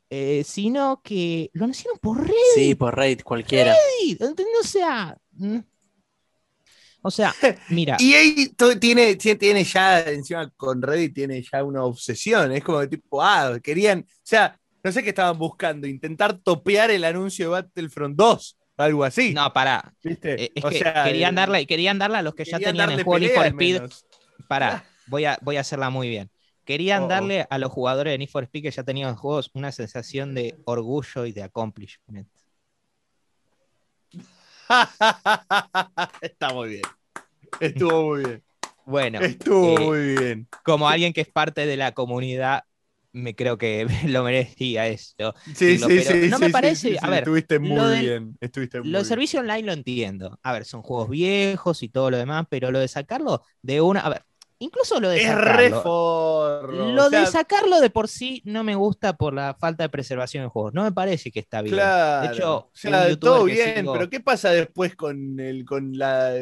Speaker 2: eh, sino que lo anunciaron por Reddit.
Speaker 1: Sí, por Reddit, cualquiera.
Speaker 2: Reddit, o sea, o sea, mira. *laughs*
Speaker 3: Y ahí tiene, tiene ya, encima con Reddit, tiene ya una obsesión. Es como de tipo, ah, querían, o sea, no sé qué estaban buscando, intentar topear el anuncio de Battlefront 2, algo así.
Speaker 2: No, para. Eh, es que querían, eh, darle, querían darle a los que ya tenían el juego Need for Speed. Para, voy a, voy a hacerla muy bien. Querían oh, oh. darle a los jugadores de Need for Speed que ya tenían juegos una sensación de orgullo y de accomplishment. *laughs*
Speaker 3: Está muy bien. Estuvo muy bien.
Speaker 2: Bueno,
Speaker 3: estuvo eh, muy bien.
Speaker 2: Como alguien que es parte de la comunidad, me creo que *laughs* lo merecía esto.
Speaker 3: Sí, sí, sí.
Speaker 2: No me parece. a ver,
Speaker 3: estuviste muy bien. Estuviste muy
Speaker 2: lo servicio online lo entiendo. A ver, son juegos viejos y todo lo demás, pero lo de sacarlo de una. A ver, Incluso lo de sacarlo. Lo de sacarlo de por sí no me gusta por la falta de preservación de juegos. No me parece que está bien.
Speaker 3: de hecho, todo bien, pero ¿qué pasa después con el, con la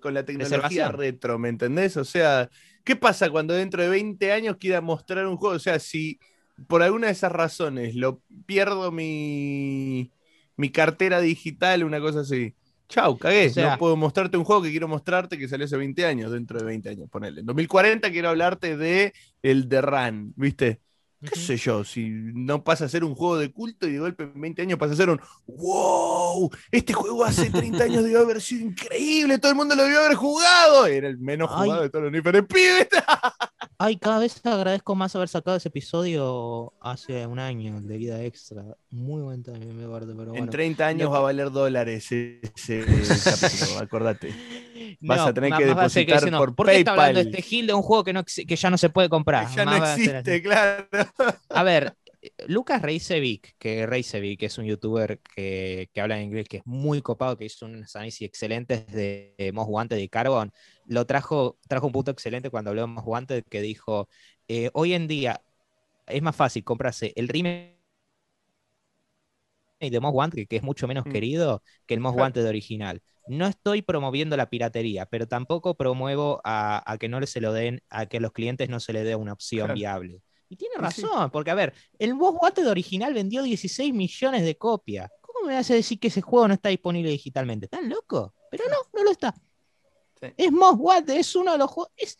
Speaker 3: con la tecnología retro, ¿me entendés? O sea, ¿qué pasa cuando dentro de 20 años quiera mostrar un juego? O sea, si por alguna de esas razones lo pierdo mi, mi cartera digital, una cosa así Chau, cagué. no puedo mostrarte un juego que quiero mostrarte que salió hace 20 años, dentro de 20 años, ponele. En 2040 quiero hablarte de el The Run, ¿viste? ¿Qué sé yo? Si no pasa a ser un juego de culto y de golpe en 20 años pasa a ser un ¡Wow! Este juego hace 30 años debió haber sido increíble, todo el mundo lo debió haber jugado. Era el menos jugado de todos los Need *laughs*
Speaker 2: Ay, cada vez agradezco más haber sacado ese episodio hace un año de vida extra. Muy buen también, me acuerdo. Pero
Speaker 3: en 30 años va a valer dólares ese, *laughs* capítulo, acordate. Vas a tener que depositar por ¿Por qué está hablando
Speaker 2: este Gil de un juego que, no, que ya no se puede comprar?
Speaker 3: ya no existe, claro. *laughs*
Speaker 2: A ver, Lucas Reisevik, que Reisevik es un youtuber que, habla en inglés, que es muy copado, que hizo unas análisis excelentes de Most Wanted y Carbon, lo trajo, trajo un punto excelente cuando habló de Most Wanted, que dijo, eh, hoy en día es más fácil comprarse el remake de Most Wanted, que es mucho menos mm. querido que el Most Wanted original. No estoy promoviendo la piratería, pero tampoco promuevo a, que no se lo den, a que a los clientes no se les dé una opción viable. Y tiene razón, porque a ver, el Most Wanted original vendió 16 millones de copias. ¿Cómo me hace decir que ese juego no está disponible digitalmente? ¿Están loco? Pero no, no lo está. Es Most Wanted, es uno de los juegos. Es,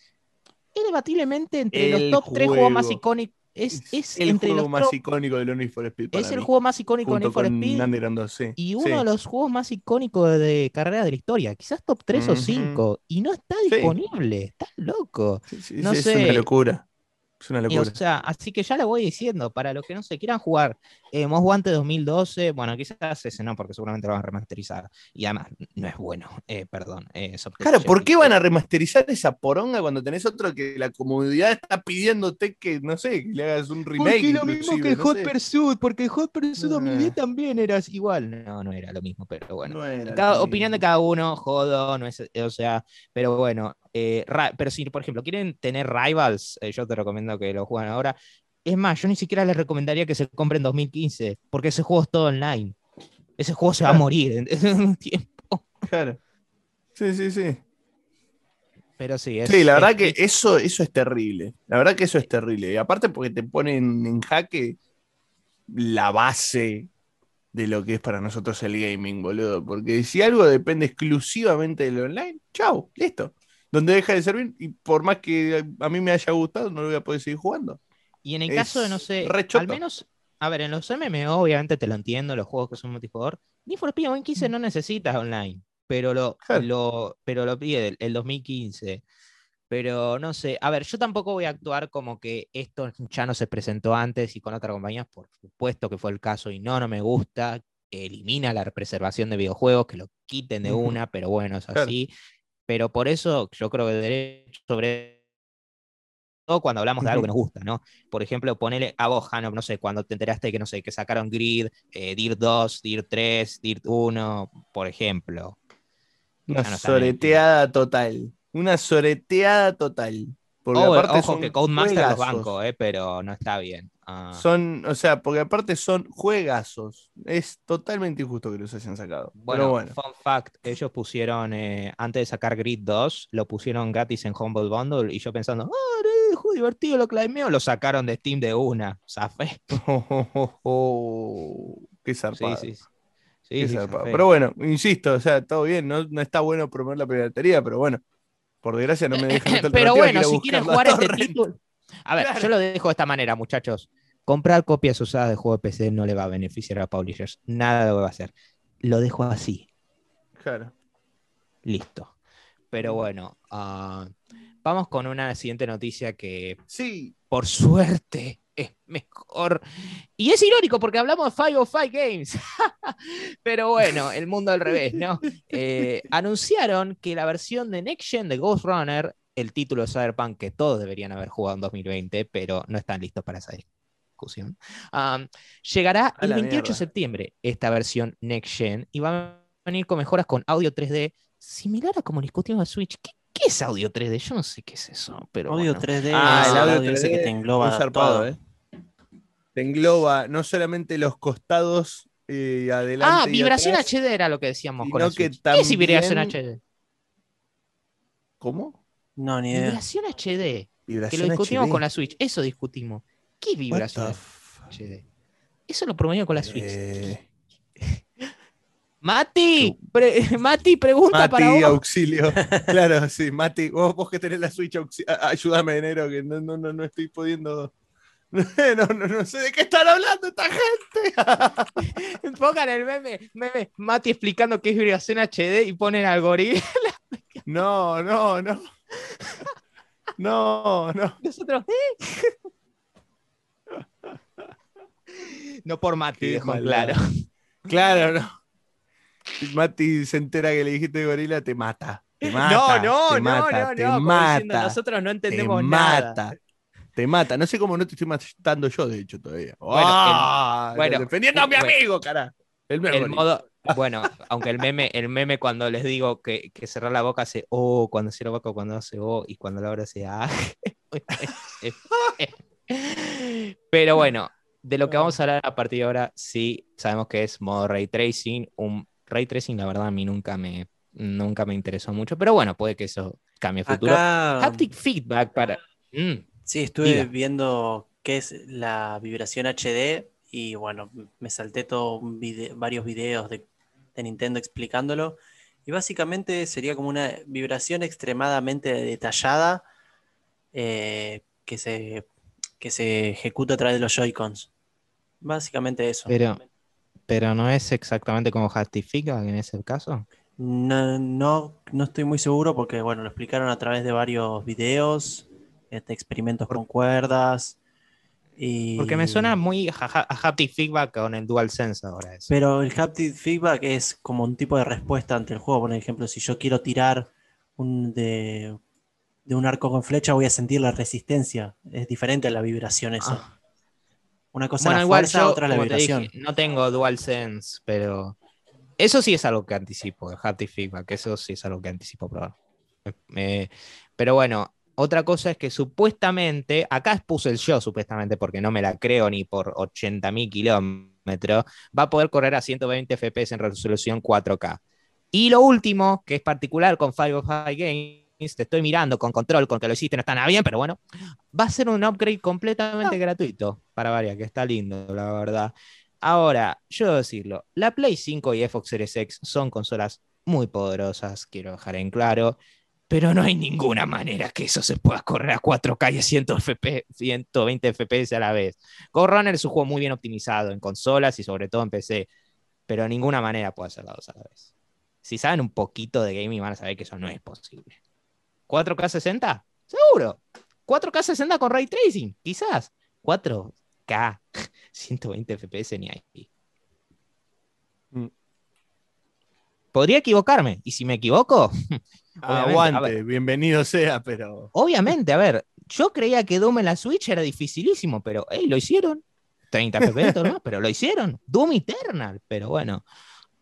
Speaker 2: debatiblemente entre los top 3 juegos más icónicos. Es,
Speaker 3: el juego más icónico de Need for Speed.
Speaker 2: es el juego más icónico de Need for Speed. y uno de los juegos más icónicos de carrera de la historia. Quizás top 3 o 5. Y no está disponible. Estás loco. no
Speaker 3: es una locura. Es una locura.
Speaker 2: o sea, así que ya lo voy diciendo, para los que no se quieran jugar eh, Most Wanted 2012, bueno, quizás ese no, porque seguramente lo van a remasterizar. Y además, no es bueno, eh, perdón. Eh,
Speaker 3: claro, ¿por qué van a remasterizar esa poronga cuando tenés otro que la comunidad está pidiéndote que, no sé, que le hagas un remake?
Speaker 2: Porque lo mismo que Hot Pursuit, porque Hot Pursuit 2010 ah. también era igual. No, no era lo mismo, pero bueno. opinión de cada uno, jodo, no es, o sea, pero bueno, eh, pero si, por ejemplo, quieren tener rivals, yo te recomiendo que lo jueguen ahora. Es más, yo ni siquiera les recomendaría que se compren en 2015, porque ese juego es todo online. Ese juego se va a morir *laughs* en, un tiempo.
Speaker 3: Claro. Sí, sí, sí.
Speaker 2: Pero sí, es,
Speaker 3: Sí, la verdad que eso, eso es terrible. La verdad que eso es terrible. Y aparte porque te ponen en jaque la base de lo que es para nosotros el gaming, boludo. Porque si algo depende exclusivamente del online, chao, listo donde deja de servir y por más que a mí me haya gustado, no lo voy a poder seguir jugando.
Speaker 2: Y en el caso de, no sé, al menos, a ver, en los MMO obviamente te lo entiendo, los juegos que son multijugador, Need for Speed 2015 no necesitas online, pero lo, lo, pero lo pide el, 2015. Pero no sé, a ver, yo tampoco voy a actuar como que esto ya no se presentó antes y con otra compañía, por supuesto que fue el caso y no, no me gusta, elimina la preservación de videojuegos, que lo quiten de una, pero bueno, es así. Pero por eso yo creo que derecho sobre todo cuando hablamos de algo que nos gusta, ¿no? Por ejemplo, ponele a vos, Hanov, no sé, cuando te enteraste que, no sé, que sacaron Grid, eh, DIR 2, DIR 3, DIR 1, por ejemplo.
Speaker 3: Una soreteada total. Una soreteada total.
Speaker 2: Porque aparte ojo que Codemaster los bancos, eh, pero no está bien.
Speaker 3: Ah. Son, o sea, porque aparte son juegazos. Es totalmente injusto que los hayan sacado. Bueno, bueno.
Speaker 2: fun fact, ellos pusieron, eh, antes de sacar Grid 2, lo pusieron gratis en Humble Bundle y yo pensando, ah, oh, divertido, lo climeo, lo sacaron de Steam de una. ¿Sabes? *laughs* *laughs*
Speaker 3: qué zarpado. Sí, sí. sí, pero bueno, insisto, o sea, todo bien, no, no está bueno promover la piratería, pero bueno, por desgracia no me dejan *coughs*
Speaker 2: Pero bueno, si quieren jugar este título a ver, yo lo dejo de esta manera, muchachos. Comprar copias usadas de juego de PC no le va a beneficiar a publishers. Nada lo va a hacer. Lo dejo así.
Speaker 3: Claro.
Speaker 2: Listo. Pero bueno, ah, vamos con una siguiente noticia que,
Speaker 3: sí.
Speaker 2: por suerte, es mejor. Y es irónico porque hablamos de Five of Five Games. *laughs* Pero bueno, el mundo al revés, ¿no? *laughs* Eh, anunciaron que la versión de Next Gen de Ghost Runner el título de Cyberpunk que todos deberían haber jugado en 2020, pero no están listos para esa discusión. llegará el 28 de septiembre esta versión Next Gen y va a venir con mejoras con audio 3D similar a como discutimos a Switch. ¿Qué, es audio 3D? Yo no sé qué es eso, pero
Speaker 1: audio 3D ah, el audio, 3D que te engloba todo. ¿eh?
Speaker 3: Te engloba no solamente los costados eh, adelante.
Speaker 2: Ah, vibración HD era lo que decíamos con el ¿Qué es vibración HD?
Speaker 3: ¿Cómo?
Speaker 1: No, ni idea.
Speaker 2: Vibración HD. que lo discutimos con la Switch. Eso discutimos. ¿Qué es vibración HD? Eso lo promovimos con la Switch. Eh... Mati, *laughs* Mati, pregunta para vos.
Speaker 3: auxilio. *laughs* claro, sí, Mati, vos, vos que tenés la Switch, ayúdame, enero, que no, no, no, no estoy pudiendo. *laughs* No, no, no, sé de qué están hablando esta gente.
Speaker 2: Pongan el meme, meme, Mati explicando qué es vibración HD y ponen al gorila.
Speaker 3: no, no, no. No, no.
Speaker 2: Nosotros, no por Mati, dejo claro.
Speaker 3: Claro, no. Si Mati se entera que le dijiste gorila, te mata. Te *laughs* mata,
Speaker 2: no, no,
Speaker 3: te
Speaker 2: no,
Speaker 3: mata,
Speaker 2: no,
Speaker 3: te
Speaker 2: no,
Speaker 3: mata,
Speaker 2: diciendo, nosotros no entendemos
Speaker 3: te
Speaker 2: nada.
Speaker 3: mata. Te mata. No sé cómo no te estoy matando yo, de hecho, todavía.
Speaker 2: Bueno, el-
Speaker 3: Ah,
Speaker 2: bueno,
Speaker 3: defendiendo a mi
Speaker 2: bueno.
Speaker 3: amigo, cara. El,
Speaker 2: El modo, bueno, aunque el meme, el meme cuando les digo que, que cerrar la boca hace oh, cuando cierra la boca, cuando hace oh, y cuando la abre hace ah. *laughs* Pero bueno, de lo que vamos a hablar a partir de ahora, sí sabemos que es modo ray tracing. Un ray tracing, la verdad, a mí nunca me, nunca me interesó mucho, pero bueno, puede que eso cambie a futuro.
Speaker 1: Acá,
Speaker 2: Haptic feedback para. Mm,
Speaker 1: sí, estuve
Speaker 2: diga.
Speaker 1: viendo qué es la vibración HD y bueno, me salté todo un varios videos de, de Nintendo explicándolo. Y básicamente sería como una vibración extremadamente detallada eh, que, se, que se ejecuta a través de los Joy-Cons. Básicamente eso.
Speaker 2: pero, pero no es exactamente como feedback en ese caso.
Speaker 1: No, no, no estoy muy seguro porque, bueno, lo explicaron a través de varios videos, este, experimentos con cuerdas. Y...
Speaker 2: Porque me suena muy a, haptic feedback con el DualSense ahora eso.
Speaker 1: Pero el haptic feedback es como un tipo de respuesta ante el juego. Por ejemplo, si yo quiero tirar un de, de un arco con flecha, voy a sentir la resistencia. Es diferente a la vibración eso.
Speaker 2: Ah.
Speaker 1: Una cosa
Speaker 2: Bueno,
Speaker 1: es la
Speaker 2: igual
Speaker 1: fuerza,
Speaker 2: yo,
Speaker 1: otra es la
Speaker 2: como te
Speaker 1: vibración.
Speaker 2: dije, no tengo DualSense, pero eso sí es algo que anticipo, el haptic feedback, eso sí es algo que anticipo probar. Eh, pero bueno, otra cosa es que supuestamente, acá puse el yo supuestamente porque no me la creo ni por 80.000 kilómetros, va a poder correr a 120 FPS en resolución 4K. Y lo último, que es particular con Firefly Games, te estoy mirando con control, con que lo hiciste no está nada bien, pero bueno, va a ser un upgrade completamente gratuito para varias, que está lindo, la verdad. Ahora, yo debo decirlo, la Play 5 y Xbox Series X son consolas muy poderosas, quiero dejar en claro, pero no hay ninguna manera que eso se pueda correr a 4K y a 100 FP 120 FPS a la vez. Ghost Runner es un juego muy bien optimizado en consolas y sobre todo en PC, pero de ninguna manera puede hacer las dos a la vez. Si saben un poquito de gaming van a saber que eso no es posible. ¿4K 60? Seguro. 4K 60 con ray tracing, quizás. 4K 120 FPS ni ahí.
Speaker 3: Mm.
Speaker 2: Podría equivocarme, y si me equivoco, *laughs* Obviamente,
Speaker 3: Aguante,
Speaker 2: ver.
Speaker 3: bienvenido sea, pero.
Speaker 2: obviamente, a ver, yo creía que Doom en la Switch era dificilísimo, pero hey, lo hicieron. 30 FPS más, pero lo hicieron. Doom Eternal, pero bueno,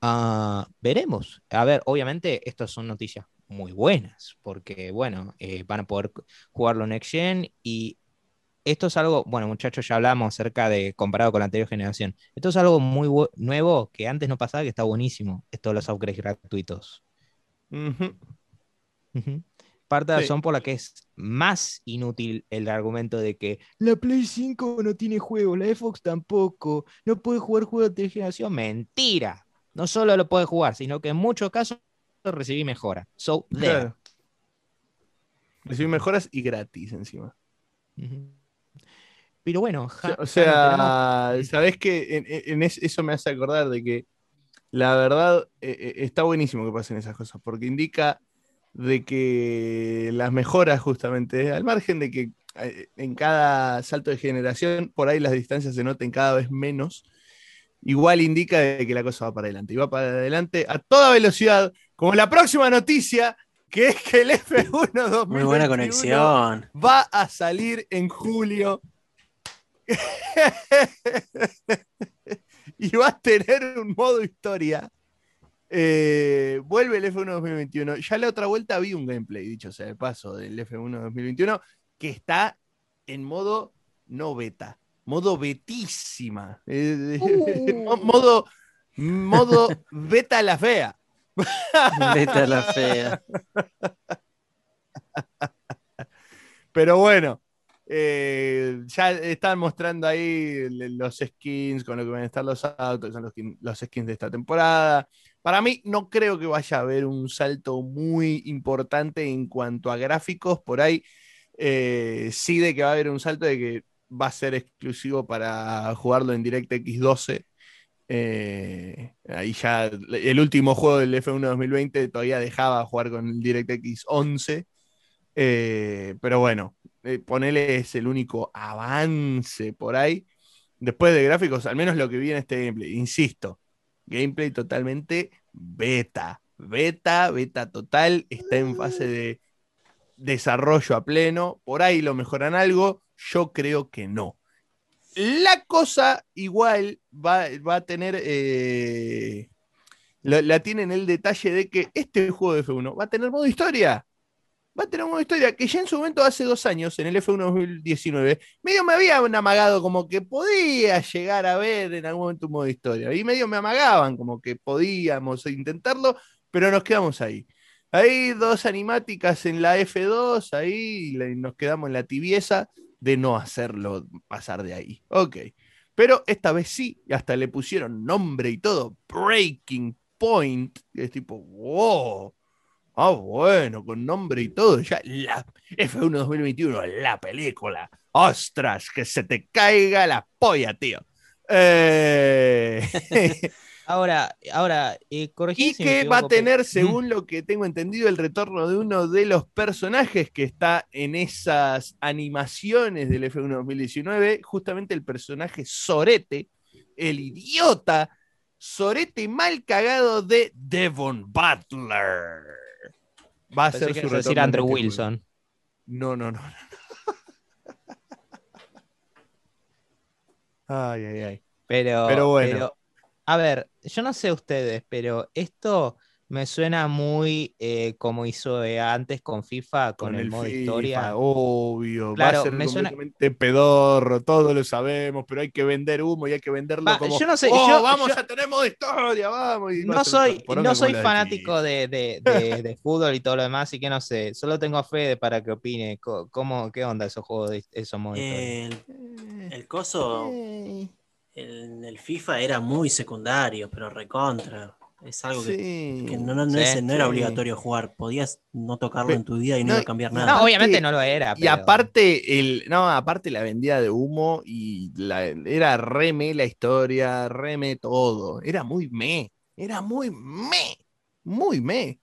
Speaker 2: ah, veremos. A ver, obviamente, estas son noticias muy buenas, porque bueno, eh, van a poder jugarlo Next Gen y esto es algo, bueno, muchachos, ya hablamos acerca de comparado con la anterior generación. Esto es algo muy nuevo que antes no pasaba, que está buenísimo. Esto de los upgrades gratuitos. Parte de la
Speaker 3: Sí.
Speaker 2: razón por la que es más inútil el argumento de que la Play 5 no tiene juego, la Xbox tampoco, no puede jugar juegos de generación. Mentira. No solo lo puede jugar, sino que en muchos casos recibí mejora. So, there.
Speaker 3: Claro. Recibí mejoras y gratis encima.
Speaker 2: Pero bueno,
Speaker 3: O
Speaker 2: ja-
Speaker 3: sea, o sea, sabes que en, en es- eso me hace acordar de que la verdad eh, eh, está buenísimo que pasen esas cosas, porque indica de que las mejoras justamente, al margen de que eh, en cada salto de generación, por ahí las distancias se noten cada vez menos, igual indica de que la cosa va para adelante. Y va para adelante a toda velocidad, como la próxima noticia, que es que el F1 2021
Speaker 1: Muy buena conexión.
Speaker 3: va a salir en julio. *laughs* y va a tener un modo historia. Eh, vuelve el F1 2021. Ya la otra vuelta vi un gameplay, dicho sea de paso, del F1 2021, que está en modo no beta, modo betísima. Eh, mo- modo, modo beta la fea.
Speaker 1: Vete a la *laughs* fea.
Speaker 3: Pero bueno, eh, ya están mostrando ahí los skins con lo que van a estar los autos, que son los, los skins de esta temporada. Para mí, no creo que vaya a haber un salto muy importante en cuanto a gráficos. Por ahí, eh, sí de que va a haber un salto de que va a ser exclusivo para jugarlo en DirectX 12. Eh, ahí ya el último juego del F1 2020 todavía dejaba jugar con el DirectX 11. Eh, pero bueno, ponele es el único avance por ahí. Después de gráficos, al menos lo que vi en este gameplay, insisto, gameplay totalmente beta, beta, beta total, está en fase de desarrollo a pleno, por ahí lo mejoran algo, yo creo que no. La cosa igual va, a tener, eh, la, la en el detalle de que este juego de F1 va a tener modo historia va a tener modo historia que ya en su momento hace dos años, en el F1 2019, medio me habían amagado como que podía llegar a ver en algún momento un modo historia. Y medio me amagaban como que podíamos intentarlo, pero nos quedamos ahí. Hay dos animáticas en la F2, ahí nos quedamos en la tibieza de no hacerlo pasar de ahí. Ok. Pero esta vez sí, hasta le pusieron nombre y todo, Breaking Point, es tipo, wow Ah, bueno, con nombre y todo. Ya la F1 2021, la película. ¡Ostras! Que se te caiga la polla, tío. Eh, *laughs*
Speaker 2: ahora, ahora, eh,
Speaker 3: Y que va a tener, según lo que tengo entendido, el retorno de uno de los personajes que está en esas animaciones del F1 2019, justamente el personaje Sorete, el idiota Sorete mal cagado de Devon Butler
Speaker 2: va a ser su decir Andrew Wilson.
Speaker 3: No, no, no. *laughs* ay, ay, ay.
Speaker 2: Pero, pero bueno. a ver, yo no sé ustedes, pero esto me suena muy eh, como hizo antes con FIFA, con, el, modo historia.
Speaker 3: Obvio, va a ser me completamente pedorro, todos lo sabemos, pero hay que vender humo y hay que venderlo como.
Speaker 2: Yo no sé,
Speaker 3: oh, vamos a tener modo historia, vamos.
Speaker 2: no soy, no soy fanático de, de, *laughs* de, fútbol y todo lo demás, así que no sé, solo tengo a Fede para que opine. ¿Cómo, ¿Qué onda esos juegos, de, esos modos
Speaker 1: el, el coso, el, el FIFA era muy secundario, pero recontra. Es algo que, no, era obligatorio jugar. Podías no tocarlo en tu vida y no, iba a cambiar nada.
Speaker 2: No, obviamente no lo era.
Speaker 3: Y aparte, el, no, aparte la vendía de humo y la, era reme la historia, reme todo. Era muy me. Era muy me. Muy me.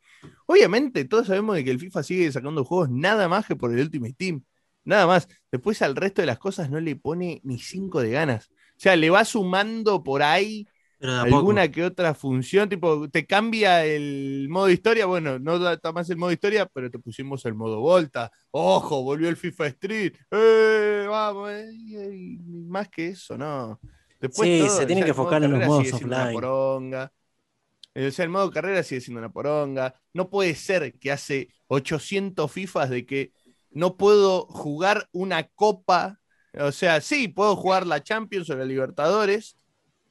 Speaker 3: Obviamente, todos sabemos de que el FIFA sigue sacando juegos nada más que por el Ultimate Team. Nada más. Después al resto de las cosas no le pone ni cinco de ganas. O sea, le va sumando por ahí alguna que otra función, tipo, te cambia el modo historia, bueno, no está más el modo historia, pero te pusimos el modo Volta. Ojo, volvió el FIFA Street. Eh, vamos, eh, más que eso, no.
Speaker 1: Después sí, se tiene que enfocar en los modos offline.
Speaker 3: Poronga. O sea, el modo carrera sigue siendo una poronga. No puede ser que hace 800 FIFAs de que no puedo jugar una copa. O sea, sí, puedo jugar la Champions o la Libertadores,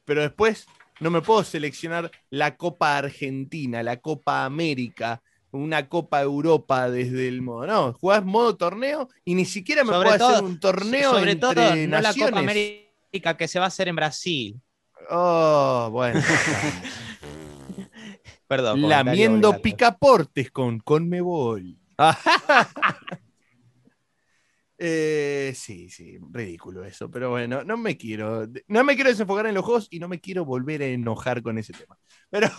Speaker 3: pero después no me puedo seleccionar la Copa Argentina, la Copa América, una Copa Europa desde el modo. No, jugás modo torneo y ni siquiera me puedo hacer un torneo sobre todo, no la Copa
Speaker 2: América que se va a hacer en Brasil.
Speaker 3: Oh, bueno. *laughs* Perdón. Lamiendo picaportes con Conmebol. *laughs* Eh, sí, sí, ridículo eso, pero bueno, no me quiero, no me quiero desenfocar en los juegos y no me quiero volver a enojar con ese tema. *laughs* Pero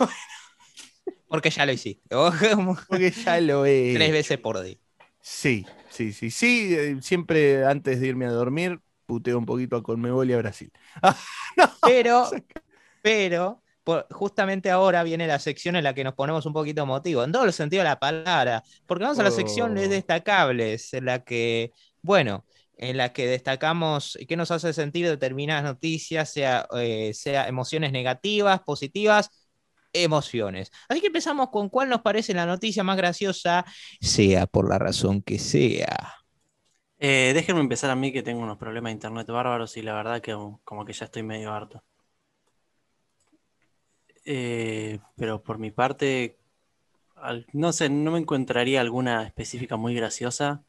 Speaker 2: Porque ya lo hiciste. *laughs*
Speaker 3: Porque ya lo he.
Speaker 2: Tres veces por día.
Speaker 3: Sí, sí, sí, sí. Eh, siempre antes de irme a dormir, puteo un poquito a Conmebol y a Brasil. *laughs*
Speaker 2: Pero, pero, justamente ahora viene la sección en la que nos ponemos un poquito motivo, en todo el sentido de la palabra, porque vamos a la sección de oh. destacables, en la que bueno, en la que destacamos qué nos hace sentir determinadas noticias, sea, eh, sea emociones negativas, positivas, emociones. Así que empezamos con cuál nos parece la noticia más graciosa, sea por la razón que sea.
Speaker 1: Eh, déjenme empezar a mí que tengo unos problemas de internet bárbaros y la verdad que como que ya estoy medio harto. Eh, pero por mi parte, no sé, no me encontraría alguna específica muy graciosa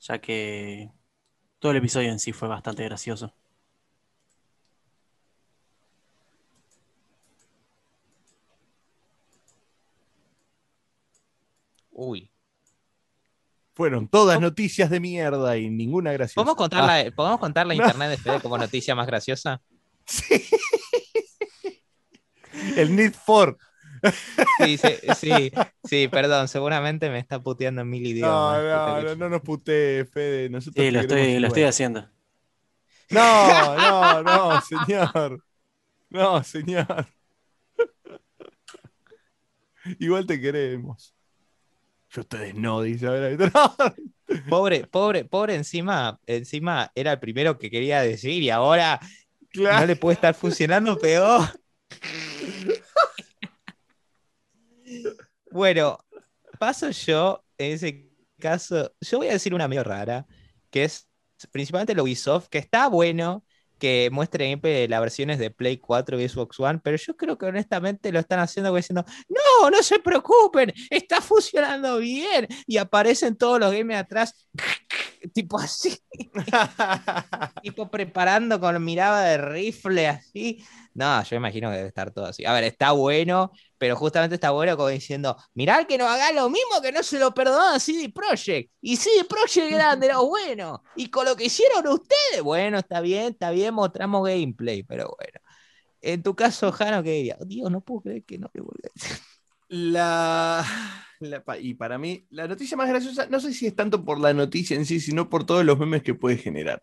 Speaker 1: ya que todo el episodio en sí fue bastante gracioso.
Speaker 2: Uy.
Speaker 3: Fueron todas noticias de mierda y ninguna graciosa.
Speaker 2: ¿Podemos contar, la, ah. ¿podemos contar la internet de Fede como noticia más graciosa? *laughs*
Speaker 3: Sí. El Need for. *laughs*
Speaker 2: Sí, sí, sí, sí, perdón, seguramente me está puteando en mil idiomas.
Speaker 3: No, no, no, no nos putees, Fede. Nosotros
Speaker 1: sí, lo estoy, lo estoy haciendo.
Speaker 3: No, no, no, señor. No, señor. Igual te queremos. Yo ustedes no, dice *laughs*
Speaker 2: Pobre, pobre, pobre encima, encima era el primero que quería decir y ahora no le puede estar funcionando peor. *laughs* bueno, paso yo, en ese caso, yo voy a decir una medio rara, que es principalmente lo Ubisoft, que está bueno, que muestren las versiones de Play 4 y Xbox One, pero yo creo que honestamente lo están haciendo diciendo, no, no se preocupen, está funcionando bien, y aparecen todos los games atrás, *laughs* tipo así, *laughs* tipo preparando con mirada de rifle así, no, yo imagino que debe estar todo así. A ver, está bueno, pero justamente está bueno como diciendo, mirad que no haga lo mismo que no se lo perdonan CD Projekt. Y CD Projekt era bueno. Y con lo que hicieron ustedes, bueno, está bien, está bien, mostramos gameplay, pero bueno. En tu caso, Jano, ¿qué diría? Dios, no puedo creer que no le vuelva a decir.
Speaker 3: La, y para mí, la noticia más graciosa, no sé si es tanto por la noticia en sí, sino por todos los memes que puede generar.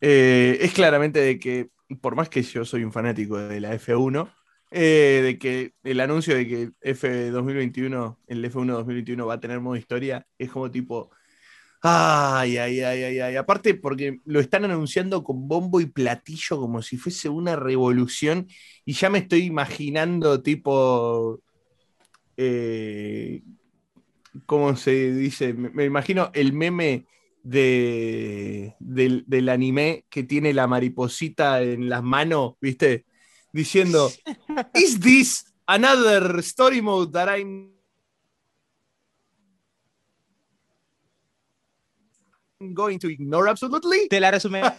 Speaker 3: Eh, es claramente de que por más que yo soy un fanático de la F1, eh, de que el anuncio de que F 2021, el F1 2021 va a tener modo historia, es como tipo, ay, ay, ay, ay, ay. Aparte porque lo están anunciando con bombo y platillo como si fuese una revolución y ya me estoy imaginando tipo, eh, ¿cómo se dice? me imagino el meme de, del, anime que tiene la mariposita en las manos, ¿viste? Diciendo, ¿Is this another story mode that I'm going to ignore absolutely?
Speaker 2: Te la resumiría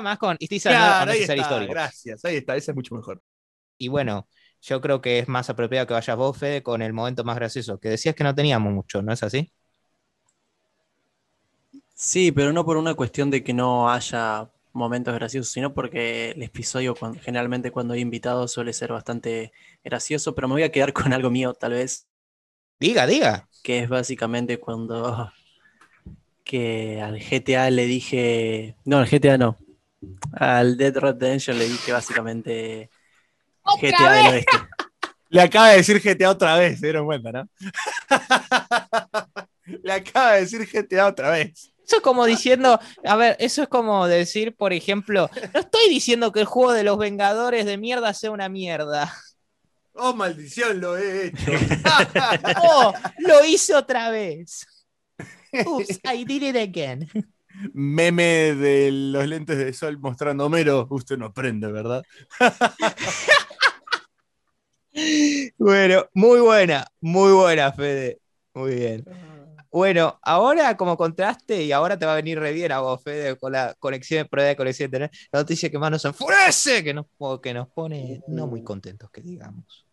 Speaker 2: más con, ¿Is this
Speaker 3: claro, ahí está, Gracias, ahí está, ese es mucho mejor.
Speaker 2: Y bueno, yo creo que es más apropiado que vayas vos, Fede, con el momento más gracioso, que decías que no teníamos mucho, ¿no es así?
Speaker 1: Sí, pero no por una cuestión de que no haya momentos graciosos, sino porque el episodio generalmente cuando hay invitados suele ser bastante gracioso, pero me voy a quedar con algo mío tal vez.
Speaker 2: Diga, diga.
Speaker 1: Que es básicamente cuando que al GTA le dije, no, al GTA no, al Dead Redemption le dije básicamente GTA del oeste. *laughs*
Speaker 3: Le acaba de decir GTA otra vez, se dieron cuenta, ¿no? *laughs* le acaba de decir GTA otra vez.
Speaker 2: Eso es como diciendo, a ver, eso es como decir, por ejemplo, no estoy diciendo que el juego de los Vengadores de mierda sea una mierda.
Speaker 3: Oh, maldición, lo he hecho. *laughs*
Speaker 2: oh, lo hice otra vez. Oops, I did it again.
Speaker 3: Meme de los lentes de sol mostrando Homero, usted no aprende, ¿verdad? *laughs*
Speaker 2: bueno, muy buena, muy buena, Fede. Muy bien. Bueno, ahora como contraste, y ahora te va a venir re bien a vos, Fede, con la conexión de prueba de conexión de la noticia que más nos enfurece, que nos, que nos pone no muy contentos, que digamos.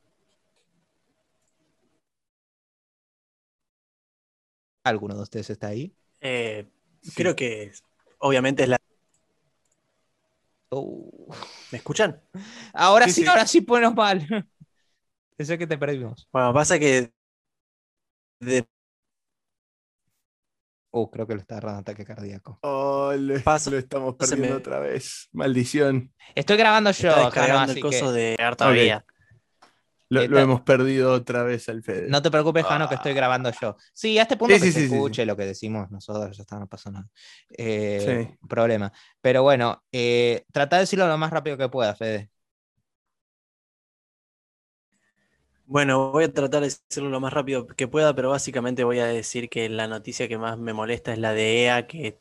Speaker 2: ¿Alguno de ustedes está ahí?
Speaker 1: Eh, creo que obviamente es la.
Speaker 2: Oh.
Speaker 1: ¿Me escuchan?
Speaker 2: Ahora sí, ahora sí, ponemos mal. *laughs* Pensé que te perdimos.
Speaker 1: Bueno, pasa que de
Speaker 2: Oh, creo que lo está agarrando ataque cardíaco.
Speaker 3: Oh, lo, estamos perdiendo otra vez. Maldición.
Speaker 2: Estoy grabando yo.
Speaker 1: Está el coso de todavía.
Speaker 3: Lo, hemos perdido otra vez al Fede.
Speaker 2: No te preocupes, Jano, que estoy grabando yo. Sí, a este punto que se escuche lo que decimos nosotros, ya está, no pasa nada. Eh, problema. Pero bueno, eh, trata de decirlo lo más rápido que pueda, Fede.
Speaker 1: Bueno, voy a tratar de decirlo lo más rápido que pueda, pero básicamente voy a decir que la noticia que más me molesta es la de EA que,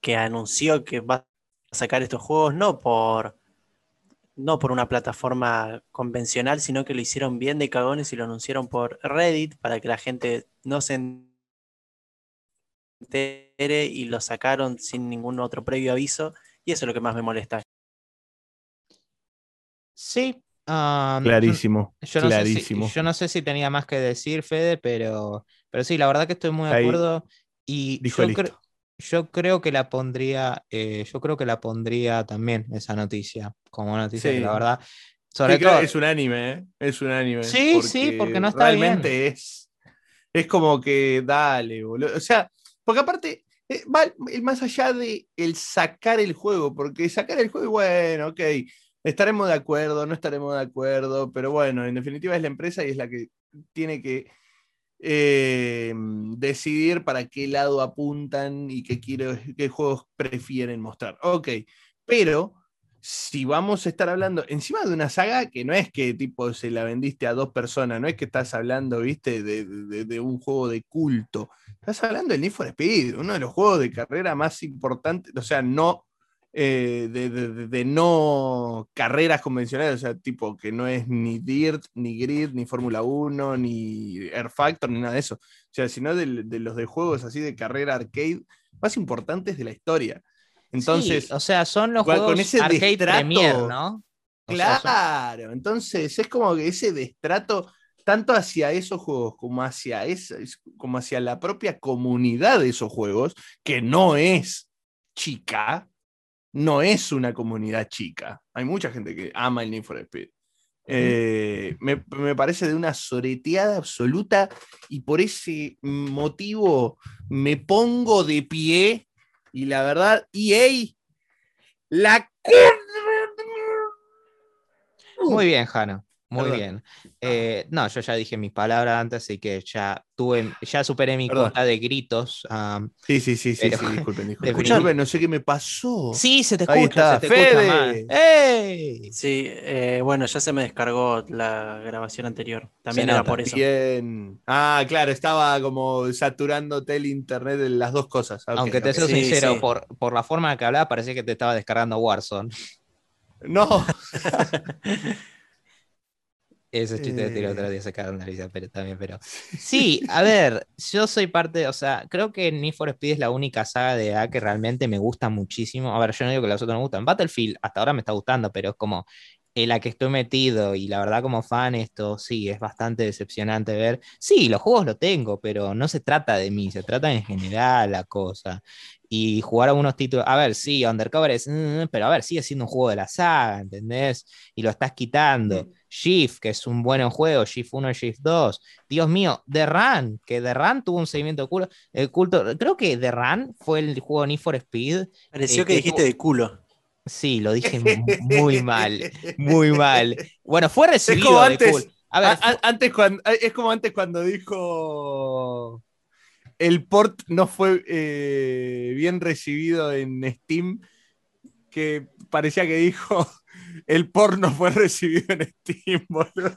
Speaker 1: que anunció que va a sacar estos juegos no por, no por una plataforma convencional, sino que lo hicieron bien de cagones y lo anunciaron por Reddit para que la gente no se entere y lo sacaron sin ningún otro previo aviso. Y eso es lo que más me molesta.
Speaker 2: Sí,
Speaker 3: clarísimo.
Speaker 2: Yo no, clarísimo. Sé si, yo no sé si tenía más que decir, Fede, pero, pero sí, la verdad que estoy muy de acuerdo. Y yo, creo que la pondría, eh, yo creo que la pondría también esa noticia, como noticia la verdad
Speaker 3: Sobre todo. Es un anime, ¿eh? Es un anime.
Speaker 2: Sí, sí, porque no está
Speaker 3: realmente es. Es como que, dale, boludo. O sea, porque aparte, eh, va más allá de el sacar el juego, porque sacar el juego, bueno, ok, estaremos de acuerdo, no estaremos de acuerdo, pero bueno, en definitiva es la empresa y es la que tiene que eh, decidir para qué lado apuntan y qué, qué juegos prefieren mostrar. Ok, pero si vamos a estar hablando encima de una saga que no es que tipo se la vendiste a dos personas, no es que estás hablando, viste, de, un juego de culto, estás hablando del Need for Speed, uno de los juegos de carrera más importantes, o sea, no eh, de, no carreras convencionales, o sea, tipo que no es ni Dirt, ni Grid, ni Fórmula 1, ni Air Factor, ni nada de eso. O sea, sino de, los de juegos así de carrera arcade más importantes de la historia. Entonces,
Speaker 2: o sea, son los juegos con ese arcade premier, ¿no?
Speaker 3: claro, entonces es como que ese destrato tanto hacia esos juegos como hacia, esa, como hacia la propia comunidad de esos juegos, que no es chica, no es una comunidad chica. Hay mucha gente que ama el Need for Speed. Eh, me, parece de una soreteada absoluta y por ese motivo me pongo de pie y la verdad, EA, la...
Speaker 2: Muy bien, Jano. Muy bien. Eh, no, yo ya dije mis palabras antes, así que ya tuve, ya superé mi cuota de gritos.
Speaker 3: sí, sí, sí, sí, sí, disculpen, *laughs* disculpen. no sé qué me pasó.
Speaker 2: Sí, se te escucha, se te Fede.
Speaker 1: ¡Ey! Sí, eh, bueno, ya se me descargó la grabación anterior. También era por eso.
Speaker 3: Bien. Ah, claro, estaba como saturándote el internet de las dos cosas.
Speaker 2: Aunque te soy sincero, Por, por la forma que hablaba, parecía que te estaba descargando Warzone.
Speaker 3: No. *laughs*
Speaker 2: Ese chiste de tiro otro día se la risa, pero también, pero. Sí, a ver, yo soy parte, o sea, creo que Need for Speed es la única saga de A que realmente me gusta muchísimo. A ver, yo no digo que las otras no me gustan. Battlefield hasta ahora me está gustando, pero es como en la que estoy metido y la verdad como fan esto sí es bastante decepcionante ver. Sí, los juegos lo tengo, pero no se trata de mí, se trata en general la cosa y jugar algunos títulos. A ver, sí, Undercover es, mm, pero a ver, sigue siendo un juego de la saga, ¿entendés? Y lo estás quitando. Shift, que es un buen juego, Shift 1 y Shift 2. Dios mío, The Run, que The Run tuvo un seguimiento culo, el culto. Creo que The Run fue el juego Need for Speed.
Speaker 1: Pareció eh, que, dijiste de culo.
Speaker 2: Sí, lo dije *laughs* muy mal, muy mal. Bueno, fue recibido
Speaker 3: es antes, A ver, antes cuando, es como antes cuando dijo el port no fue eh, bien recibido en Steam, que parecía que dijo el port no fue recibido en Steam, boludo.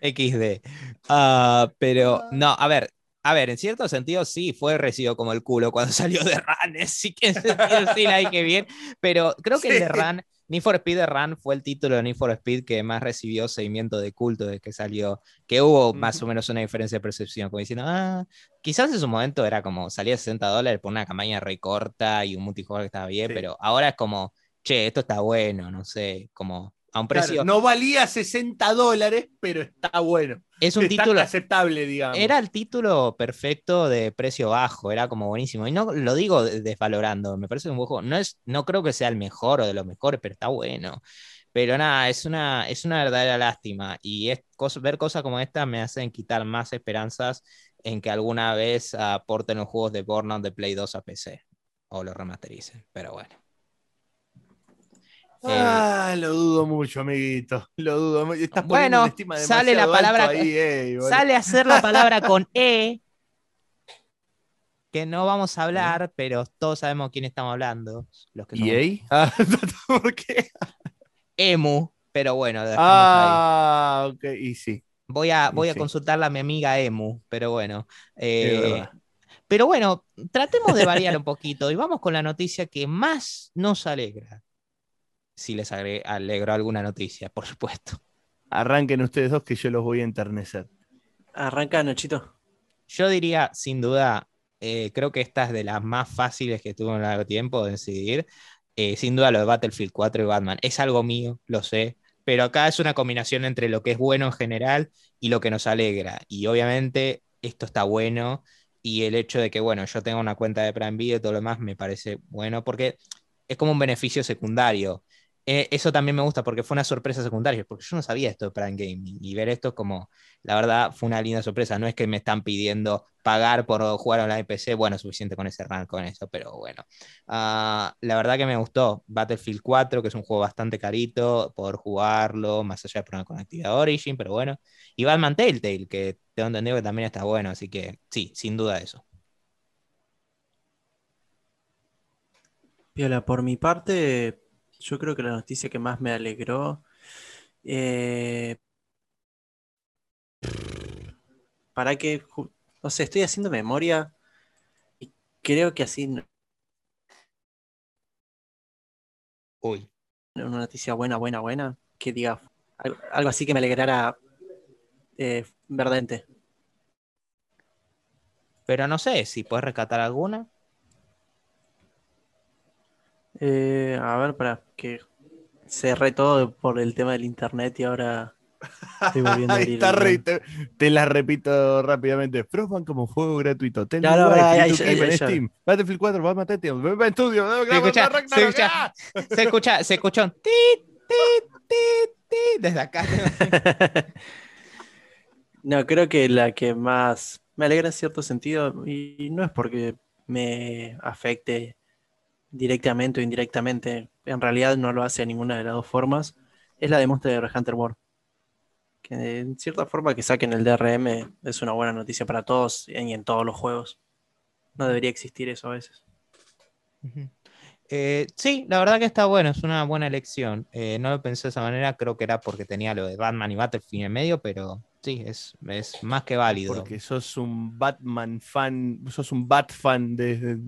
Speaker 2: XD. Ah, pero no, a ver, a ver, en cierto sentido sí fue recibido como el culo cuando *laughs* salió de Run, *laughs* sí que sí la que bien, pero creo que el de Run Need for Speed Run fue el título de Need for Speed que más recibió seguimiento de culto desde que salió, que hubo más o menos una diferencia de percepción, como diciendo, ah, quizás en su momento era como, salía 60 dólares por una campaña recorta y un multijugador que estaba bien, pero ahora es como, che, esto está bueno, no sé, como a un precio.
Speaker 3: no valía 60 dólares, pero está bueno.
Speaker 2: Es un título
Speaker 3: aceptable, digamos.
Speaker 2: Era el título perfecto de precio bajo, era como buenísimo. Y no lo digo desvalorando, me parece un buen juego. No, es, no creo que sea el mejor o de los mejores, pero está bueno. Pero nada, es una, es una verdadera lástima. Y es, ver cosas como esta me hacen quitar más esperanzas en que alguna vez aporten los juegos de Burnout de Play 2 a PC. O lo remastericen. Pero bueno.
Speaker 3: Ah, lo dudo mucho, amiguito. Lo dudo mucho.
Speaker 2: bueno, sale la palabra. Eh, sale a hacer la palabra *laughs* con E. Que no vamos a hablar, pero todos sabemos quién estamos hablando. Los que
Speaker 3: ¿Y *laughs* ah, *laughs* ¿Por qué?
Speaker 2: Emu, pero bueno.
Speaker 3: Ah, ok, y sí.
Speaker 2: Voy a, voy a consultarla a mi amiga Emu, pero bueno. Eh, pero bueno, tratemos de variar un poquito y vamos con la noticia que más nos alegra si les alegro alguna noticia, por supuesto.
Speaker 3: Arranquen ustedes dos que yo los voy a enternecer.
Speaker 1: Arranca, Nochito.
Speaker 2: Yo diría, sin duda, eh, creo que esta es de las más fáciles que tuve en largo tiempo de decidir. Eh, sin duda lo de Battlefield 4 y Batman. Es algo mío, lo sé, pero acá es una combinación entre lo que es bueno en general y lo que nos alegra. Y obviamente esto está bueno y el hecho de que, bueno, yo tenga una cuenta de Prime Video y todo lo demás me parece bueno porque es como un beneficio secundario eh, eso también me gusta porque fue una sorpresa secundaria, porque yo no sabía esto de Prime Gaming y ver esto como, la verdad, fue una linda sorpresa. No es que me están pidiendo pagar por jugar online PC, bueno, suficiente con ese rank con eso, pero bueno. Ah, la verdad que me gustó Battlefield 4, que es un juego bastante carito por jugarlo, más allá de problemas con actividad Origin, pero bueno. Y Batman Telltale, que tengo entendido que también está bueno, así que sí, sin duda eso.
Speaker 1: Piola, por mi parte, yo creo que la noticia que más me alegró. Eh, para que. No sé, estoy haciendo memoria. Y creo que así.
Speaker 2: Uy.
Speaker 1: Una noticia buena, buena, buena. Que diga. Algo, así que me alegrara. Eh, verdaderamente.
Speaker 2: Pero no sé si puedes rescatar alguna.
Speaker 1: Eh, a ver, para que cerré todo por el tema del internet y ahora
Speaker 3: estoy volviendo a *laughs* abrir te, la repito rápidamente. Frostbank como juego gratuito.
Speaker 1: Claro,
Speaker 3: Steam. Battlefield 4, Batman Titan, Beba Studio.
Speaker 2: Se escucha, se escucha, se escucha, se escucha un tit, tit, tit, tit desde acá. *laughs*
Speaker 1: no, creo que la que más me alegra en cierto sentido, y no es porque me afecte directamente o indirectamente, en realidad no lo hace de ninguna de las dos formas, es la de Monster Hunter World. Que en cierta forma que saquen el DRM es una buena noticia para todos y en todos los juegos. No debería existir eso a veces.
Speaker 2: Eh, sí, la verdad que está bueno, es una buena elección. Eh, no lo pensé de esa manera, creo que era porque tenía lo de Batman y Battlefield en medio, pero sí, es, es más que válido.
Speaker 3: Porque sos un Batman fan, sos un Bat fan de,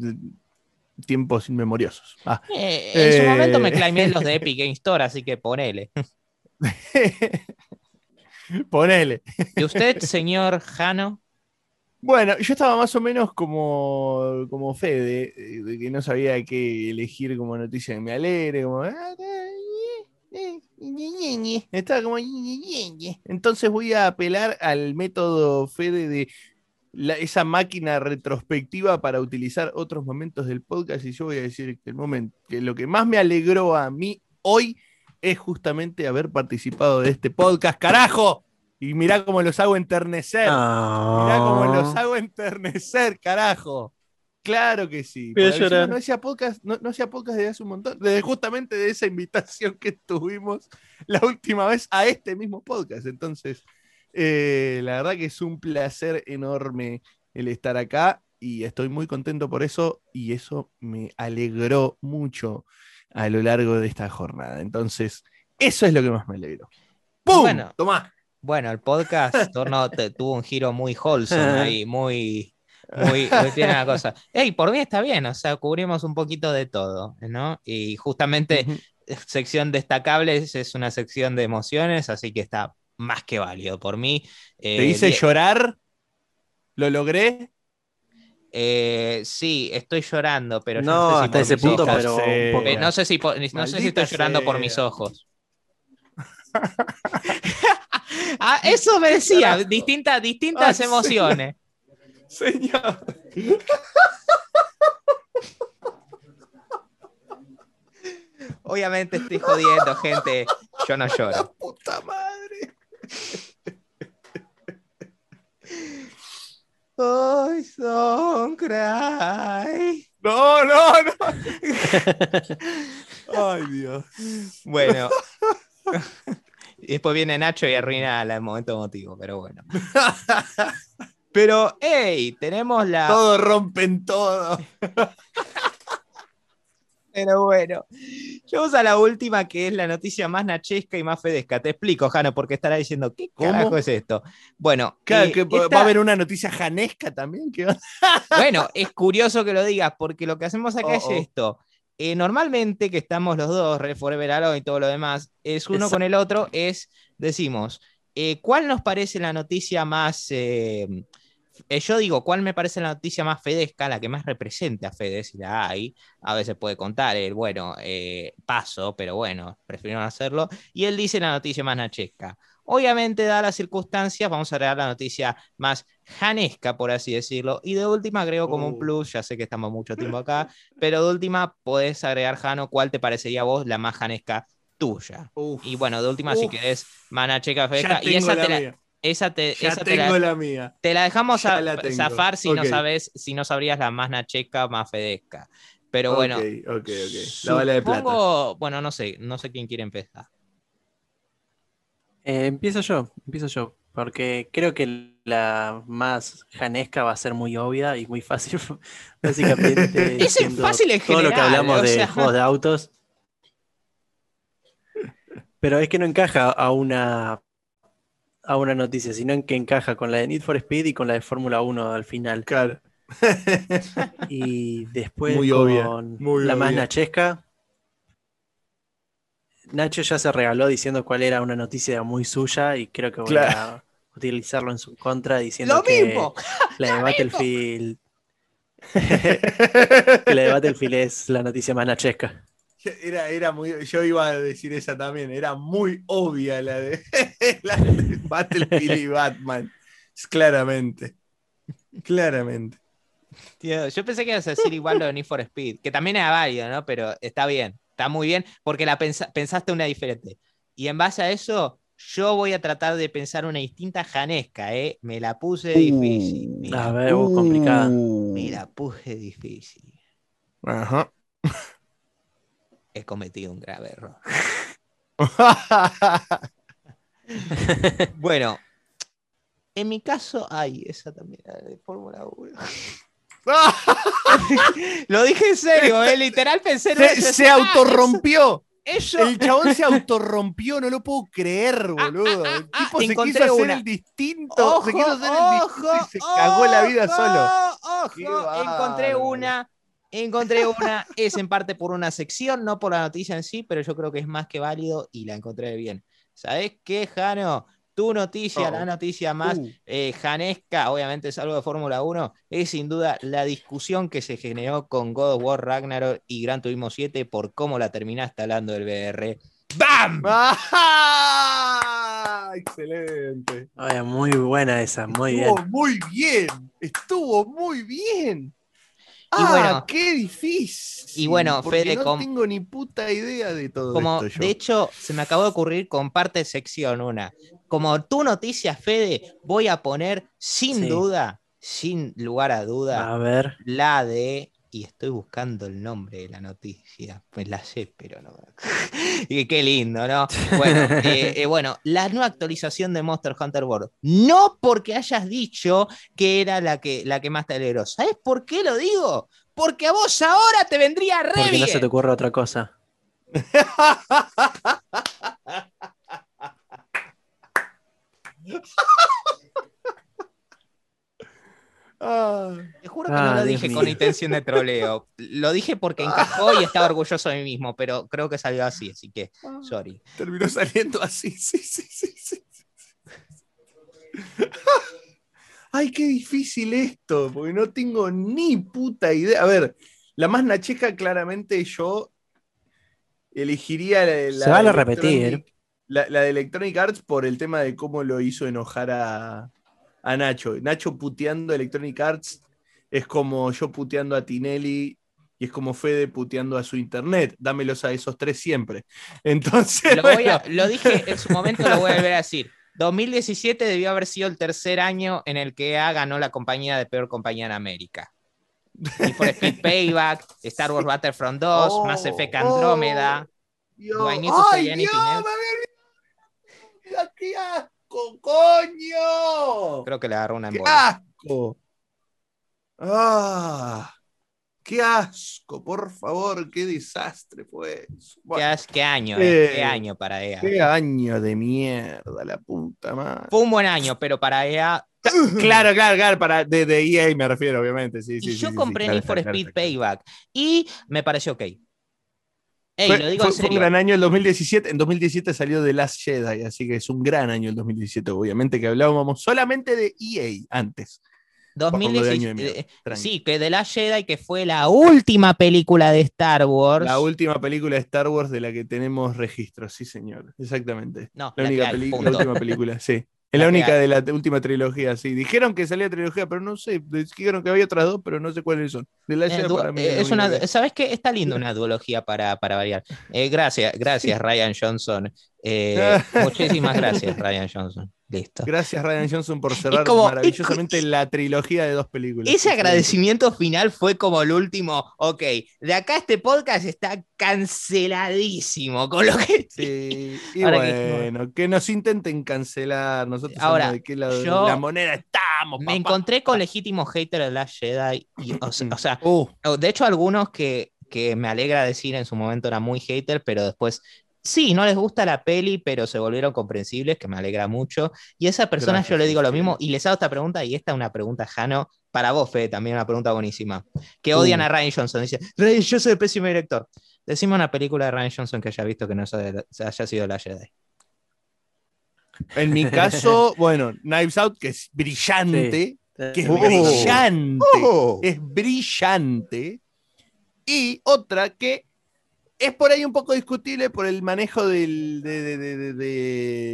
Speaker 3: tiempos inmemoriosos. Ah,
Speaker 2: eh, en su momento me claimé los de Epic Game Store, así que ponele. *laughs*
Speaker 3: ponele.
Speaker 2: ¿Y usted, señor Jano?
Speaker 3: Bueno, yo estaba más o menos como, como Fede, de que no sabía qué elegir como noticia que me alegre, como... Ah, estaba como... Entonces voy a apelar al método Fede de esa máquina retrospectiva para utilizar otros momentos del podcast y yo voy a decir que el momento que lo que más me alegró a mí hoy es justamente haber participado de este podcast, carajo. Y mirá cómo los hago enternecer. Mirá cómo los hago enternecer, carajo. Claro que sí. No hacía podcast, no, no hacía podcast desde hace un montón, desde justamente de esa invitación que tuvimos la última vez a este mismo podcast. Entonces, eh, la verdad que es un placer enorme el estar acá y estoy muy contento por eso y eso me alegró mucho a lo largo de esta jornada. Entonces, eso es lo que más me alegró. ¡Pum!
Speaker 2: Bueno, Tomá. Bueno, el podcast *laughs* tuvo un giro muy wholesome *laughs* ahí, muy, muy, tiene una cosa. Hey, por mí está bien, o sea, cubrimos un poquito de todo, ¿no? Y justamente sección destacables es una sección de emociones, así que está más que válido. Por mí.
Speaker 3: ¿Te eh, hice llorar? ¿Lo logré?
Speaker 2: Eh, sí, estoy llorando, pero
Speaker 1: no, no sé si hasta ese punto, pero
Speaker 2: eh, no sé si no sé si estoy llorando por mis ojos. *laughs* ah, eso me decía, distintas, distintas emociones.
Speaker 3: Señor.
Speaker 2: Obviamente estoy jodiendo, gente. Yo no lloro.
Speaker 3: puta madre.
Speaker 2: Boys don't cry.
Speaker 3: No, no, no. Ay, Dios.
Speaker 2: Bueno. Y *laughs* después viene Nacho y arruina el momento emotivo, pero bueno. Pero, hey, tenemos la.
Speaker 3: Todo rompen todo. *laughs*
Speaker 2: Pero bueno, vamos a la última, que es la noticia más nachesca y más fedesca. Te explico, Jano, porque estará diciendo, ¿qué carajo es esto? Bueno,
Speaker 3: claro, eh, que va a haber una noticia janesca también. *laughs*
Speaker 2: bueno, es curioso que lo digas, porque lo que hacemos acá es oh, oh. esto. Eh, normalmente que estamos los dos, Forever Alone y todo lo demás, es uno con el otro, es, decimos, eh, ¿cuál nos parece la noticia más yo digo, ¿cuál me parece la noticia más fedesca, la que más represente a Fede, si la hay? A veces puede contar el, bueno, eh, paso, pero bueno, prefiero no hacerlo. Y él dice la noticia más nachesca. Obviamente, dadas las circunstancias, vamos a agregar la noticia más janesca, por así decirlo. Y de última agrego como un uh. plus, ya sé que estamos mucho tiempo acá, pero de última podés agregar, Jano, ¿cuál te parecería a vos la más janesca tuya. y bueno, de última, si querés, mana checa
Speaker 3: fresca. Y esa te la,
Speaker 2: esa te,
Speaker 3: ya tengo la, mía.
Speaker 2: Te la dejamos zafar si no sabes, si no sabrías la más nacheca, más fedesca. Pero bueno.
Speaker 3: Ok, ok, ok. La bala de plata.
Speaker 2: Bueno, no sé, no sé quién quiere empezar.
Speaker 1: Eh, empiezo yo, empiezo yo. Porque creo que la más janesca va a ser muy obvia y muy fácil. *laughs* Básicamente. *laughs*
Speaker 2: es fácil en
Speaker 1: Todo lo que hablamos de juegos de autos. *laughs* Pero es que no encaja a una a una noticia, sino en que encaja con la de Need for Speed y con la de Fórmula 1 al final.
Speaker 3: Claro. *laughs*
Speaker 1: y después con la más nachesca. Nacho ya se regaló diciendo cuál era una noticia muy suya y creo que voy a utilizarlo en su contra diciendo que *laughs* la de *laughs* Battlefield que la de Battlefield es la noticia más nachesca.
Speaker 3: Era, era muy, yo iba a decir esa también, era muy obvia la de, *laughs* Battlefield y Batman. Claramente. Claramente.
Speaker 2: yo pensé que ibas a decir igual lo de Need for Speed, que también era válido, ¿no? Pero está bien, está muy bien, porque la pensaste una diferente. Y en base a eso, yo voy a tratar de pensar una distinta janesca, ¿eh? Me la puse difícil.
Speaker 1: a ver, vos complicada.
Speaker 2: Me la puse difícil.
Speaker 3: Ajá
Speaker 2: he cometido un grave error. *laughs* bueno, en mi caso, ay, esa también era de Fórmula 1. *laughs* Lo dije en serio, ¿eh? literal pensé en
Speaker 3: Se, se ah, autorrompió. El chabón se autorrompió, no lo puedo creer, ah, boludo. Ah, el tipo se quiso hacer el distinto. se quiso hacer el distinto y se cagó la vida solo.
Speaker 2: Ojo, encontré una Encontré una, es en parte por una sección, no por la noticia en sí, pero yo creo que es más que válido y la encontré bien. ¿Sabes qué, Jano? Tu noticia, la oh. noticia más uh. eh, janesca, obviamente es algo de Fórmula 1, es sin duda la discusión que se generó con God of War Ragnarok y Gran Turismo 7 por cómo la terminaste hablando del BR. ¡Bam!
Speaker 3: ¡Ah! *laughs* Excelente.
Speaker 1: muy buena esa, muy Estuvo
Speaker 3: bien. Muy bien, estuvo muy bien y bueno, ah, qué difícil.
Speaker 2: Y bueno, Fede,
Speaker 3: no tengo ni puta idea de todo
Speaker 2: como,
Speaker 3: esto.
Speaker 2: De hecho, se me acabó de ocurrir con parte de sección una. Como tu noticia, Fede, voy a poner sin duda, sin lugar a duda,
Speaker 1: a ver.
Speaker 2: la de y estoy buscando el nombre de la noticia. Pues la sé, pero no. *laughs* y qué lindo, ¿no? Bueno, eh, *laughs* eh, bueno, la nueva actualización de Monster Hunter World. No porque hayas dicho que era la que, la que más te alegró. ¿Sabes por qué lo digo? Porque a vos ahora te vendría re
Speaker 1: Porque no se te ocurre otra cosa. *laughs*
Speaker 2: Te juro que no lo ah, dije con intención de troleo. Lo dije porque encajó y estaba orgulloso de mí mismo, pero creo que salió así, así que, ah, sorry.
Speaker 3: Terminó saliendo así, sí, sí, sí, sí. *laughs* Ay, qué difícil esto, porque no tengo ni puta idea. A ver, la más nacheca claramente yo elegiría la,
Speaker 1: Se vale repetir.
Speaker 3: La, la de Electronic Arts por el tema de cómo lo hizo enojar a, a Nacho. Nacho puteando Electronic Arts es como yo puteando a Tinelli y es como Fede puteando a su internet. Dámelos a esos tres siempre. *laughs* Entonces.
Speaker 2: Lo, dije en su momento, lo voy a volver a decir. *laughs* 2017 debió haber sido el tercer año en el que EA ganó la compañía de peor compañía en América. Y por *laughs* Speed Payback, Star Wars Battlefront 2, Mass Effect Andrómeda.
Speaker 3: Oh, Ay, Dios, coño!
Speaker 2: Creo que le agarró una
Speaker 3: ¡Qué asco! ¡Ah! ¡Qué asco! Por favor, qué desastre fue
Speaker 2: ¿Qué, año, eh, qué año para EA.
Speaker 3: Qué año de mierda, la puta madre.
Speaker 2: Fue un buen año, pero para EA. *clears throat*
Speaker 3: Claro, claro, claro, para, de, EA me refiero, obviamente. Sí,
Speaker 2: y
Speaker 3: yo
Speaker 2: compré Need for Speed Payback y me pareció ok
Speaker 3: fue, un gran año el 2017. En 2017 salió The Last Jedi, así que es un gran año el 2017. Obviamente que hablábamos solamente de EA antes.
Speaker 2: 2017, eh, sí, que The Last Jedi, que fue la última película de Star Wars.
Speaker 3: La última película de Star Wars de la que tenemos registro, sí, señor. Exactamente.
Speaker 2: No,
Speaker 3: la, única película, la última película, sí. *laughs* Es la única de la última trilogía, sí. Dijeron que salía trilogía, pero no sé. Dijeron que había otras dos, pero no sé cuáles son.
Speaker 2: De la eh, para mí eh, es una, ¿Sabes qué? Está linda una duología para, para variar. Eh, gracias, gracias, *laughs* Ryan Johnson. *laughs* muchísimas gracias, Ryan Johnson. Listo.
Speaker 3: Gracias, Ryan Johnson, por cerrar maravillosamente la trilogía de dos películas.
Speaker 2: Ese agradecimiento final fue como el último. Ok, de acá este podcast está canceladísimo con lo que.
Speaker 3: Sí, *laughs* y bueno, que, nos intenten cancelar. Nosotros Ahora, de qué lado la moneda estamos.
Speaker 2: Me encontré con legítimos haters de la Jedi. o, sea, uh. de hecho, algunos que, que me alegra decir en su momento era muy hater, pero después sí, no les gusta la peli, pero se volvieron comprensibles, que me alegra mucho. Y a esa persona yo le digo lo mismo y les hago esta pregunta, y esta es una pregunta, Jano, para vos, Fede, también una pregunta buenísima. Que odian a Ryan Johnson. Dice, Ryan, yo soy el pésimo director. Decime una película de Ryan Johnson que haya visto que no haya sido la Jedi.
Speaker 3: En mi caso, *laughs* bueno, Knives Out, que es brillante, que es brillante, oh. es brillante. Y otra que es por ahí un poco discutible por el manejo de,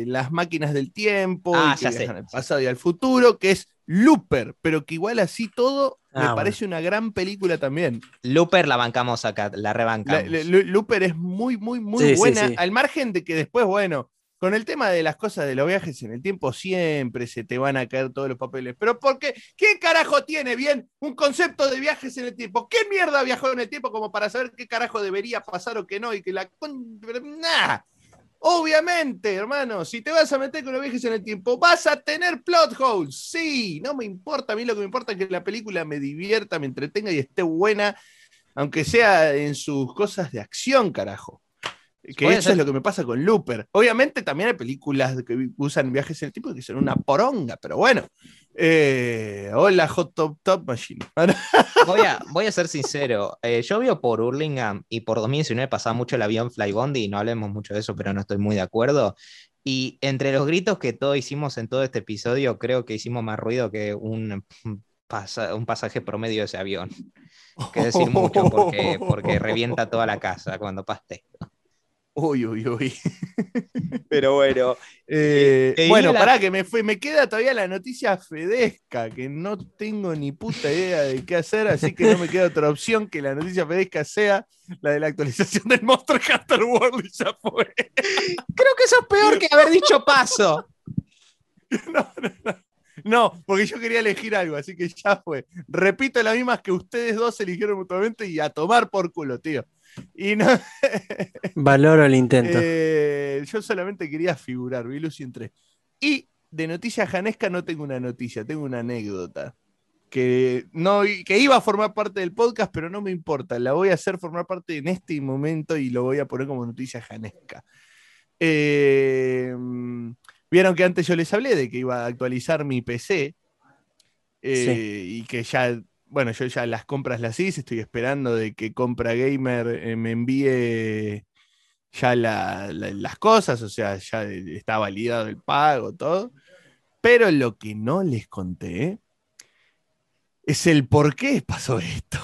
Speaker 3: las máquinas del tiempo ah, y que al pasado y al futuro, que es Looper, pero que igual así todo me ah, parece una gran película también.
Speaker 2: Looper la bancamos acá, la rebancamos.
Speaker 3: Looper es muy, muy, muy buena, al margen de que después, bueno, con el tema de las cosas de los viajes en el tiempo, siempre se te van a caer todos los papeles. Pero ¿por qué? ¿Qué carajo tiene bien un concepto de viajes en el tiempo? ¿Qué mierda viajó en el tiempo como para saber qué carajo debería pasar o qué no? Y que la. Nah. Obviamente, hermano, si te vas a meter con los viajes en el tiempo, vas a tener plot holes. Sí, no me importa. A mí lo que me importa es que la película me divierta, me entretenga y esté buena, aunque sea en sus cosas de acción, carajo. Que eso es lo que me pasa con Looper. Obviamente también hay películas que usan viajes en el tiempo que son una poronga, pero bueno. Eh, hola, Hot Top Top Machine. *laughs*
Speaker 2: voy, a, voy a ser sincero. Eh, yo vivo por Hurlingham y por 2019 pasaba mucho el avión Flybondi, y no hablemos mucho de eso, pero no estoy muy de acuerdo. Y entre los gritos que todos hicimos en todo este episodio, creo que hicimos más ruido que un, un pasaje promedio de ese avión. Que decir mucho porque, porque revienta toda la casa cuando pasa esto.
Speaker 3: Uy, uy, uy. *laughs* Pero bueno. Eh, bueno, pará, que me, fue, me queda todavía la noticia fedesca, que no tengo ni puta idea de qué hacer, así que no me queda otra opción que la noticia fedesca sea la de la actualización del Monster Hunter World y ya fue. *laughs*
Speaker 2: Creo que eso es peor que haber dicho paso. *laughs*
Speaker 3: No, no, no. No, porque yo quería elegir algo, así que ya fue. Repito las mismas que ustedes dos eligieron mutuamente y a tomar por culo, tío. Y no. *laughs*
Speaker 1: Valoro el intento.
Speaker 3: Eh, yo solamente quería figurar, vi Lucy en Y de noticia janesca no tengo una noticia, tengo una anécdota. Que, no, que iba a formar parte del podcast, pero no me importa. La voy a hacer formar parte en este momento y lo voy a poner como noticia janesca. Eh, vieron que antes yo les hablé de que iba a actualizar mi PC eh, y que ya bueno, yo ya las compras las hice, estoy esperando de que Compra Gamer eh, me envíe ya las cosas, o sea, ya está validado el pago, todo. Pero lo que no les conté es el por qué pasó esto.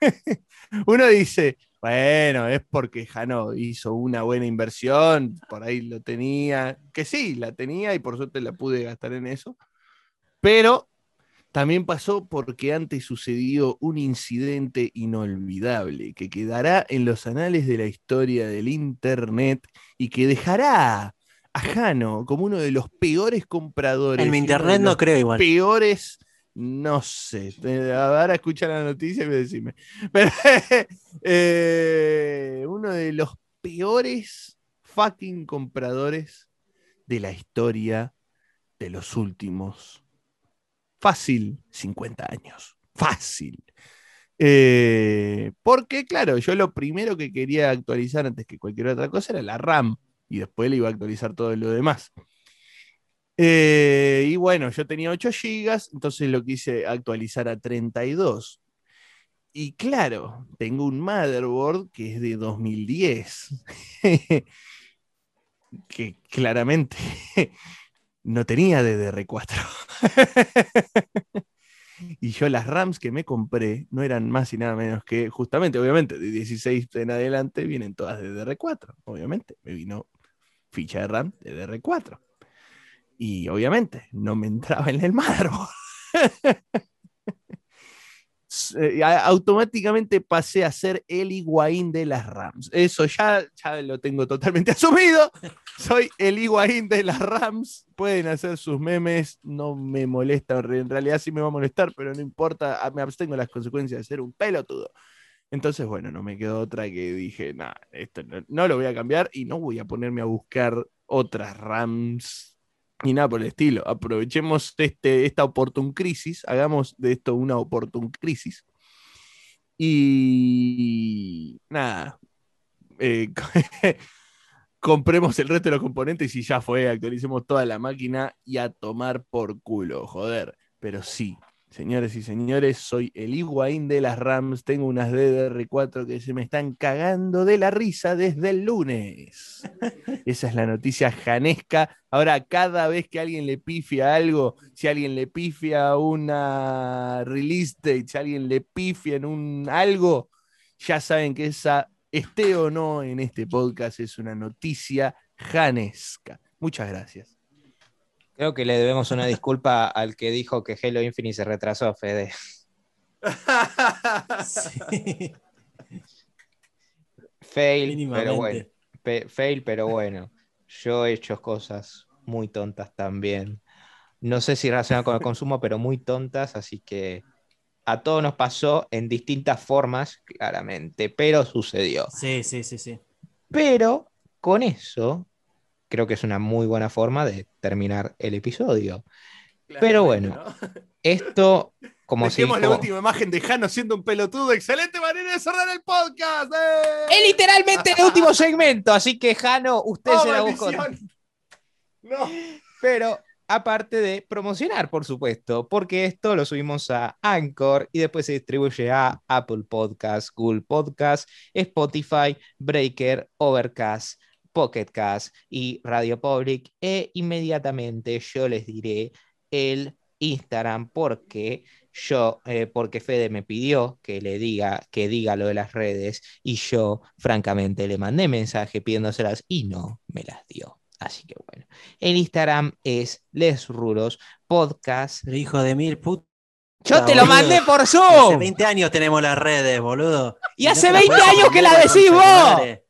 Speaker 3: *laughs* Uno dice, bueno, es porque Jano hizo una buena inversión, por ahí lo tenía, que sí, la tenía y por suerte la pude gastar en eso, pero también pasó porque antes sucedió un incidente inolvidable que quedará en los anales de la historia del Internet y que dejará a Jano como uno de los peores compradores.
Speaker 1: En mi Internet no creo igual.
Speaker 3: Peores, no sé. Ahora escucha la noticia y decime. *laughs* Pero, eh, uno de los peores fucking compradores de la historia de los últimos fácil 50 años. Fácil. Eh, porque, claro, yo lo primero que quería actualizar antes que cualquier otra cosa era la RAM y después le iba a actualizar todo lo demás. Eh, y bueno, yo tenía 8 GB, entonces lo quise actualizar a 32. Y claro, tengo un motherboard que es de 2010, *laughs* que claramente no tenía DDR4. *laughs* y yo las RAMs que me compré no eran más y nada menos que, justamente, obviamente, de 16 en adelante vienen todas de DDR4. Obviamente, me vino ficha de RAM de DDR4. Y obviamente no me entraba en el motherboard. *laughs* Eh, automáticamente pasé a ser el Higuaín de las Rams. Eso ya, ya lo tengo totalmente *laughs* asumido. Soy el Higuaín de las Rams. Pueden hacer sus memes, no me molesta. En realidad sí me va a molestar, pero no importa. Ah, me abstengo las consecuencias de ser un pelotudo. Entonces, bueno, no me quedó otra que dije, nada, esto no, lo voy a cambiar y no voy a ponerme a buscar otras Rams ni nada por el estilo. Aprovechemos este, esta oportun crisis, hagamos de esto una oportun crisis. Y nada, eh, *laughs* compremos el resto de los componentes y ya fue, actualicemos toda la máquina y a tomar por culo, joder. Pero sí, Señores y señores, soy el Higuaín de las Rams. Tengo unas DDR4 que se me están cagando de la risa desde el lunes. *laughs* Esa es la noticia janesca. Ahora, cada vez que alguien le pifia algo, si alguien le pifia una release date, si alguien le pifia en un algo, ya saben que esa, esté o no en este podcast, es una noticia janesca. Muchas gracias.
Speaker 2: Creo que le debemos una disculpa al que dijo que Halo Infinite se retrasó, Fede. *laughs* sí. Fail, pero bueno. fail, pero bueno. Yo he hecho cosas muy tontas también. No sé si relacionado con el consumo, pero muy tontas, así que a todos nos pasó en distintas formas, claramente, pero sucedió.
Speaker 1: Sí, sí, sí, sí.
Speaker 2: Pero con eso creo que es una muy buena forma de terminar el episodio. Pero bueno, *laughs* esto, como
Speaker 3: si. la última imagen de Jano siendo un pelotudo. Excelente manera de cerrar el podcast.
Speaker 2: ¡eh! Es literalmente el último *laughs* segmento, así que Jano, usted se la buscó. *laughs* No. Pero aparte de promocionar, por supuesto, porque esto lo subimos a Anchor y después se distribuye a Apple Podcasts, Google Podcasts, Spotify, Breaker, Overcast, Pocket Cast y Radio Public e inmediatamente yo les diré el Instagram porque yo, eh, porque Fede me pidió que le diga, que diga lo de las redes y yo francamente le mandé mensaje pidiéndoselas y no me las dio. Así que bueno, el Instagram es Les Ruros Podcast.
Speaker 1: Hijo de mil put.
Speaker 2: Yo te lo mandé por Zoom.
Speaker 1: Hace 20 años tenemos las redes, boludo.
Speaker 2: Y, hace 20 años que la decís vos.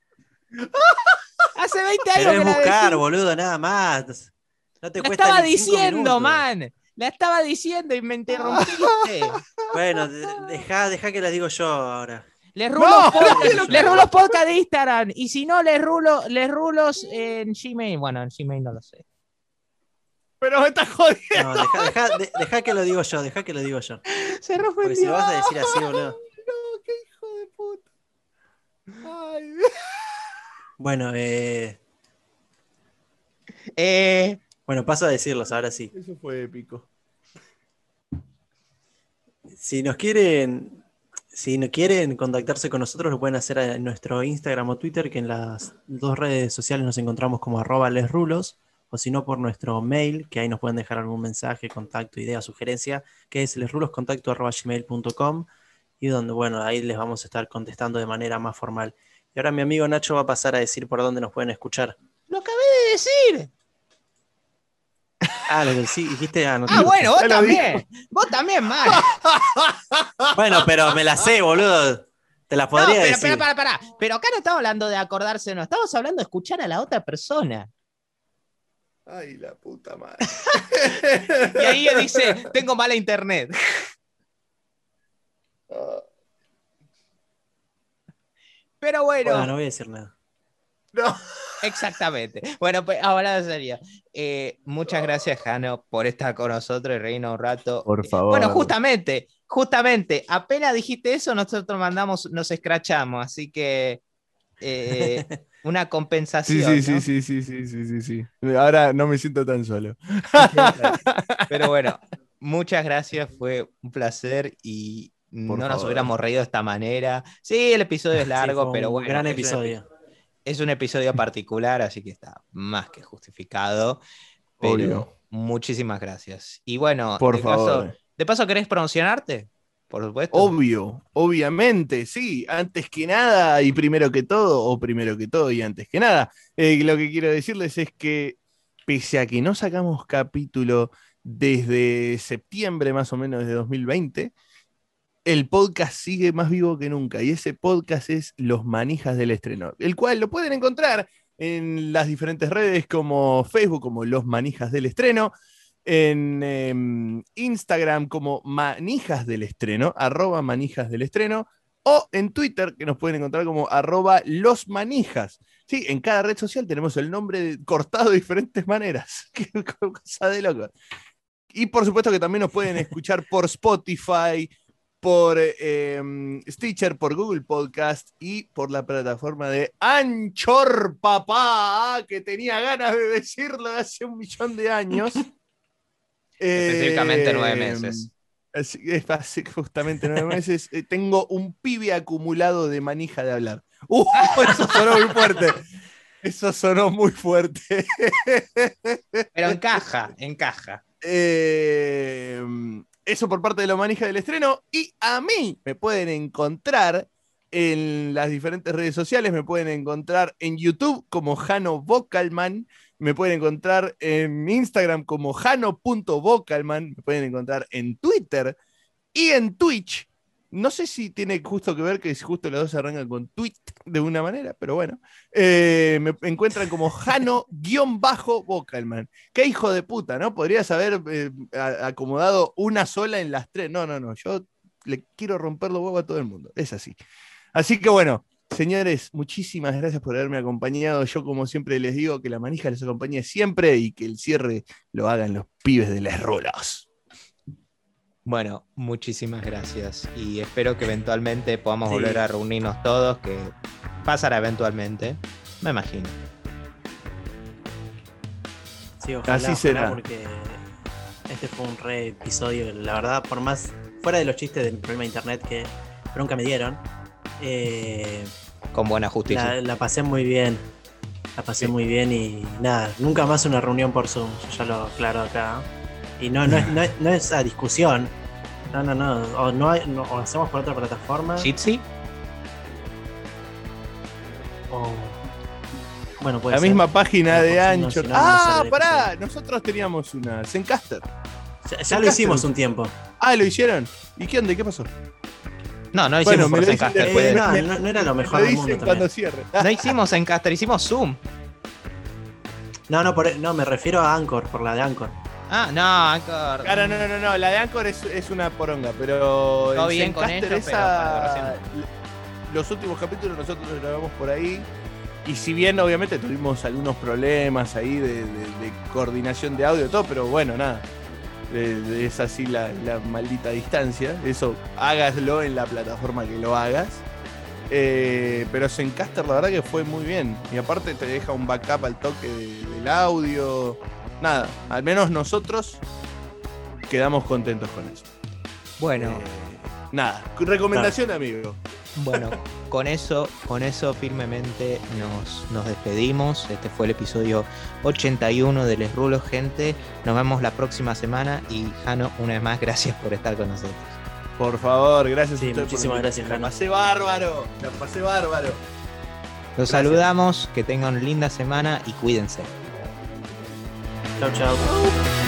Speaker 2: Hace 20 años.
Speaker 1: Pero es buscar, boludo, nada más.
Speaker 2: No te la estaba diciendo, man. La estaba diciendo y me interrumpiste. *laughs*
Speaker 1: bueno, deja, deja que la digo yo ahora.
Speaker 2: Les rulo, no, podcast de Instagram. Y si no, les rulo, les rulos en Gmail. Bueno, en Gmail no lo sé.
Speaker 3: Pero me estás jodiendo.
Speaker 1: No, deja, deja, que lo digo yo, deja que lo digo yo.
Speaker 2: Se rompió
Speaker 1: Porque si lo vas a decir así, boludo.
Speaker 3: No, qué hijo de puta. Ay.
Speaker 1: Bueno, eh...
Speaker 2: eh...
Speaker 1: Bueno, paso a decirlos, ahora sí.
Speaker 3: Eso fue épico.
Speaker 1: Si nos quieren, si no quieren contactarse con nosotros, lo pueden hacer en nuestro Instagram o Twitter, que en las dos redes sociales nos encontramos como arroba lesrulos, o si no por nuestro mail, que ahí nos pueden dejar algún mensaje, contacto, idea, sugerencia, que es lesruloscontacto.gmail.com y donde, bueno, ahí les vamos a estar contestando de manera más formal. Y ahora mi amigo Nacho va a pasar a decir por dónde nos pueden escuchar.
Speaker 2: Lo acabé de decir. *laughs*
Speaker 1: Ah, lo que sí, dijiste.
Speaker 2: Ah, ah bueno, vos también. Vos también, mal. *laughs*
Speaker 1: bueno, pero me la sé, boludo. Te la podría no, pero, decir.
Speaker 2: Pero, para, para. Pero acá no estamos hablando de acordarse, no. Estamos hablando de escuchar a la otra persona.
Speaker 3: Ay, la puta madre. *laughs*
Speaker 2: y ahí dice, tengo mala internet. Ah. Pero bueno.
Speaker 1: no voy a decir nada.
Speaker 3: No. *laughs*
Speaker 2: Exactamente. Bueno, pues ahora sería. Eh, muchas gracias, Jano, por estar con nosotros y reírnos un rato.
Speaker 3: Por favor.
Speaker 2: Bueno, justamente, justamente, apenas dijiste eso, nosotros mandamos, nos escrachamos, así que eh, *laughs* una compensación.
Speaker 3: Sí, sí, sí, sí, sí, sí, sí, sí. Ahora no me siento tan solo. *laughs*
Speaker 2: Pero bueno, muchas gracias, fue un placer y no nos hubiéramos reído de esta manera. Sí, el episodio es *laughs* largo, pero bueno.
Speaker 1: Gran episodio.
Speaker 2: Es un episodio particular, así que está más que justificado. Pero muchísimas gracias. Y bueno,
Speaker 3: por
Speaker 2: de
Speaker 3: favor.
Speaker 2: Paso, ¿de paso querés promocionarte? Por supuesto.
Speaker 3: Obvio, obviamente, sí. Antes que nada y primero que todo, o primero que todo y antes que nada, eh, lo que quiero decirles es que pese a que no sacamos capítulo desde septiembre más o menos de 2020, el podcast sigue más vivo que nunca y ese podcast es Los Manijas del Estreno, el cual lo pueden encontrar en las diferentes redes como Facebook, como Los Manijas del Estreno, en em, Instagram como Manijas del Estreno, arroba Manijas del Estreno, o en Twitter, que nos pueden encontrar como arroba Los Manijas. Sí, en cada red social tenemos el nombre cortado de diferentes maneras. *laughs* Qué cosa de loco. Y por supuesto que también nos pueden escuchar por Spotify, por em, Stitcher, por Google Podcast y por la plataforma de Anchor, papá, que tenía ganas de decirlo hace un millón de años. *laughs*
Speaker 2: Específicamente nueve em, meses.
Speaker 3: Es justamente nueve meses. Eh, tengo un pibe acumulado de manija de hablar. *laughs* ¡Uh! Eso sonó muy fuerte. Eso sonó muy fuerte.
Speaker 2: Pero encaja, encaja. *laughs*
Speaker 3: Eh, eso por parte de la manija del estreno. Y a mí me pueden encontrar en las diferentes redes sociales. Me pueden encontrar en YouTube como Jano Vocalman. Me pueden encontrar en Instagram como jano.vocalman. Me pueden encontrar en Twitter y en Twitch no sé si tiene justo que ver que justo los dos arrancan con tweet de una manera, pero bueno. Eh, me encuentran como Jano-Vocalman. Qué hijo de puta, ¿no? Podrías haber eh, acomodado una sola en las tres. No, no, no. Yo le quiero romper los huevos a todo el mundo. Es así. Así que bueno, señores, muchísimas gracias por haberme acompañado. Yo, como siempre, les digo que la manija les acompañe siempre y que el cierre lo hagan los pibes de las rolas.
Speaker 2: Bueno, muchísimas gracias y espero que eventualmente podamos volver a reunirnos todos, que pasará eventualmente, me imagino.
Speaker 1: Sí, ojalá, Así será. porque este fue un re episodio, la verdad, por más fuera de los chistes del problema de internet que nunca me dieron. Eh,
Speaker 2: Con buena justicia.
Speaker 1: La, pasé muy bien. La pasé muy bien y nada, nunca más una reunión por Zoom, yo ya lo aclaro acá. Y no, no, es, no, no es a discusión, no, no, no. O, no, hay, no, o hacemos por otra plataforma.
Speaker 2: ¿Jitsi?
Speaker 1: O. Bueno, puede
Speaker 3: La misma página de Ancho. ah, pará. Nosotros teníamos una. Zencaster.
Speaker 1: Ya, lo hicimos un tiempo.
Speaker 3: Ah, ¿lo hicieron? ¿Y qué onda? ¿Qué pasó?
Speaker 2: No, no hicimos bueno, Zencaster.
Speaker 1: Eh, no, no, era lo mejor.
Speaker 3: del mundo cuando cierre. *laughs*
Speaker 2: No hicimos Zencaster, hicimos Zoom.
Speaker 1: No, no, por, no, me refiero a Anchor, por la de Anchor.
Speaker 2: Ah, no, Anchor.
Speaker 3: Claro, no, no, no, la de Anchor es, una poronga, pero.
Speaker 2: Todo bien con ellos, esa,
Speaker 3: Los últimos capítulos nosotros los grabamos por ahí. Y si bien obviamente tuvimos algunos problemas ahí de, coordinación de audio y todo, pero bueno, nada. es así la, maldita distancia. Eso hágaslo en la plataforma que lo hagas. Eh, pero Zencaster la verdad que fue muy bien. Y aparte te deja un backup al toque del audio nada, al menos nosotros quedamos contentos con eso.
Speaker 2: Bueno.
Speaker 3: Eh, nada, recomendación, amigo.
Speaker 2: Bueno, *laughs* con eso, con eso firmemente nos, nos despedimos. Este fue el episodio 81 de Les Rulos, gente. Nos vemos la próxima semana y Jano, una vez más, gracias por estar con nosotros.
Speaker 3: Por favor, gracias
Speaker 1: sí, Muchísimas gracias,
Speaker 3: Jano. La pasé bárbaro, la pasé bárbaro.
Speaker 2: Los saludamos, que tengan linda semana y cuídense.
Speaker 1: Tchau, tchau.